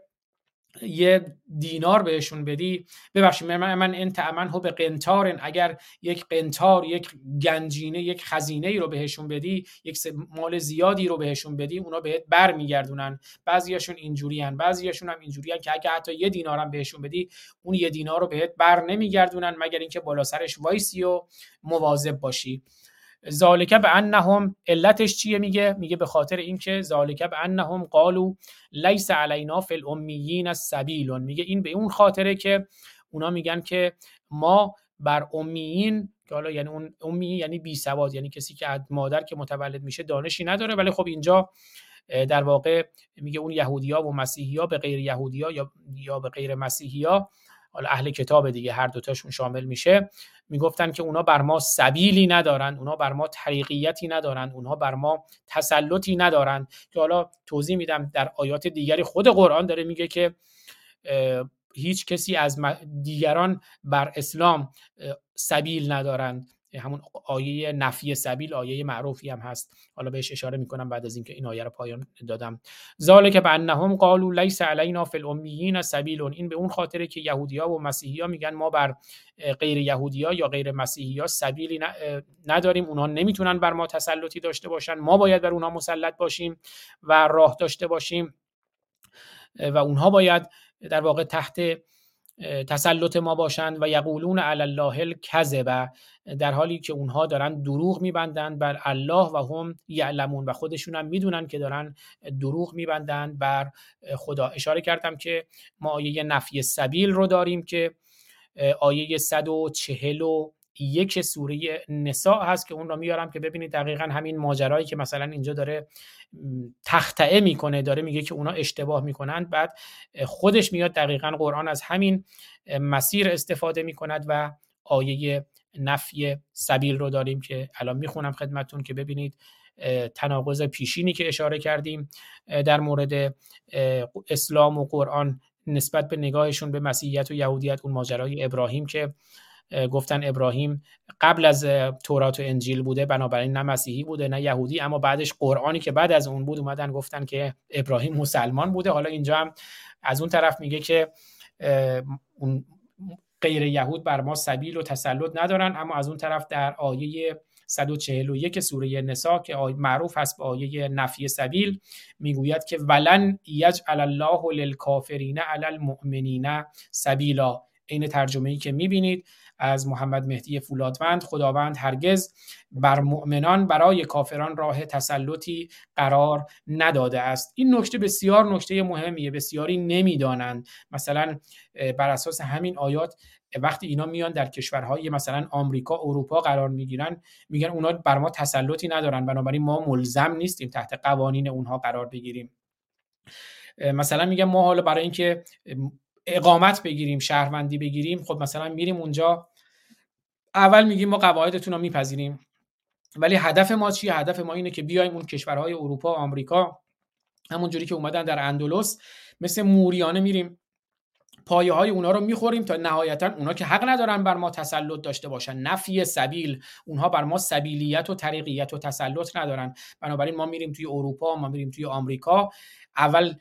یه دینار بهشون بدی ببخشید من من ان تأمنه به قنتار اگر یک قنتار یک گنجینه یک خزینه ای رو بهشون بدی یک مال زیادی رو بهشون بدی اونا بهت برمیگردونن. بعضیاشون اینجوری ان بعضیاشون هم اینجوری که اگر حتی یه دینار هم بهشون بدی اون یه دینار رو بهت بر نمیگردونن مگر اینکه بالا سرش وایسی و مواظب باشی. ذالک به انهم علتش چیه میگه؟ میگه به خاطر اینکه ذالک به انهم قالو لیس علینا فی الامیین السبیل میگه این به اون خاطره که اونا میگن که ما بر امیین که حالا یعنی اون امی یعنی بی سواد یعنی کسی که از مادر که متولد میشه دانشی نداره ولی خب اینجا در واقع میگه اون یهودیا و مسیحیا به غیر یهودیا یا یا به غیر مسیحیا حالا اهل کتاب دیگه هر دوتاشون شامل میشه. می‌گفتن که اونا بر ما سبیلی ندارن اونا بر ما طریقیتی ندارن اونها بر ما تسلطی ندارن. که حالا توضیح میدم در آیات دیگری خود قرآن داره میگه که هیچ کسی از دیگران بر اسلام سبیل ندارند. همون آیه نفی سبیل آیه معروفی هم هست. حالا بهش اشاره می‌کنم بعد از اینکه این آیه رو پایان دادم. ذالک بانهم قالوا لیس علینا فی الامیین سبیل. این به اون خاطره که یهودیا و مسیحیا میگن ما بر غیر یهودیا یا غیر مسیحیا سبیلی نداریم. اونها نمی‌تونن بر ما تسلطی داشته باشن. ما باید بر اونها مسلط باشیم و راه داشته باشیم. و اونها باید در واقع تحت تسلط ما باشند و یقولون علی الله الکذب در حالی که اونها دارن دروغ میبندند بر الله و هم یعلمون و خودشون هم می‌دونن که دارن دروغ میبندند. بر خدا اشاره کردم که ما آیه نفی سبیل رو داریم که آیه 140 یک سوره نساء هست که اون رو میارم که ببینید دقیقا همین ماجرایی که مثلا اینجا داره تختعه می‌کنه داره میگه که اونا اشتباه می‌کنند. بعد خودش میاد دقیقا قرآن از همین مسیر استفاده می‌کند و آیه نفی سبیل رو داریم که الان می‌خونم خدمتون که ببینید تناقض پیشینی که اشاره کردیم در مورد اسلام و قرآن نسبت به نگاهشون به مسیحیت و یهودیت اون ماجرای ابراهیم که گفتن ابراهیم قبل از تورات و انجیل بوده بنابراین نه مسیحی بوده نه یهودی اما بعدش قرآنی که بعد از اون بود اومدن گفتن که ابراهیم مسلمان بوده. حالا اینجا هم از اون طرف میگه که اون غیر یهود بر ما سبیل و تسلط ندارن اما از اون طرف در آیه 141 سوره نسا که معروف هست به آیه نفی سبیل می‌گوید که ولن یجعل الله للکافرین علی المؤمنین سبیلا این ترجمه ای که می‌بینید از محمد مهدی فولادوند خداوند هرگز بر مؤمنان برای کافران راه تسلطی قرار نداده است. این نکته بسیار نکته مهمیه بسیاری نمی‌دانند. مثلا بر اساس همین آیات وقتی اینا میان در کشورهای مثلا آمریکا اروپا قرار می‌گیرن میگن اونا بر ما تسلطی ندارن بنابراین ما ملزم نیستیم تحت قوانین اونها قرار بگیریم. مثلا میگن ما حالا برای اینکه اقامت بگیریم شهروندی بگیریم خب مثلا میریم اونجا اول میگیم ما قواعدتون رو میپذیریم. ولی هدف ما چیه هدف ما اینه که بیایم اون کشورهای اروپا و آمریکا همونجوری که اومدن در اندلس مثل موریانه میریم. پایه های اونا رو می‌خوریم تا نهایتا اونا که حق ندارن بر ما تسلط داشته باشن. نفی سبیل. اونها بر ما سبیلیت و طریقیت و تسلط ندارن. بنابراین ما میریم توی اروپا ما میریم توی آمریکا. اول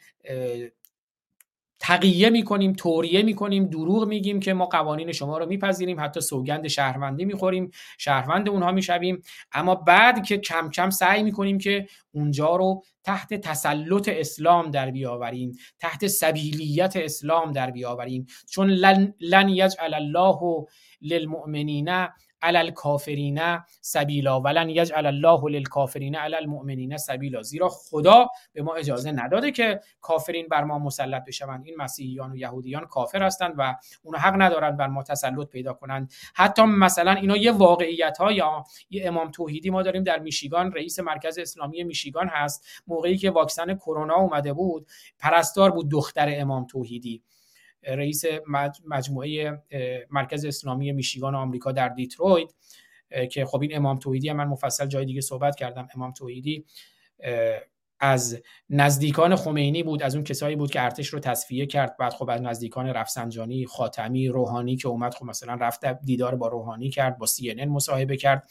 تقیه می‌کنیم توریه می‌کنیم دروغ میگیم که ما قوانین شما رو میپذیریم حتی سوگند شهروندی می‌خوریم شهروند اونها می‌شویم. اما بعد که کم کم سعی می‌کنیم که اونجا رو تحت تسلط اسلام در بیاوریم تحت سبیلیت اسلام در بیاوریم. چون لن, لن یجعل الله للمؤمنین علی الکافرین سبیلا ولن یجعل الله للکافرین علی المؤمنین سبیلا. زیرا خدا به ما اجازه نداده که کافرین بر ما مسلط بشوند. این مسیحیان و یهودیان کافر هستند و اونا حق ندارند بر ما تسلط پیدا کنند. حتی مثلا اینا یه واقعیت ها. یا یه امام توحیدی ما داریم در میشیگان رئیس مرکز اسلامی میشیگان هست. موقعی که واکسن کرونا اومده بود پرستار بود دختر امام توحیدی. رئیس مجموعه مرکز اسلامی میشیگان آمریکا در دیترویت که خب این امام توحیدی هم من مفصل جای دیگه صحبت کردم. امام توحیدی از نزدیکان خمینی بود از اون کسایی بود که ارتش رو تصفیه کرد. بعد خب از نزدیکان رفسنجانی خاتمی روحانی که اومد خب مثلا رفت دیدار با روحانی کرد با سی مصاحبه کرد.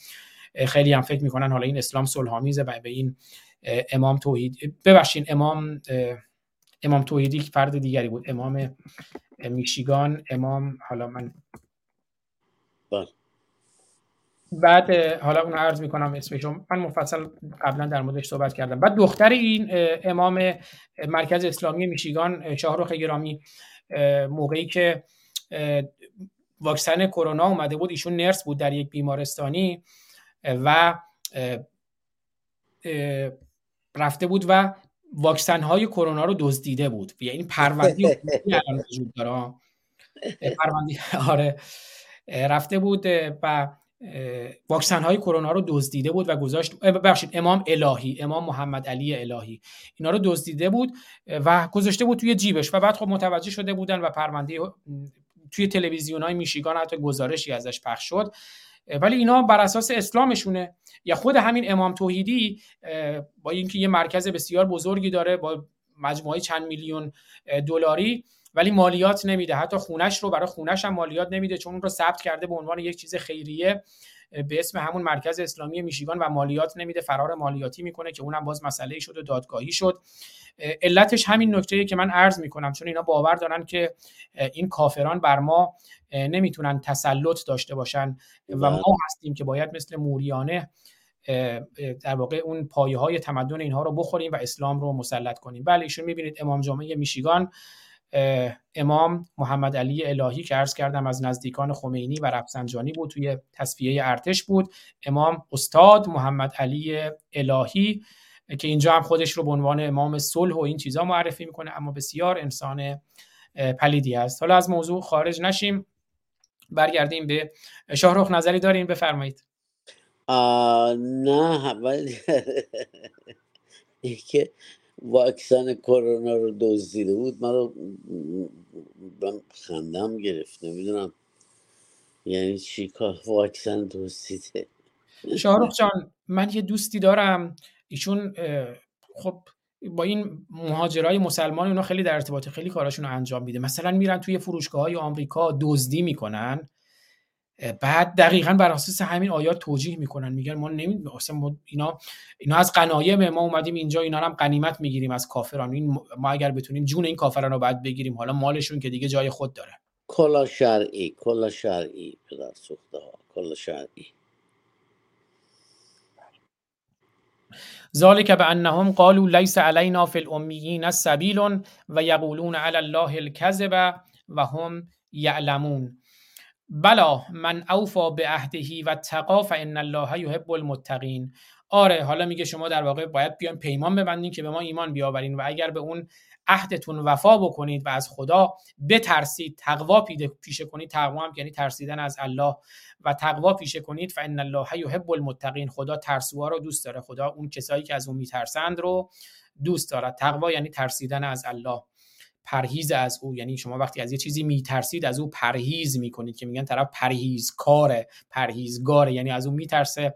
خیلی هم فکر می‌کنن حالا این اسلام صلحآمیزه و به این امام توحید ببخشید امام امام توحیدی فرد دیگری بود. امام میشیگان امام حالا من بله. بعد حالا اون عرض می‌کنم اسمشون من مفصل قبلا در موردش صحبت کردم. بعد دختر این امام مرکز اسلامی میشیگان شاهرخ گرامی موقعی که واکسن کرونا اومده بود ایشون نرس بود در یک بیمارستانی و رفته بود و واکسن های کرونا رو دزدیده بود. یعنی پرونده وجود داره پرونده آره. رفته بود و واکسن های کرونا رو دزدیده بود و گذاشت ببخشید امام الهی امام محمد علی الهی. اینا رو دزدیده بود و گذاشته بود توی جیبش. و بعد خب متوجه شده بودن و پرونده توی تلویزیون های میشیگان حتی گزارشی ازش پخش شد. ولی اینا بر اساس اسلامشونه. یا خود همین امام توحیدی با اینکه یه مرکز بسیار بزرگی داره با مجموعه چند میلیون دلاری ولی مالیات نمیده. حتی خونش رو برای خونش هم مالیات نمیده چون اون رو ثبت کرده به عنوان یک چیز خیریه. به اسم همون مرکز اسلامی میشیگان و مالیات نمیده فرار مالیاتی می‌کنه که اونم باز مسئله شد و دادگاهی شد. علتش همین نکته که من عرض می‌کنم چون اینا باور دارن که این کافران بر ما نمی‌تونن تسلط داشته باشن و ما هستیم که باید مثل موریانه در واقع اون پایه های تمدن اینها رو بخوریم و اسلام رو مسلط کنیم. بله ایشون می‌بینید امام جامعه میشیگان امام محمد علی الهی که عرض کردم از نزدیکان خمینی و رفسنجانی بود توی تصفیه ارتش بود. امام استاد محمد علی الهی که اینجا هم خودش رو به عنوان امام صلح و این چیزا معرفی می‌کنه اما بسیار انسان پلیدی است. حالا از موضوع خارج نشیم برگردیم به شاهرخ نظری داریم بفرمایید. نه ولی که واکسن کرونا رو دزدیده بود من رو خندم گرفت نمی‌دونم یعنی چی کار واکسن دزدیده. شاهرخ جان من یه دوستی دارم ایشون خب با این مهاجرای مسلمان اونا خیلی در ارتباط خیلی کاراشون رو انجام میده. مثلا میرن توی فروشگاه های آمریکا دزدی می‌کنن. بعد دقیقا بر اساس همین آیات توجیه می‌کنن. میگن ما نمی ما اینا اینا از قنایم ما اومدیم اینجا اینا هم غنیمت می‌گیریم از کافران. این ما اگر بتونیم جون این کافران رو بعد بگیریم حالا مالشون که دیگه جای خود داره. کلا شرعی کلا شرعی پدر سوخته ها کلا شرعی. ذلك بانهم قالوا ليس علينا في الاميين سبيل و یقولون على الله الكذب و هم یعلمون. بلا من اوفا به عهدهی و تقا فان الله یحب المتقین. آره حالا میگه شما در واقع باید بیان پیمان ببندین که به ما ایمان بیاورین و اگر به اون عهدتون وفا بکنید و از خدا بترسید تقوا پیشه کنید تقوا هم یعنی ترسیدن از الله و تقوا پیشه کنید فان الله یحب المتقین. خدا ترسوها رو دوست داره. خدا اون کسایی که از اون میترسند رو دوست دارد تقوا یعنی ترسیدن از الله. پرهیز از او یعنی شما وقتی از یه چیزی میترسید از او پرهیز می‌کنید که میگن طرف پرهیزکاره پرهیزگاره. یعنی از او میترسه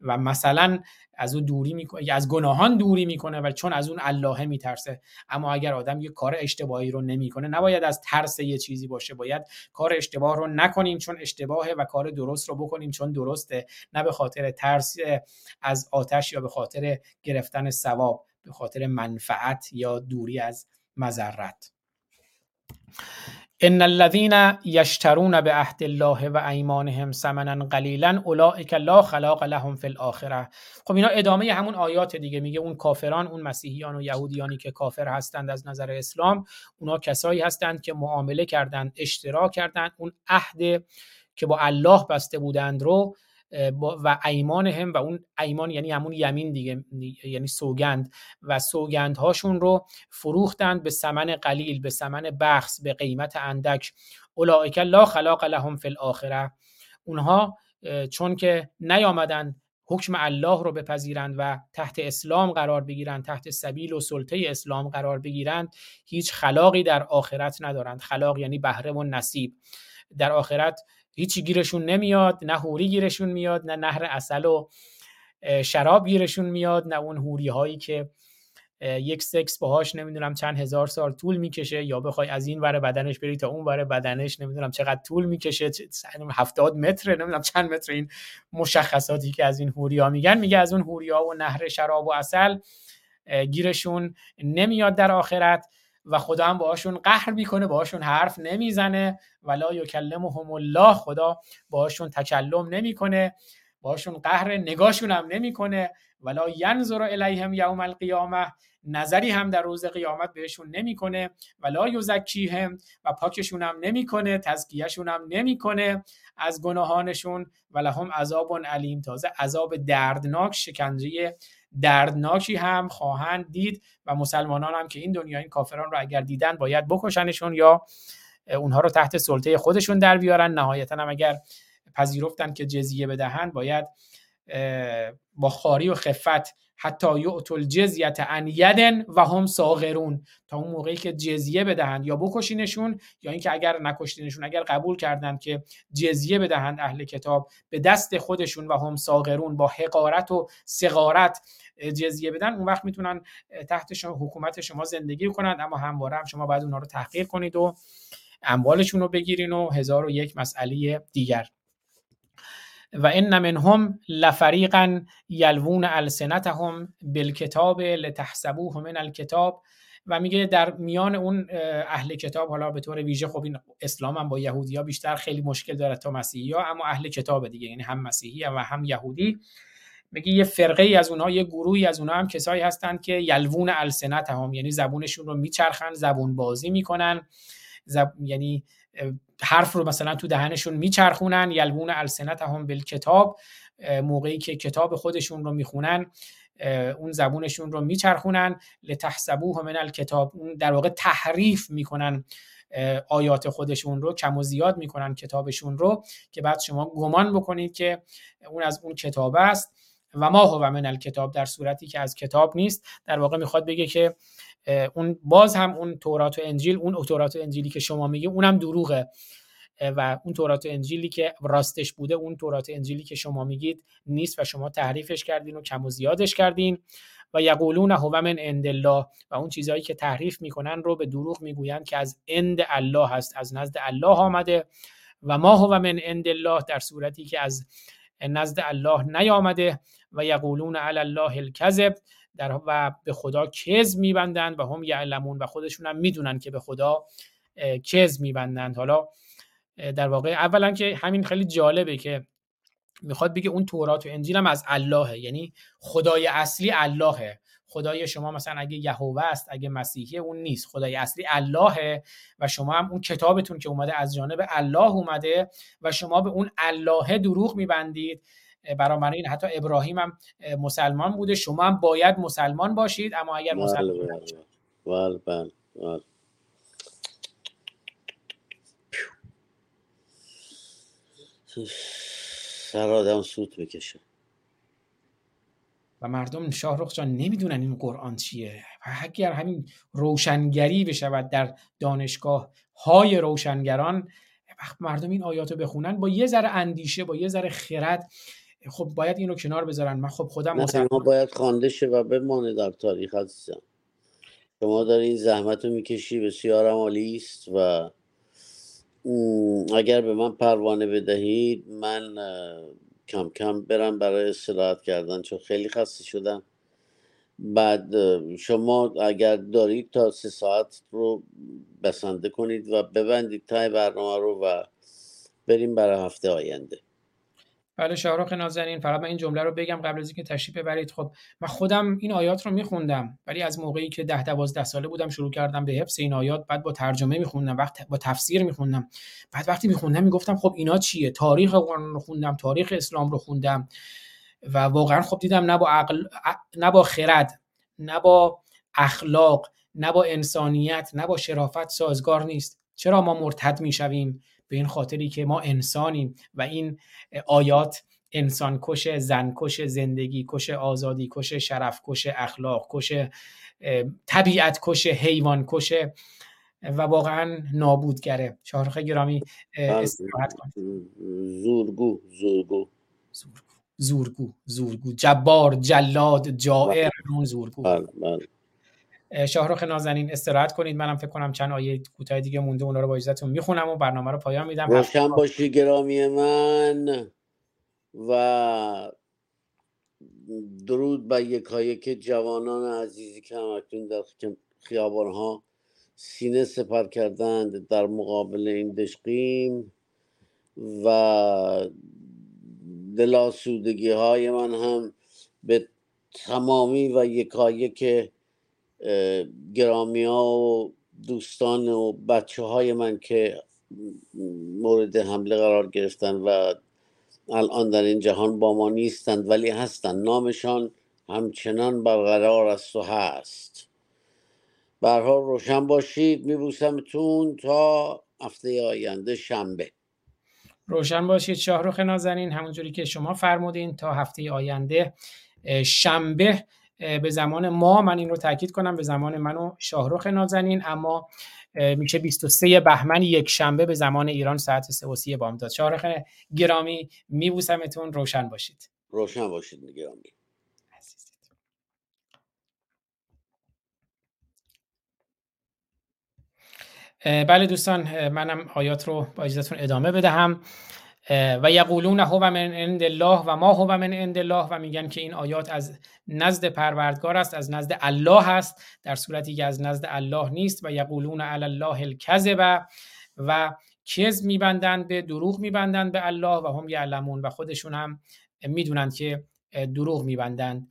و مثلا از او دوری می‌کنه از گناهان دوری می‌کنه و چون از اون اللهه میترسه. اما اگر آدم یه کار اشتباهی رو نمی‌کنه نباید از ترس یه چیزی باشه. باید کار اشتباه رو نکنیم چون اشتباهه و کار درست رو بکنیم چون درسته. نه به خاطر ترس از آتش یا به خاطر گرفتن ثواب به خاطر منفعت یا دوری از مذرت. ان الذين یشترون به الله و ایمانهم ثمنا قلیلا اولئک لا خلاق لهم فی الاخره. خب اینا ادامه همون آیات دیگه. میگه اون کافران اون مسیحیان و یهودیانی که کافر هستند از نظر اسلام اونا کسایی هستند که معامله کردند اشتراک کردند. اون عهد که با الله بسته بودند رو و ایمان هم و اون ایمان یعنی همون یمین دیگه یعنی سوگند. و سوگند هاشون رو فروختند به سمن قلیل به سمن بخص به قیمت اندک. اولئک لا خلاق لهم فی الاخره. اونها چون که نیامدن حکم الله رو بپذیرند و تحت اسلام قرار بگیرند تحت سبیل و سلطه اسلام قرار بگیرند هیچ خلاقی در آخرت ندارند. خلاق یعنی بهره و نصیب. در آخرت هیچی گیرشون نمیاد نه هوری گیرشون میاد نه نهر اصل و شراب گیرشون میاد نه اون هوری هایی که یک سکس باهاش نمی‌دونم چند هزار سال طول می‌کشه یا بخوای از این ور بدنش بری تا اون ور بدنش نمی‌دونم چقدر طول می‌کشه هفتاد متر نمی‌دونم چند متر این مشخصاتی که از این هوری ها میگن میگه از اون هوری ها و نهر شراب و اصل گیرشون نمیاد در آخرت. و خدا هم باهاشون قهر می‌کنه باهاشون حرف نمی‌زنه. ولا یکلمهم الله خدا باهاشون تکلم نمی‌کنه باهاشون قهر نگاهشون هم نمی‌کنه. ولا ینظر الیهم یوم القیامه نظری هم در روز قیامت بهشون نمی‌کنه. ولا یزکیهم و پاکشون هم نمی‌کنه تزکیهشون هم نمی‌کنه. از گناهانشون ولهم عذاب علیم. تازه عذاب دردناک شکنجه دردناکی هم خواهند دید و مسلمانان هم که این دنیا این کافران رو اگر دیدن باید بکشنشون یا اونها رو تحت سلطه خودشون در بیارن. نهایتا هم اگر پذیرفتن که جزیه بدهن باید با خاری و خفت حتی یعت الجزیت عن یدن و هم صاغرون. تا اون موقعی که جزیه بدهند یا بکشینشون یا اینکه اگر نکشتینشون اگر قبول کردند که جزیه بدهند اهل کتاب به دست خودشون و هم صاغرون با حقارت و صغارت جزیه بدن اون وقت می‌تونن تحت شما حکومت شما زندگی کنند اما همواره هم شما باید اونها رو تحقیر کنید و اموالشون رو بگیرین و هزار و یک مسئله دیگر. و ان منهم لفریقا یلوون السنتهم بالکتاب لتحسبوه من الکتاب. و میگه در میان اون اهل کتاب حالا به طور ویژه خب این اسلام هم با یهودی ها بیشتر خیلی مشکل داره تا مسیحی ها اما اهل کتاب دیگه یعنی هم مسیحی و هم یهودی. میگه یه فرقه ای از اونها یه گروهی از اونها هم کسایی هستند که یلوون السنتهم. یعنی زبونشون رو میچرخن زبون بازی می‌کنن. زب... یعنی حرف رو مثلا تو دهنشون میچرخونن. یلوون السنتهم بالکتاب موقعی که کتاب خودشون رو می‌خونن اون زبونشون رو میچرخونن. لتحسبوه من الکتاب. اون در واقع تحریف می‌کنن آیات خودشون رو کم و زیاد می‌کنن کتابشون رو که بعد شما گمان بکنید که اون از اون کتاب است. و ما هو من الکتاب در صورتی که از کتاب نیست در واقع می‌خواد بگه که اون باز هم اون تورات و انجیل اون تورات و انجیلی که شما میگه اونم دروغه. و اون تورات و انجیلی که راستش بوده اون تورات و انجیلی که شما میگید نیست و شما تعریفش کردین و کم و زیادش کردین. و یقولون هو من عند الله. و اون چیزهایی که تحریف می‌کنن رو به دروغ می‌گویند که از عند الله هست از نزد الله آمده. و ما هو من عند الله در صورتی که از نزد الله نیامده. و یقولون علی الله الکذب در و به خدا کز میبندند و هم یعلمون و خودشون هم می‌دونن که به خدا کز میبندند. حالا در واقع اولا که همین خیلی جالبه که می‌خواد بگه اون تورات و انجیل هم از اللهه یعنی خدای اصلی اللهه. خدای شما مثلا اگه یهوه است اگه مسیحی اون نیست. خدای اصلی اللهه و شما هم اون کتابتون که اومده از جانب الله اومده و شما به اون اللهه دروغ میبندید. برای این حتی ابراهیم هم مسلمان بوده. شما هم باید مسلمان باشید اما اگر بله مسلمان بله بله. بله سر آدم سوت بکشه و مردم شاهرخ جان نمی‌دونن این قرآن چیه. و اگر همین روشنگری بشود در دانشگاه های روشنگران وقت مردم این آیات رو بخونن با یه ذره اندیشه با یه ذره خرد خب باید اینو کنار بذارن. من خب خودم ما باید خوانده شه و بمانه در تاریخ عزیزم. شما داری این زحمت رو می‌کشی بسیار عالی است و اگر به من پروانه بدهید من کم کم برم برای استراحت کردن چون خیلی خسته شدم. بعد شما اگر دارید تا سه ساعت رو بسنده کنید و ببندید تای برنامه رو و بریم برای هفته آینده. بله شاهرخ نازنین فقط من این جمله رو بگم قبل از اینکه تشریف ببرید. خب من خودم این آیات رو میخوندم ولی از موقعی که ده دوازده ساله بودم شروع کردم به حفظ این آیات بعد با ترجمه میخوندم وقت با تفسیر میخوندم. بعد وقتی میخوندم می‌گفتم خب اینا چیه؟ تاریخ قرآن رو خوندم تاریخ اسلام رو خوندم. و واقعا خب دیدم نه با عقل نه با خرد نه با اخلاق نه با انسانیت نه با شرافت سازگار نیست. چرا ما مرتد می‌شویم؟ به این خاطری که ما انسانیم و این آیات انسان کش زن کش زندگی کش آزادی کش شرف کش اخلاق کش طبیعت کش حیوان کش و واقعا نابودگره. شاهرخ گرامی استراحت کن. زورگو زورگو. زورگو زورگو. جبار جلاد جائر اون زورگو. بله بله. شاهرخ نازنین استراحت کنید. منم فکر کنم چند آیه کوتاه دیگه مونده اونا رو با اجازهتون می‌خونم و برنامه رو پایان میدم. روشن باشی گرامی من و درود به یکایک جوانان عزیزی که همکنون در خیابان ها سینه سپر کردند در مقابل این دشقیم و دلاسودگی های من هم به تمامی و یکایک گرامی ها و دوستان و بچه های من که مورد حمله قرار گرفتن و الان در این جهان با ما نیستند ولی هستند. نامشان همچنان برقرار است و هست. برها روشن باشید. میبوسمتون تا هفته آینده شنبه. روشن باشید. شاهروخ نازنین همونجوری که شما فرمودین تا هفته آینده شنبه به زمان ما من این رو تاکید کنم به زمان من و شاهروخ نازنین اما میشه 23 بهمن یک شنبه به زمان ایران ساعت 3 و 30 بامداد. شاهروخ گرامی میبوسمتون روشن باشید. روشن باشید گرامی بله دوستان منم آیات رو با اجازهتون ادامه بدهم. و یقولون هو من عند الله و ما هو من عند الله و میگن که این آیات از نزد پروردگار است از نزد الله است در صورتی که از نزد الله نیست و یقولون علی الله الکذب و کز میبندند به دروغ میبندند به الله و هم یعلمون و خودشون هم می‌دونند که دروغ میبندند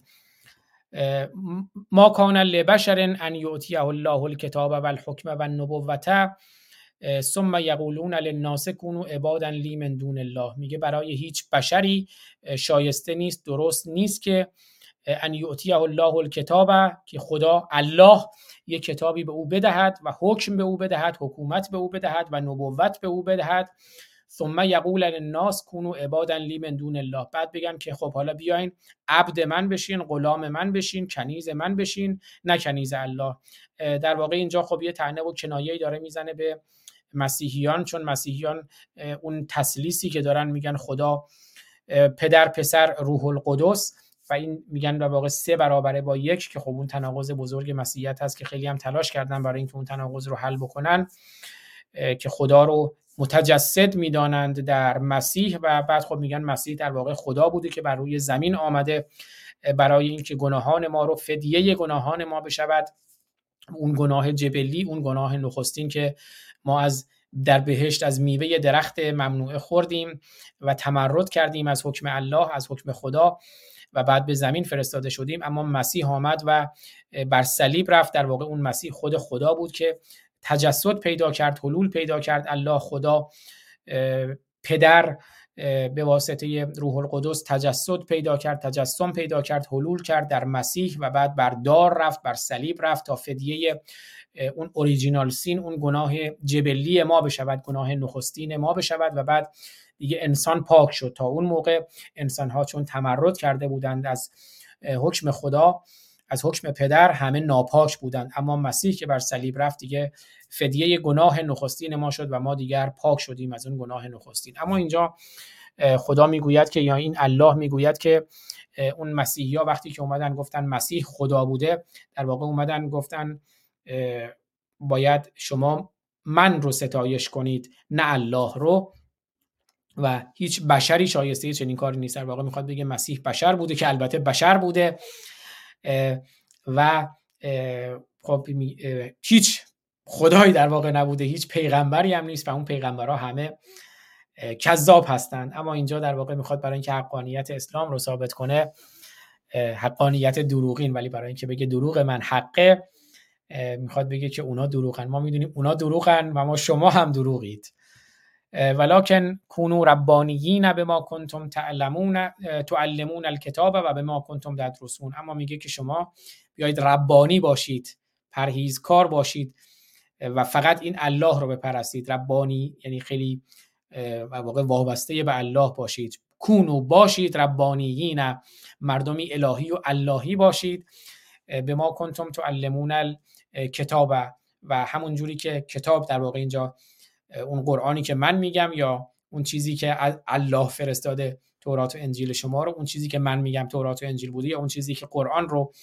ما کان لبشر ان یؤتیه الله الکتاب و الحکم و النبوته ثم یقولون للناس کونوا عبادا لی من دون الله. میگه برای هیچ بشری شایسته نیست درست نیست که ان یؤتیه الله الکتاب که خدا الله یک کتابی به او بدهد و حکم به او بدهد حکومت به او بدهد و نبوت به او بدهد. ثم یقول للناس کونوا عبادا لی من دون الله. بعد بگم که خب حالا بیاین عبد من بشین غلام من بشین کنیز من بشین نه کنیز الله. در واقع اینجا خب یه تنه و کنایه‌ای داره می‌زنه به مسیحیان چون مسیحیان اون تسلیسی که دارن میگن خدا پدر پسر روح القدس و این میگن در واقع سه برابره با یک که خب اون تناقض بزرگ مسیحیت هست که خیلی هم تلاش کردن برای اینکه اون تناقض رو حل بکنن که خدا رو متجسد می‌دانند در مسیح و بعد خب میگن مسیح در واقع خدا بوده که بر روی زمین آمده برای اینکه گناهان ما رو فدیه گناهان ما بشود. اون گناه جبلی اون گناه نخستین که ما از در بهشت از میوه درخت ممنوعه خوردیم و تمرد کردیم از حکم الله از حکم خدا و بعد به زمین فرستاده شدیم. اما مسیح آمد و بر صلیب رفت. در واقع اون مسیح خود خدا بود که تجسد پیدا کرد حلول پیدا کرد. الله خدا پدر به واسطه روح القدس تجسد پیدا کرد تجسم پیدا کرد حلول کرد در مسیح و بعد بر دار رفت بر صلیب رفت تا فدیه اون اوریجینال سین اون گناه جبلی ما بشود گناه نخستین ما بشود و بعد دیگه انسان پاک شد. تا اون موقع انسان ها چون تمرد کرده بودند از حکم خدا از حکم پدر همه ناپاک بودند. اما مسیح که بر صلیب رفت دیگه فدیه گناه نخستین ما شد و ما دیگر پاک شدیم از اون گناه نخستین. اما اینجا خدا می‌گوید که یا این الله می‌گوید که اون مسیحی ها وقتی که اومدن گفتن مسیح خدا بوده در واقع اومدن گفتن باید شما من رو ستایش کنید نه الله رو. و هیچ بشری شایسته چنین کاری نیست. در واقع می‌خواد بگه مسیح بشر بوده که البته بشر بوده. و خب هیچ خدایی در واقع نبوده هیچ پیغمبری هم نیست و اون پیغمبرها همه کذاب هستند. اما اینجا در واقع می‌خواد برای اینکه حقانیت اسلام رو ثابت کنه حقانیت دروغین. ولی برای اینکه بگه دروغ من حقه می‌خواد بگه که اونا دروغن. ما می‌دونیم اونا دروغن و ما شما هم دروغید. ولکن کونو ربانیین به ما کنتم تعلمون تعلمون الکتاب و به ما کنتم تدرسون. اما میگه که شما بیایید ربانی باشید پرهیزکار باشید و فقط این الله رو بپرستید. ربانی یعنی خیلی واقع وابسته به الله باشید. کونو باشید ربانیین مردمی الهی و اللهی باشید. به ما کنتم تعلمون الکتاب و همون جوری که کتاب در واقع اینجا اون قرآنی که من میگم یا اون چیزی که الله فرستاده تورات و انجیل شما رو اون چیزی که من میگم تورات و انجیل بوده یا اون چیزی که قرآن رو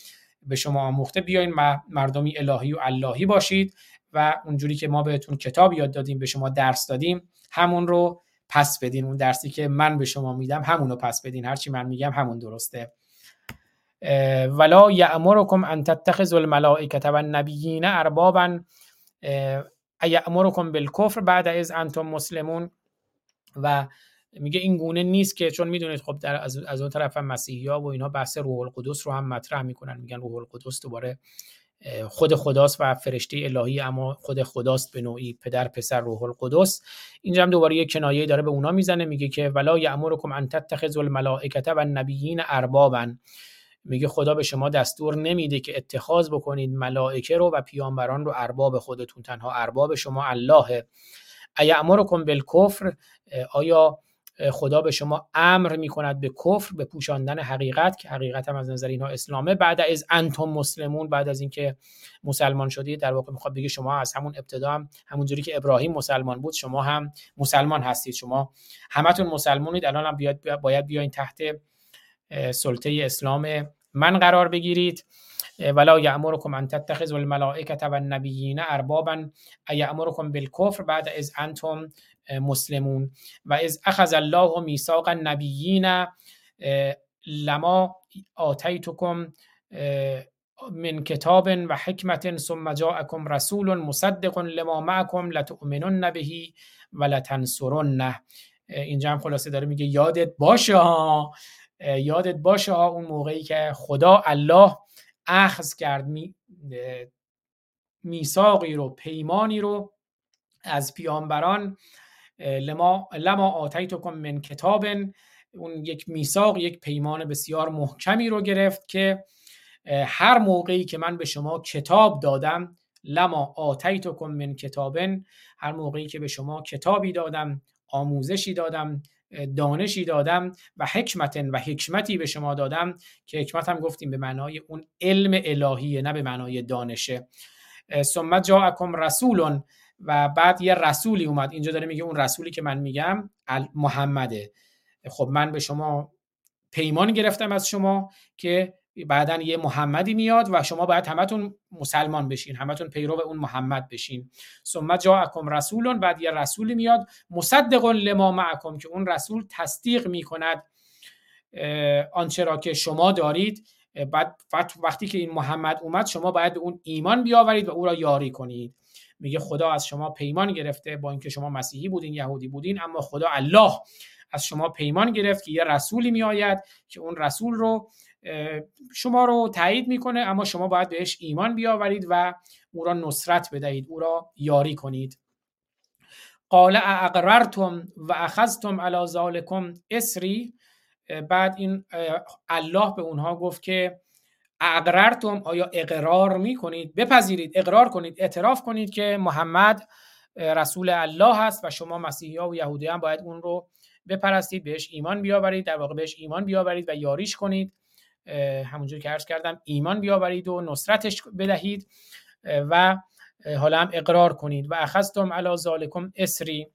به شما آموخته بیاین مردمی الهی و اللهی باشید و اونجوری که ما بهتون کتاب یاد دادیم به شما درس دادیم همون رو پس بدین. اون درسی که من به شما میدم همون رو پس بدین. هرچی من میگم همون درسته. ولا یامرکم ان تتخذوا الملائکه و النبیین اربابا ایامرکم بالکفر بعد از انتم مسلمون. و میگه این گونه نیست که چون می‌دونید خب در از, از اون طرف مسیحی ها و اینا بحث روح القدس رو هم مطرح می‌کنن. میگن روح القدس دوباره خود خداست و فرشته الهی اما خود خداست به نوعی پدر پسر روح القدس. اینجا هم دوباره یک کنایه داره به اونا می‌زنه میگه که ولا یامرکم ان تتخذوا الملائکه و النبیین اربابا. میگه خدا به شما دستور نمیده که اتخاذ بکنید ملائکه رو و پیامبران رو ارباب خودتون. تنها ارباب شما الله. ایامرکم بالکفر آیا خدا به شما امر می‌کند به کفر به پوشاندن حقیقت که حقیقت هم از نظر اینها اسلامه. بعد از انتم مسلمون بعد از اینکه مسلمان شدید در واقع می‌خواد بگه شما از همون ابتدا هم همونجوری که ابراهیم مسلمان بود شما هم مسلمان هستید. شما همتون مسلمانید الان هم باید بیاین تحت سلطه اسلام من قرار بگیرید. ولا یامرکم ان تتخذوا الملائکه و النبیین اربابا ایامرکم بالکفر بعد از انتم مسلمون. و از اخذ الله میثاق النبیین لما آتیتکم من کتاب و حکمت ثم جاءکم رسول مصدق لما معکم لتؤمنن به و لتنصرنه. اینجا هم خلاصه داره میگه یادت باشه یادت باشه ها اون موقعی که خدا الله اخذ کرد میثاقی رو پیمانی رو از پیامبران لما لما آتیتکم من کتاب اون یک میثاق یک پیمان بسیار محکمی رو گرفت که هر موقعی که من به شما کتاب دادم لما آتیتکم من کتابن هر موقعی که به شما کتابی دادم آموزشی دادم دانشی دادم و حکمت و حکمتی به شما دادم که حکمت هم گفتیم به معنای اون علم الهیه نه به معنای دانشه ثم جاءکم رسول و بعد یه رسولی اومد. اینجا داره میگه اون رسولی که من میگم محمده خب من به شما پیمان گرفتم از شما که بعدا یه محمدی میاد و شما باید همتون مسلمان بشین همتون پیرو اون محمد بشین. ثم جاءکم رسول بعد یه رسولی میاد مصدق لما معکم که اون رسول تصدیق می‌کند آنچه را که شما دارید. بعد وقتی که این محمد اومد شما باید به اون ایمان بیاورید و او را یاری کنید. میگه خدا از شما پیمان گرفته با اینکه شما مسیحی بودین یهودی بودین اما خدا الله از شما پیمان گرفت که یه رسولی میآید که اون رسول رو شما رو تایید می‌کنه اما شما باید بهش ایمان بیاورید و او را نصرت بدهید او را یاری کنید. قال اقررتم و اخذتم علی ذالکم اسری. بعد این الله به اونها گفت که اقررتم آیا اقرار می‌کنید؟ بپذیرید اقرار کنید اعتراف کنید که محمد رسول الله هست و شما مسیحی ها و یهودی هم باید اون رو بپرستید بهش ایمان بیاورید در واقع بهش ایمان بیاورید و یاریش کنید. همونجور که عرض کردم ایمان بیاورید و نصرتش بدهید و حالا هم اقرار کنید. و اخذتم علی ذالکم اسری.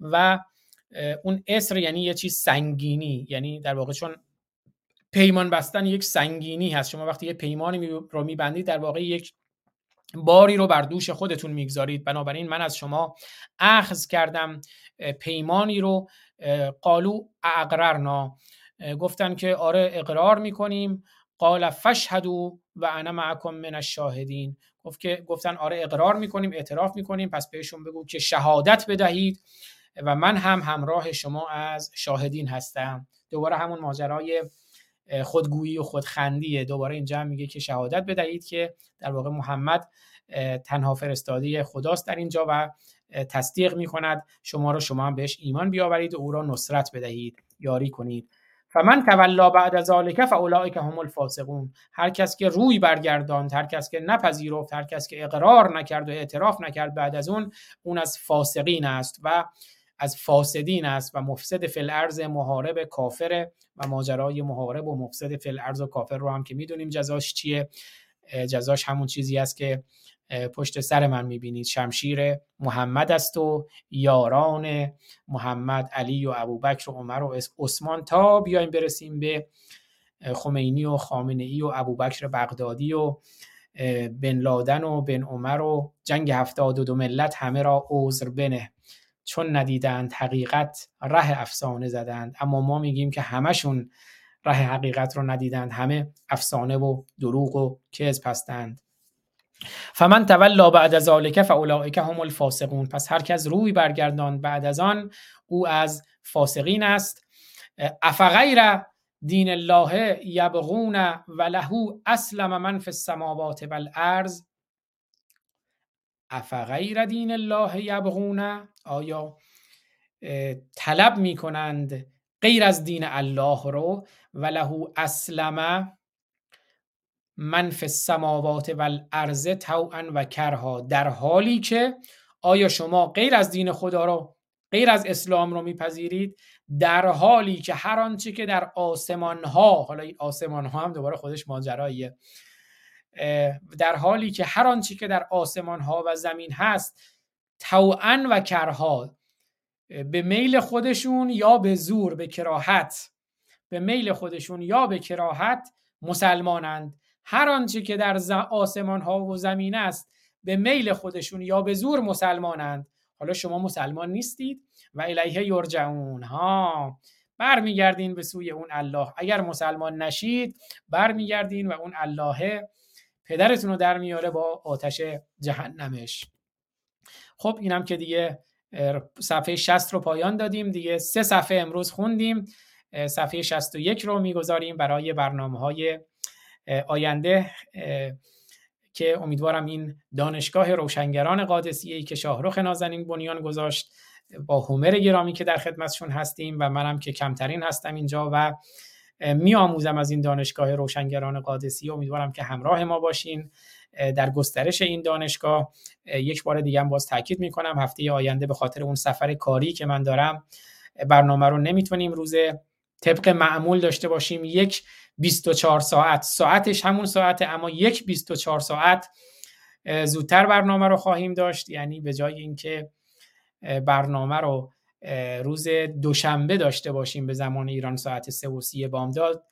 و اون اسر یعنی یه چیز سنگینی یعنی در واقع چون پیمان بستن یک سنگینی هست. شما وقتی یه پیمانی رو میبندید در واقع یک باری رو بر دوش خودتون می‌گذارید. بنابراین من از شما اخذ کردم پیمانی رو قالو اقررنا. گفتن که آره اقرار می‌کنیم. قال فشهدو و انا معکم من الشاهدین. گفت که گفتن آره اقرار می‌کنیم اعتراف می‌کنیم. پس بهشون بگو که شهادت بدهید و من هم همراه شما از شاهدین هستم. دوباره همون ماجرای خودگویی و خودخندیه. دوباره اینجا هم میگه که شهادت بدهید که در واقع محمد تنها فرستاده خداست در اینجا و تصدیق می‌کند. شما رو شما هم بهش ایمان بیاورید و او را نصرت بدهید. یاری کنید. فمن تولا بعد از ذالک فاولئک هم الفاسقون. هر کس که روی برگرداند هر کس که نپذیرفت هر کس که اقرار نکرد و اعتراف نکرد بعد از اون اون از فاسقین است و از فاسدین است و مفسد فی الارض محارب کافر و ماجرای محارب و مفسد فی الارض و کافر رو هم که می‌دونیم جزاش چیه. جزاش همون چیزی است که پشت سر من می‌بینید شمشیر محمد است و یاران محمد علی و ابوبکر و عمر و عثمان. تا بیایم برسیم به خمینی و خامنه ای و ابوبکر بغدادی و بن لادن و بن عمر و جنگ هفتاد و دو ملت همه را عذر بنه. چون ندیدند حقیقت ره افسانه زدند. اما ما میگیم که همشون ره حقیقت رو ندیدند. همه افسانه و دروغ و کذب هستند. فمن تولا بعد ذالک فاولئک هم الفاسقون. پس هر کس روی برگرداند بعد از آن او از فاسقین است. افغیر دین الله یبغون و له اسلم من فی السماوات والارض؟ افغیر دین الله یبغون؟ آیا طلب می‌کنند غیر از دین الله رو؟ و له اسلم من فی السماوات والارض طوعا و کرها در حالی که آیا شما غیر از دین خدا رو غیر از اسلام رو میپذیرید؟ در حالی که هر آنچه که در آسمان ها حالا آسمان ها هم دوباره خودش ماجراییه در حالی که هر آنچه که در آسمان ها و زمین هست توان و کرها به میل خودشون یا به زور به کراهت به میل خودشون یا به کراهت مسلمانند. هر آنچه که در آسمان ها و زمین است به میل خودشون یا به زور مسلمانند. حالا شما مسلمان نیستید و الیه یرجعون. ها برمیگردین به سوی اون الله. اگر مسلمان نشید برمیگردین و اون الله پدرتون رو در میاره با آتش جهنمش. خب اینم که دیگه صفحه 60 رو پایان دادیم. دیگه سه صفحه امروز خوندیم. صفحه 61 رو می‌گذاریم برای برنامه های آینده که امیدوارم این دانشگاه روشنگران قادسیه ای که شاهرخ نازنین بنیان گذاشت با هومر گرامی که در خدمتشون هستیم و منم که کمترین هستم اینجا و می آموزم از این دانشگاه روشنگران قادسیه امیدوارم که همراه ما باشین در گسترش این دانشگاه. یک بار دیگه هم باز تاکید می‌کنم هفته آینده به خاطر اون سفر کاری که من دارم برنامه رو نمی‌تونیم روز طبق معمول داشته باشیم یک 24 ساعت. ساعتش همون ساعت اما یک 24 ساعت زودتر برنامه رو خواهیم داشت. یعنی به جای اینکه برنامه رو روز دوشنبه داشته باشیم به زمان ایران ساعت 3 و 30 بامداد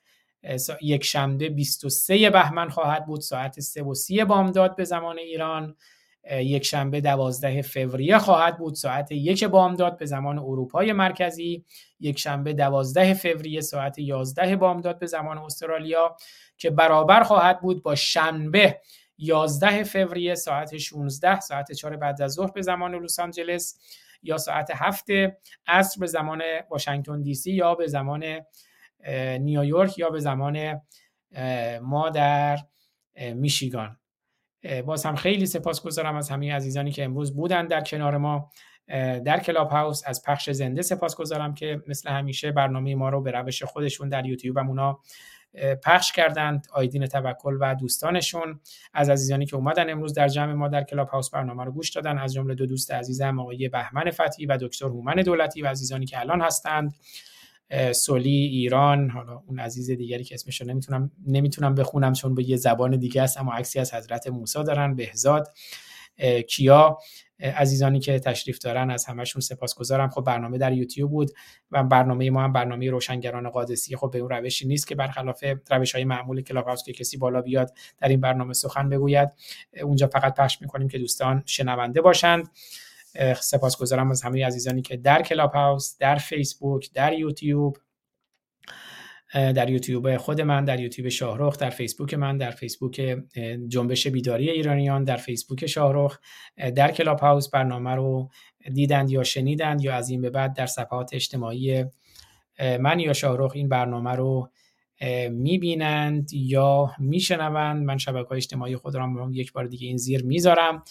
یک شنبه 23 بهمن خواهد بود ساعت 3 و 30 بامداد به زمان ایران. یک شنبه 12 فوریه خواهد بود ساعت یک بامداد به زمان اروپای مرکزی یک شنبه 12 فوریه ساعت 11 بامداد به زمان استرالیا که برابر خواهد بود با شنبه 11 فوریه ساعت 16 ساعت 4 بعد از ظهر به زمان لس آنجلس یا ساعت 7 عصر به زمان واشنگتن دی سی یا به زمان نیویورک یا به زمان ما در میشیگان. باز هم خیلی سپاسگزارم از همه عزیزانی که امروز بودن در کنار ما. در کلاب هاوس از پخش زنده سپاسگزارم که مثل همیشه برنامه ما رو به روش خودشون در یوتیوب هم اونا پخش کردند. آیدین توکل و دوستانشون از عزیزانی که اومدن امروز در جمع ما در کلاب هاوس برنامه رو گوش دادن. از جمله دو دوست عزیزم آقای بهمن فتحی و دکتر هومن دولتی و عزیزانی که الان هستند. سولی ایران حالا اون عزیز دیگری که اسمش نمی‌تونم نمی‌تونم بخونم چون به یه زبان دیگه است اما عکسی از حضرت موسی دارن بهزاد. کیا؟ عزیزانی که تشریف دارن از همشون سپاسگزارم. خب برنامه در یوتیوب بود و برنامه ما هم برنامه روشنگران قادسیه. خب به اون روشی نیست که برخلاف روش های معمول کلاب که کسی بالا بیاد در این برنامه سخن بگوید. اونجا فقط پخش می‌کنیم که دوستان شنونده باشند. سپاسگزارم از همه عزیزانی که در کلاب هاوس در فیسبوک در یوتیوب در یوتیوب خود من در یوتیوب شاهرخ در فیسبوک من در فیسبوک جنبش بیداری ایرانیان در فیسبوک شاهرخ در کلاب هاوس برنامه رو دیدند یا شنیدند یا از این به بعد در صفحات اجتماعی من یا شاهرخ این برنامه رو می‌بینند یا میشنوند. من شبکه اجتماعی خود را یک بار دیگه این زیر می‌ذارم.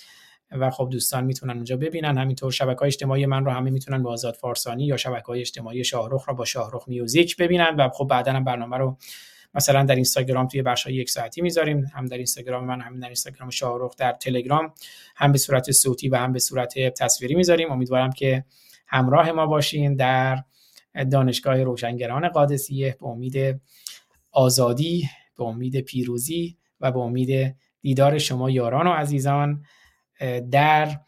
و خب دوستان می‌تونن اونجا ببینن. همینطور شبکه اجتماعی من رو همه می‌تونن با آزاد فارسانی یا شبکه های اجتماعی شاهرخ رو با شاهرخ میوزیک ببینن و خب بعدا هم برنامه رو مثلا در اینستاگرام توی بخش یک ساعتی می‌ذاریم. هم در اینستاگرام من هم در اینستاگرام شاهرخ در تلگرام هم به صورت صوتی و هم به صورت تصویری می‌ذاریم. امیدوارم که همراه ما باشین در دانشگاه روشنگران قادسیه به امید آزادی به امید پیروزی و به امید دیدار شما یاران و عزیزان. در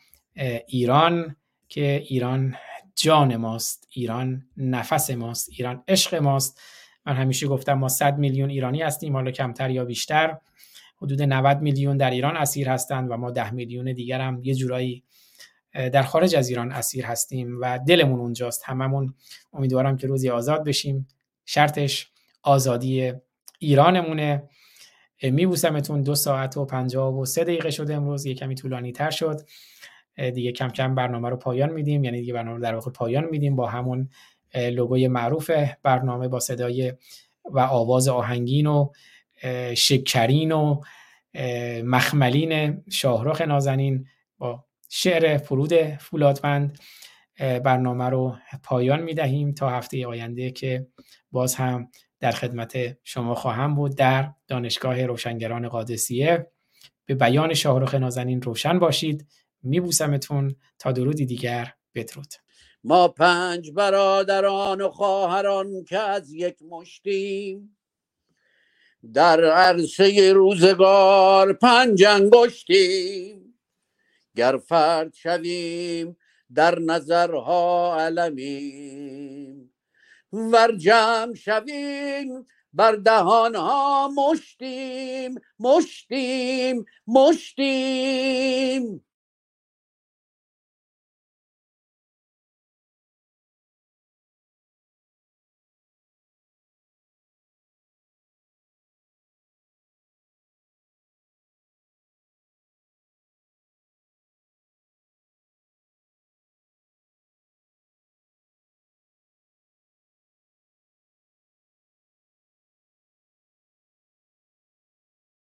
ایران که ایران جان ماست ایران نفس ماست ایران عشق ماست. من همیشه گفتم ما 100 میلیون ایرانی هستیم حالا کمتر یا بیشتر. حدود 90 میلیون در ایران اسیر هستند و ما 10 میلیون دیگر هم یه جورایی در خارج از ایران اسیر هستیم و دلمون اونجاست. هممون امیدوارم که روزی آزاد بشیم. شرطش آزادی ایرانمونه. میبوسمتون دو ساعت و پنجاه و سه دقیقه شده امروز. یه کمی طولانی تر شد. دیگه کم کم برنامه رو پایان میدیم. یعنی دیگه برنامه رو در واقع پایان میدیم با همون لوگوی معروف برنامه با صدای و آواز آهنگین و شکرین و مخملین شاهرخ نازنین با شعر فرود فولادوند برنامه رو پایان می‌دهیم تا هفته آینده که باز هم در خدمت شما خواهم بود در دانشگاه روشنگران قادسیه. به بیان شاهرخ نازنین روشن باشید. میبوسمتون تا درودی دیگر. بدرود. ما پنج برادران و خواهران که از یک مشتیم در عرصه روزگار پنج انگشتیم. گر فرد شویم در نظرها علمیم. ور جمع شویم بر دهانها مشتیم مشتیم مشتیم.